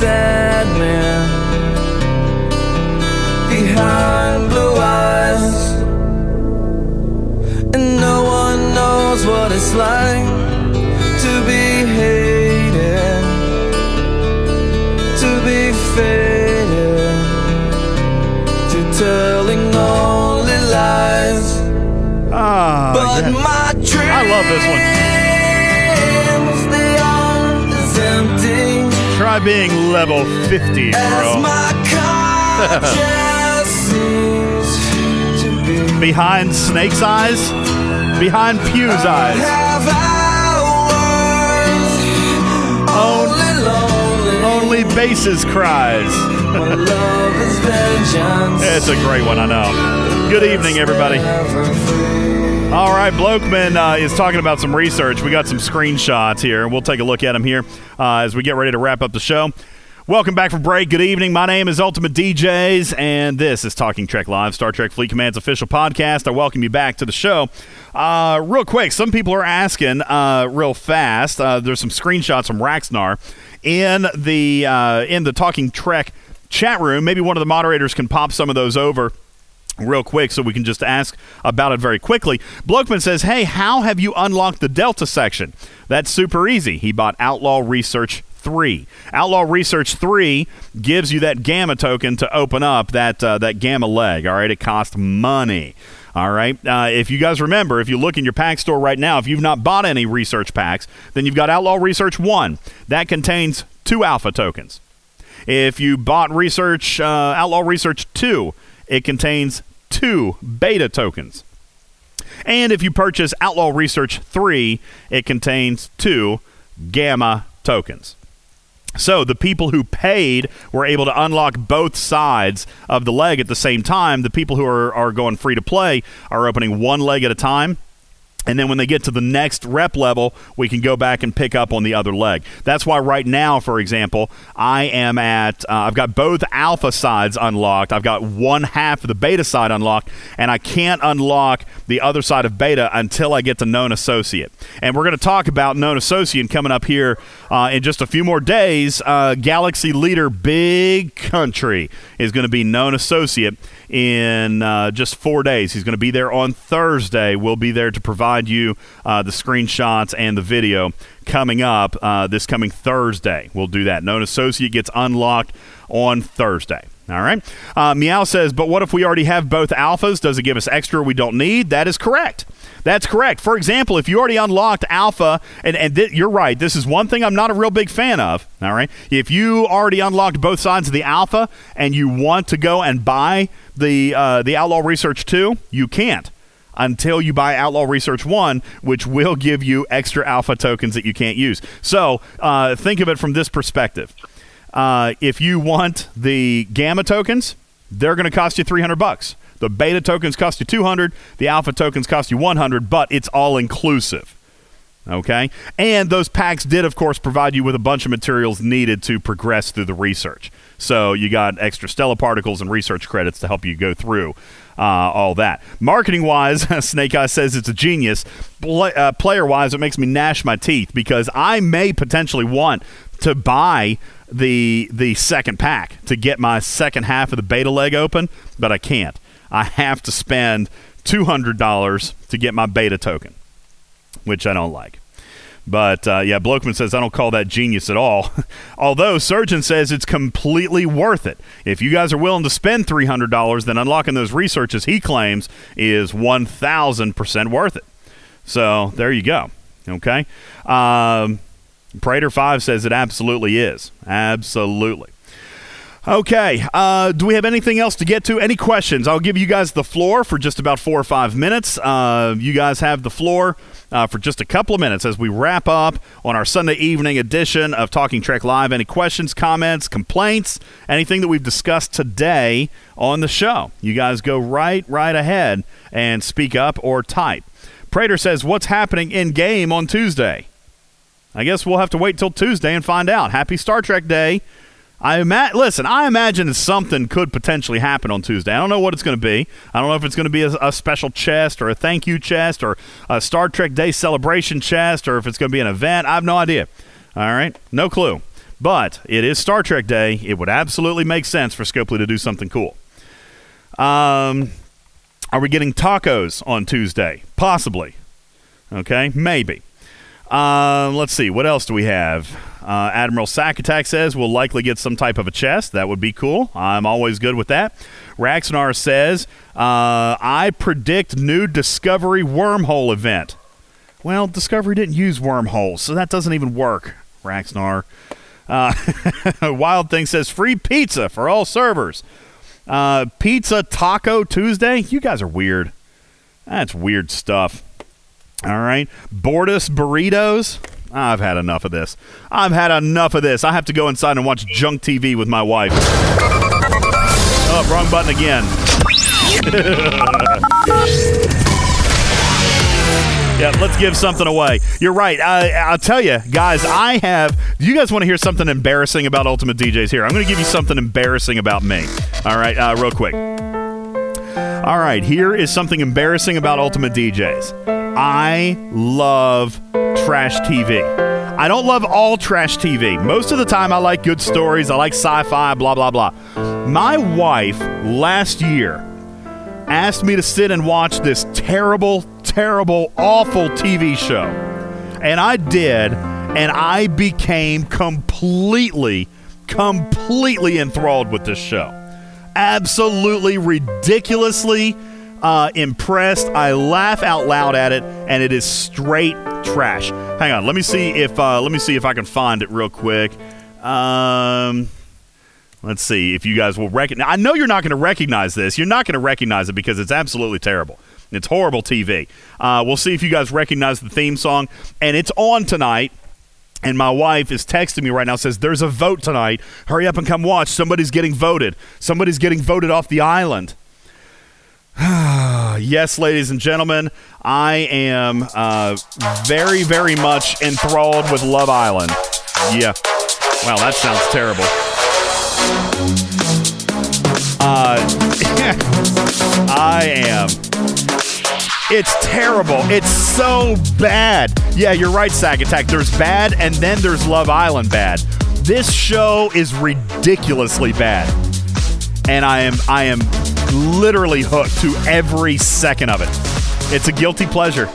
Sad man behind blue eyes, and no one knows what it's like to be hated, to be faded, to telling only lies. Ah, But my dream I love this one. Try being level 50, bro. my conscience seems. Behind Snake's eyes? Behind Pew's eyes. Only. Only bases cries. My love is vengeance. It's a great one, I know. Good evening, everybody. All right, Blokeman uh, is talking about some research. We got some screenshots here, and we'll take a look at them here uh, as we get ready to wrap up the show. Welcome back from break. Good evening. My name is Ultimate DJs, and this is Talking Trek Live, Star Trek Fleet Command's official podcast. I welcome you back to the show. Uh, real quick, some people are asking uh, real fast. Uh, there's some screenshots from Raxnar in the uh, in the Talking Trek chat room. Maybe one of the moderators can pop some of those over real quick so we can just ask about it very quickly. Blokeman says, Hey, how have you unlocked the Delta section? That's super easy. He bought Outlaw Research 3. Outlaw Research 3 gives you that gamma token to open up that, uh, that gamma leg. All right, it costs money. All right. Uh, if you guys remember, if you look in your pack store right now, if you've not bought any research packs, then you've got Outlaw Research 1. That contains two alpha tokens. If you bought Research uh, Outlaw Research 2, it contains two beta tokens. And if you purchase Outlaw Research 3, it contains two gamma tokens. So the people who paid were able to unlock both sides of the leg at the same time. The people who are, are going free to play are opening one leg at a time and then when they get to the next rep level, we can go back and pick up on the other leg. That's why right now, for example, I am at, uh, I've got both alpha sides unlocked. I've got one half of the beta side unlocked, and I can't unlock the other side of beta until I get to known associate. And we're going to talk about known associate coming up here uh, in just a few more days. Uh, Galaxy leader Big Country is going to be known associate in uh, just four days. He's going to be there on Thursday. We'll be there to provide you uh, the screenshots and the video coming up uh, this coming Thursday. We'll do that. Known associate gets unlocked on Thursday. All right. Uh, Meow says, but what if we already have both alphas? Does it give us extra we don't need? That is correct. That's correct. For example, if you already unlocked alpha, and, and th- you're right, this is one thing I'm not a real big fan of. All right. If you already unlocked both sides of the alpha and you want to go and buy the, uh, the Outlaw Research 2, you can't until you buy Outlaw Research 1, which will give you extra alpha tokens that you can't use. So uh, think of it from this perspective. Uh, if you want the gamma tokens, they're going to cost you 300 bucks. The beta tokens cost you 200, the alpha tokens cost you 100, but it's all inclusive. Okay? And those packs did, of course, provide you with a bunch of materials needed to progress through the research. So you got extra stellar particles and research credits to help you go through uh, all that. Marketing wise, Snake Eye says it's a genius. Play, uh, player wise, it makes me gnash my teeth because I may potentially want to buy the the second pack to get my second half of the beta leg open, but I can't. I have to spend two hundred dollars to get my beta token, which I don't like. But uh, yeah, Blokeman says I don't call that genius at all. Although Surgeon says it's completely worth it. If you guys are willing to spend three hundred dollars, then unlocking those researches he claims is one thousand percent worth it. So there you go. Okay. Um, Praetor Five says it absolutely is. Absolutely. Okay. Uh, do we have anything else to get to? Any questions? I'll give you guys the floor for just about four or five minutes. Uh, you guys have the floor uh, for just a couple of minutes as we wrap up on our Sunday evening edition of Talking Trek Live. Any questions, comments, complaints, anything that we've discussed today on the show? You guys go right, right ahead and speak up or type. Praetor says, What's happening in game on Tuesday? I guess we'll have to wait till Tuesday and find out. Happy Star Trek Day. I ima- listen. I imagine something could potentially happen on Tuesday. I don't know what it's going to be. I don't know if it's going to be a, a, special chest or a thank you chest or a Star Trek Day celebration chest or if it's going to be an event. I have no idea. All right, no clue. But it is Star Trek Day. It would absolutely make sense for Scopely to do something cool. Um, are we getting tacos on Tuesday? Possibly. Okay, maybe. Um, let's see. What else do we have? Uh, Admiral Sack Attack says we'll likely get some type of a chest. That would be cool. I'm always good with that. Raxnar says uh, I predict new Discovery wormhole event. Well, Discovery didn't use wormholes, so that doesn't even work. Raxnar. Uh, Wild Thing says free pizza for all servers. Uh, pizza Taco Tuesday. You guys are weird. That's weird stuff. All right. Bordus burritos. I've had enough of this. I've had enough of this. I have to go inside and watch junk TV with my wife. Oh, wrong button again. yeah, let's give something away. You're right. I, will tell you, guys, I have. You guys want to hear something embarrassing about Ultimate DJs here? I'm going to give you something embarrassing about me. All right, uh, real quick. All right, here is something embarrassing about Ultimate DJs. I love trash TV. I don't love all trash TV. Most of the time, I like good stories. I like sci fi, blah, blah, blah. My wife last year asked me to sit and watch this terrible, terrible, awful TV show. And I did, and I became completely, completely enthralled with this show. Absolutely ridiculously uh, impressed. I laugh out loud at it, and it is straight trash. Hang on, let me see if uh, let me see if I can find it real quick. Um, let's see if you guys will recognize. I know you're not going to recognize this. You're not going to recognize it because it's absolutely terrible. It's horrible TV. Uh, we'll see if you guys recognize the theme song, and it's on tonight. And my wife is texting me right now, says, There's a vote tonight. Hurry up and come watch. Somebody's getting voted. Somebody's getting voted off the island. yes, ladies and gentlemen, I am uh, very, very much enthralled with Love Island. Yeah. Wow, that sounds terrible. Uh, I am. It's terrible. It's so bad. Yeah, you're right, Sack Attack. There's bad, and then there's Love Island bad. This show is ridiculously bad, and I am I am literally hooked to every second of it. It's a guilty pleasure.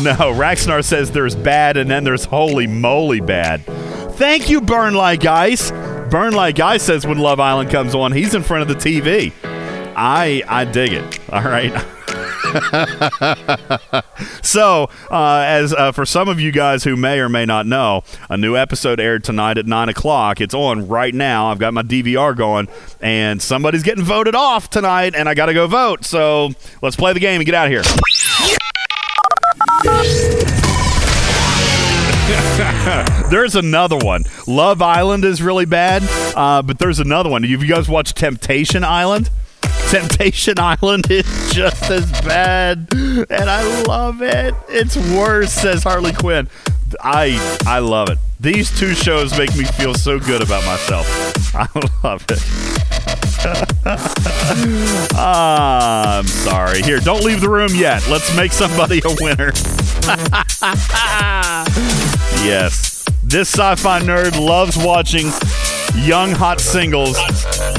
No, Raxnar says there's bad, and then there's holy moly bad. Thank you, Burn Like Ice. Burn Like Ice says when Love Island comes on, he's in front of the TV. I I dig it. All right. so, uh, as uh, for some of you guys who may or may not know, a new episode aired tonight at nine o'clock. It's on right now. I've got my DVR going, and somebody's getting voted off tonight, and I got to go vote. So let's play the game and get out of here. there's another one. Love Island is really bad, uh, but there's another one. Have you guys watched Temptation Island? Temptation Island is just as bad, and I love it. It's worse, says Harley Quinn. I I love it. These two shows make me feel so good about myself. I love it. ah, I'm sorry. Here, don't leave the room yet. Let's make somebody a winner. yes. This sci fi nerd loves watching young hot singles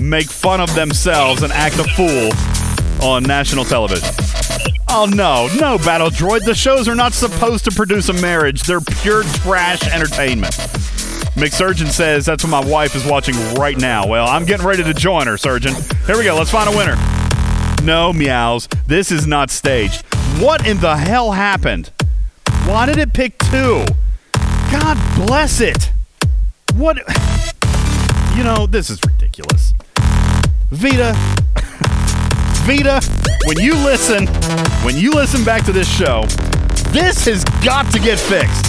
make fun of themselves and act a fool on national television. Oh no, no, Battle Droid. The shows are not supposed to produce a marriage. They're pure trash entertainment. McSurgeon says that's what my wife is watching right now. Well, I'm getting ready to join her, Surgeon. Here we go. Let's find a winner. No, meows. This is not staged. What in the hell happened? Why did it pick two? God bless it. What? You know, this is ridiculous. Vita, Vita, when you listen, when you listen back to this show, this has got to get fixed.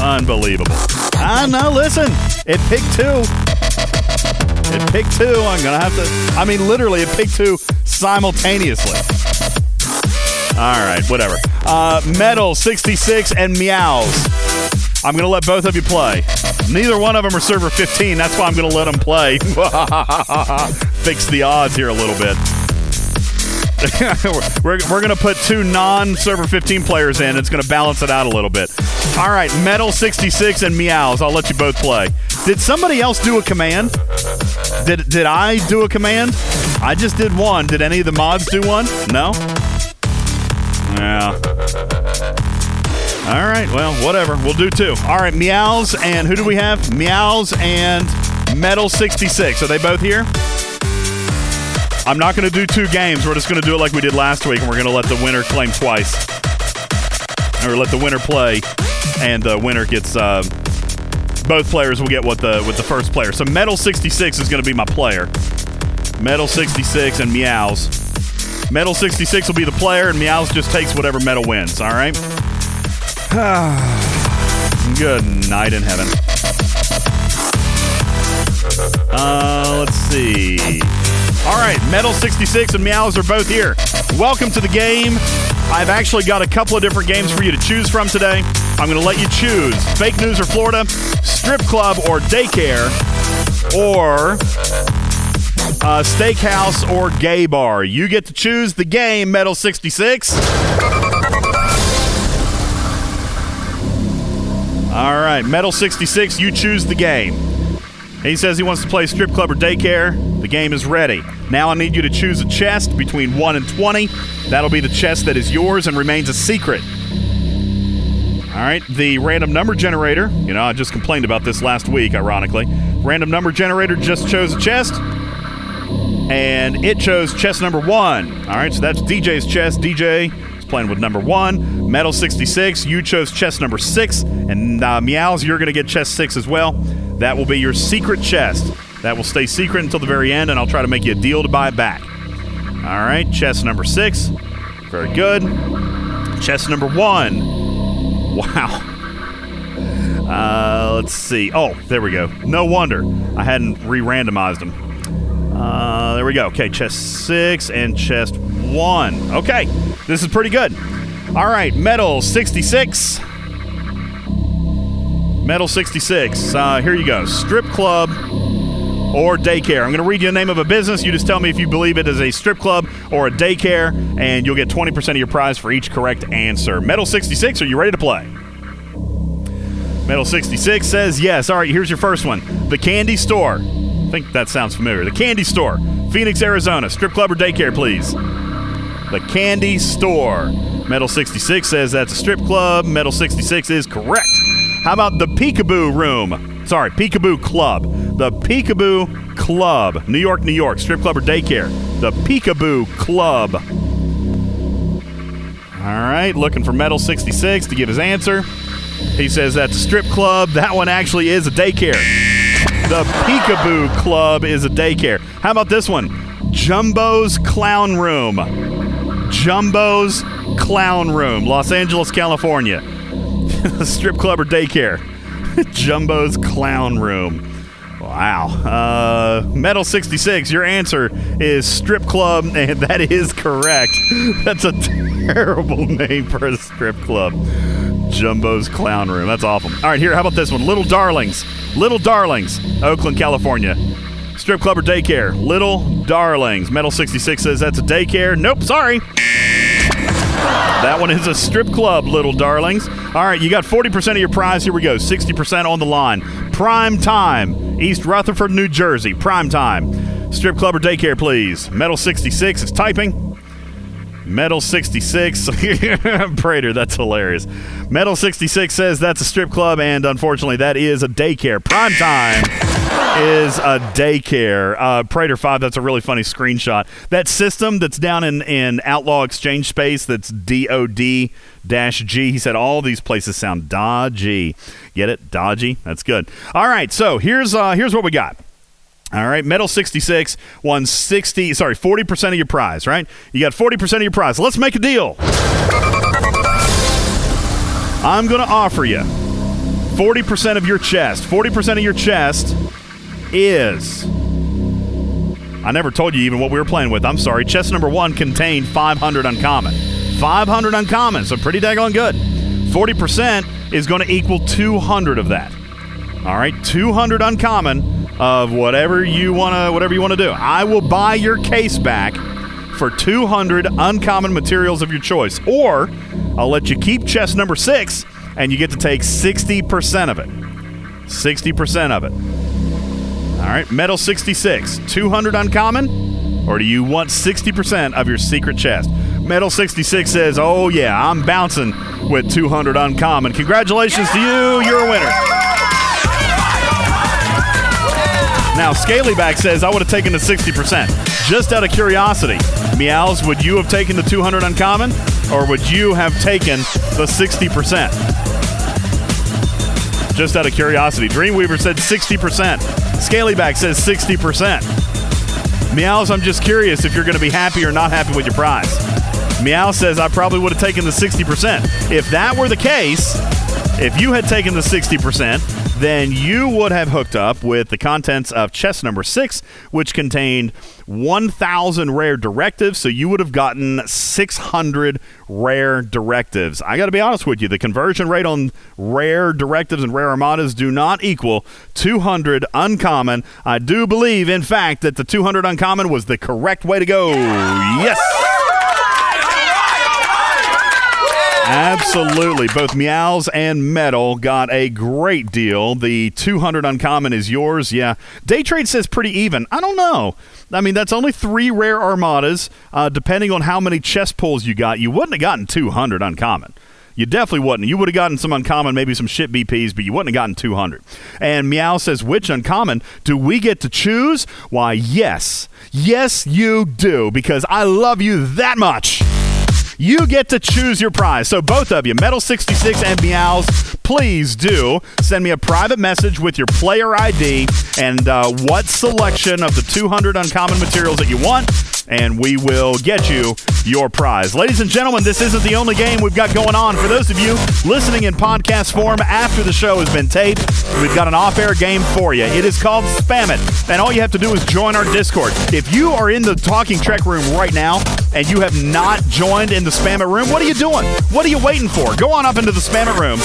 Unbelievable. Ah, I know, listen, it picked two. It picked two. I'm to have to, I mean, literally, it picked two simultaneously. All right, whatever. Uh, Metal 66 and Meows. I'm going to let both of you play. Neither one of them are server 15. That's why I'm going to let them play. Fix the odds here a little bit. we're we're going to put two non server 15 players in. It's going to balance it out a little bit. All right, Metal 66 and Meows. I'll let you both play. Did somebody else do a command? Did, did I do a command? I just did one. Did any of the mods do one? No? Yeah. All right, well, whatever. We'll do two. All right, Meows and who do we have? Meows and Metal 66. Are they both here? I'm not going to do two games. We're just going to do it like we did last week, and we're going to let the winner claim twice. Or let the winner play, and the winner gets. Uh, both players will get what the with the first player. So Metal 66 is going to be my player. Metal 66 and Meows. Metal 66 will be the player, and Meows just takes whatever Metal wins. All right. Good night in heaven. Uh, let's see. All right, Metal 66 and Meows are both here. Welcome to the game. I've actually got a couple of different games for you to choose from today. I'm going to let you choose fake news or Florida, strip club or daycare, or uh, steakhouse or gay bar. You get to choose the game, Metal 66. All right, Metal 66, you choose the game. He says he wants to play strip club or daycare. The game is ready. Now I need you to choose a chest between 1 and 20. That'll be the chest that is yours and remains a secret. All right, the random number generator, you know, I just complained about this last week, ironically. Random number generator just chose a chest, and it chose chest number one. All right, so that's DJ's chest. DJ is playing with number one. Metal 66, you chose chest number six, and uh, Meows, you're going to get chest six as well. That will be your secret chest. That will stay secret until the very end, and I'll try to make you a deal to buy it back. All right, chest number six. Very good. Chest number one. Wow. Uh, let's see. Oh, there we go. No wonder I hadn't re randomized them. Uh, there we go. Okay, chest six and chest one. Okay, this is pretty good. All right, metal 66. Metal 66. Uh, here you go. Strip club or daycare. I'm going to read you the name of a business. You just tell me if you believe it is a strip club or a daycare, and you'll get 20% of your prize for each correct answer. Metal 66, are you ready to play? Metal 66 says yes. All right, here's your first one The Candy Store. I think that sounds familiar. The Candy Store, Phoenix, Arizona. Strip club or daycare, please. The Candy Store. Metal 66 says that's a strip club. Metal 66 is correct. How about the Peekaboo Room? Sorry, Peekaboo Club. The Peekaboo Club. New York, New York. Strip club or daycare. The Peekaboo Club. All right, looking for Metal 66 to give his answer. He says that's a strip club. That one actually is a daycare. The Peekaboo Club is a daycare. How about this one? Jumbo's Clown Room. Jumbo's Clown Room, Los Angeles, California. strip club or daycare. Jumbo's Clown Room. Wow. Uh, Metal 66, your answer is strip club, and that is correct. That's a terrible name for a strip club. Jumbo's Clown Room. That's awful. All right, here, how about this one? Little Darlings. Little Darlings, Oakland, California. Strip club or daycare? Little Darlings. Metal 66 says that's a daycare. Nope, sorry. That one is a strip club, little darlings. All right, you got 40% of your prize. Here we go. 60% on the line. Prime time. East Rutherford, New Jersey. Prime time. Strip club or daycare, please. Metal 66 is typing. Metal 66. Praetor, that's hilarious. Metal 66 says that's a strip club, and unfortunately, that is a daycare. Prime time is a daycare. Uh, Praetor 5, that's a really funny screenshot. That system that's down in, in Outlaw Exchange Space, that's DOD dash G, he said all these places sound dodgy. Get it? Dodgy? That's good. All right, so here's, uh, here's what we got. All right, Metal 66 won 60, sorry, 40% of your prize, right? You got 40% of your prize. Let's make a deal. I'm going to offer you 40% of your chest. 40% of your chest is. I never told you even what we were playing with. I'm sorry. Chest number one contained 500 uncommon. 500 uncommon, so pretty daggone good. 40% is going to equal 200 of that. All right, 200 uncommon of whatever you want to whatever you want to do. I will buy your case back for 200 uncommon materials of your choice or I'll let you keep chest number 6 and you get to take 60% of it. 60% of it. All right, metal 66, 200 uncommon, or do you want 60% of your secret chest? Metal 66 says, Oh, yeah, I'm bouncing with 200 uncommon. Congratulations to you. You're a winner. Now, Scalyback says, I would have taken the 60%. Just out of curiosity, Meows, would you have taken the 200 uncommon, or would you have taken the 60%? Just out of curiosity. Dreamweaver said 60%. Scalyback says 60%. Meows, I'm just curious if you're going to be happy or not happy with your prize. Meow says I probably would have taken the 60%. If that were the case, if you had taken the 60%, then you would have hooked up with the contents of chest number six, which contained 1,000 rare directives. So you would have gotten 600 rare directives. I got to be honest with you, the conversion rate on rare directives and rare armadas do not equal 200 uncommon. I do believe, in fact, that the 200 uncommon was the correct way to go. Yes. Absolutely. Both Meows and Metal got a great deal. The 200 uncommon is yours. Yeah. Day trade says pretty even. I don't know. I mean, that's only three rare armadas. Uh, depending on how many chest pulls you got, you wouldn't have gotten 200 uncommon. You definitely wouldn't. You would have gotten some uncommon, maybe some shit BPs, but you wouldn't have gotten 200. And Meow says, which uncommon do we get to choose? Why, yes. Yes, you do, because I love you that much you get to choose your prize. So both of you, Metal 66 and Meows, please do send me a private message with your player ID and uh, what selection of the 200 uncommon materials that you want and we will get you your prize. Ladies and gentlemen, this isn't the only game we've got going on. For those of you listening in podcast form after the show has been taped, we've got an off air game for you. It is called Spam It, and all you have to do is join our Discord. If you are in the Talking Trek room right now and you have not joined in the Spam It room, what are you doing? What are you waiting for? Go on up into the Spam It room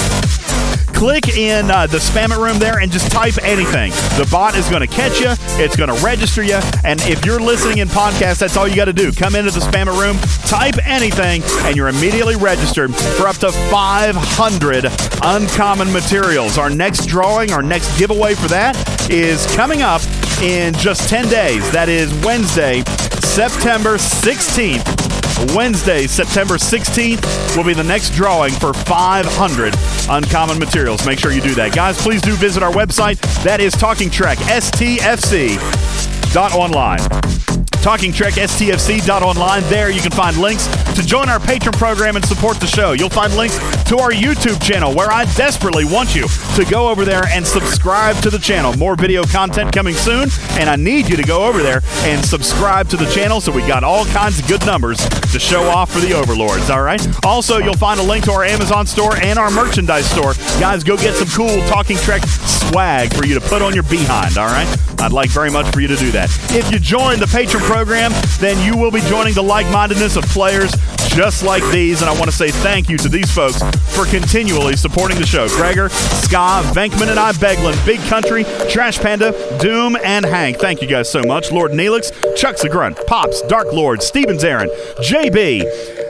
click in uh, the spam it room there and just type anything. The bot is going to catch you. It's going to register you. And if you're listening in podcast, that's all you got to do. Come into the spam it room, type anything, and you're immediately registered for up to 500 uncommon materials. Our next drawing, our next giveaway for that is coming up in just 10 days. That is Wednesday, September 16th. Wednesday, September 16th, will be the next drawing for 500 uncommon materials. Make sure you do that. Guys, please do visit our website. That is Talking Trek, STFC.online. Talking Trek STFC.online. There you can find links to join our patron program and support the show. You'll find links to our YouTube channel where I desperately want you to go over there and subscribe to the channel. More video content coming soon, and I need you to go over there and subscribe to the channel so we got all kinds of good numbers to show off for the overlords, all right? Also, you'll find a link to our Amazon store and our merchandise store. Guys, go get some cool Talking Trek swag for you to put on your behind, all right? I'd like very much for you to do that. If you join the patron program, then you will be joining the like mindedness of players just like these. And I want to say thank you to these folks for continually supporting the show. Gregor, Ska, Venkman, and I, Beglin, Big Country, Trash Panda, Doom, and Hank. Thank you guys so much. Lord Neelix, Chuck Grunt, Pops, Dark Lord, Stevens Aaron, JB,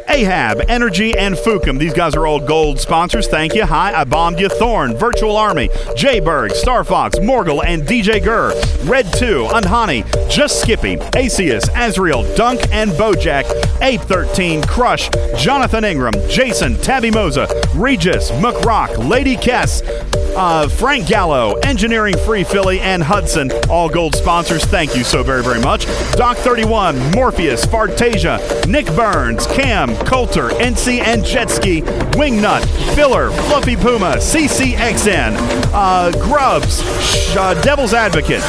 Ahab, Energy, and Fukum. These guys are all gold sponsors. Thank you. Hi, I bombed you. Thorn, Virtual Army, Jayberg, Star Fox, Morgul, and DJ Gurr. Red 2, Unhani, Just Skippy, Acius, Azriel, Dunk, and Bojack. Ape 13, Crush, Jonathan Ingram, Jason, Tabby Moza, Regis, McRock, Lady Kess, uh, Frank Gallo, Engineering Free Philly, and Hudson, all gold sponsors. Thank you so very, very much. Doc 31, Morpheus, Fartasia, Nick Burns, Cam, Coulter, NC and Jetski, Wingnut, Filler, Fluffy Puma, CCXN, uh, Grubs, uh, Devil's Advocate,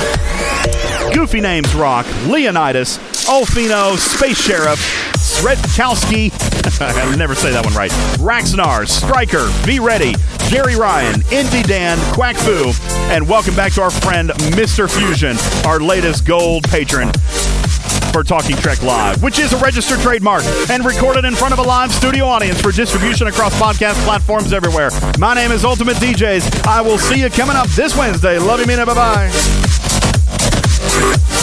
Goofy Names Rock, Leonidas, Olfino, Space Sheriff, Sredkowski, I'll never say that one right, Raxnar, Striker, Be Ready, Jerry Ryan, Indy Dan, Quack Fu, and welcome back to our friend Mr. Fusion, our latest gold patron for Talking Trek Live, which is a registered trademark and recorded in front of a live studio audience for distribution across podcast platforms everywhere. My name is Ultimate DJs. I will see you coming up this Wednesday. Love you, Mina. Bye bye. Thank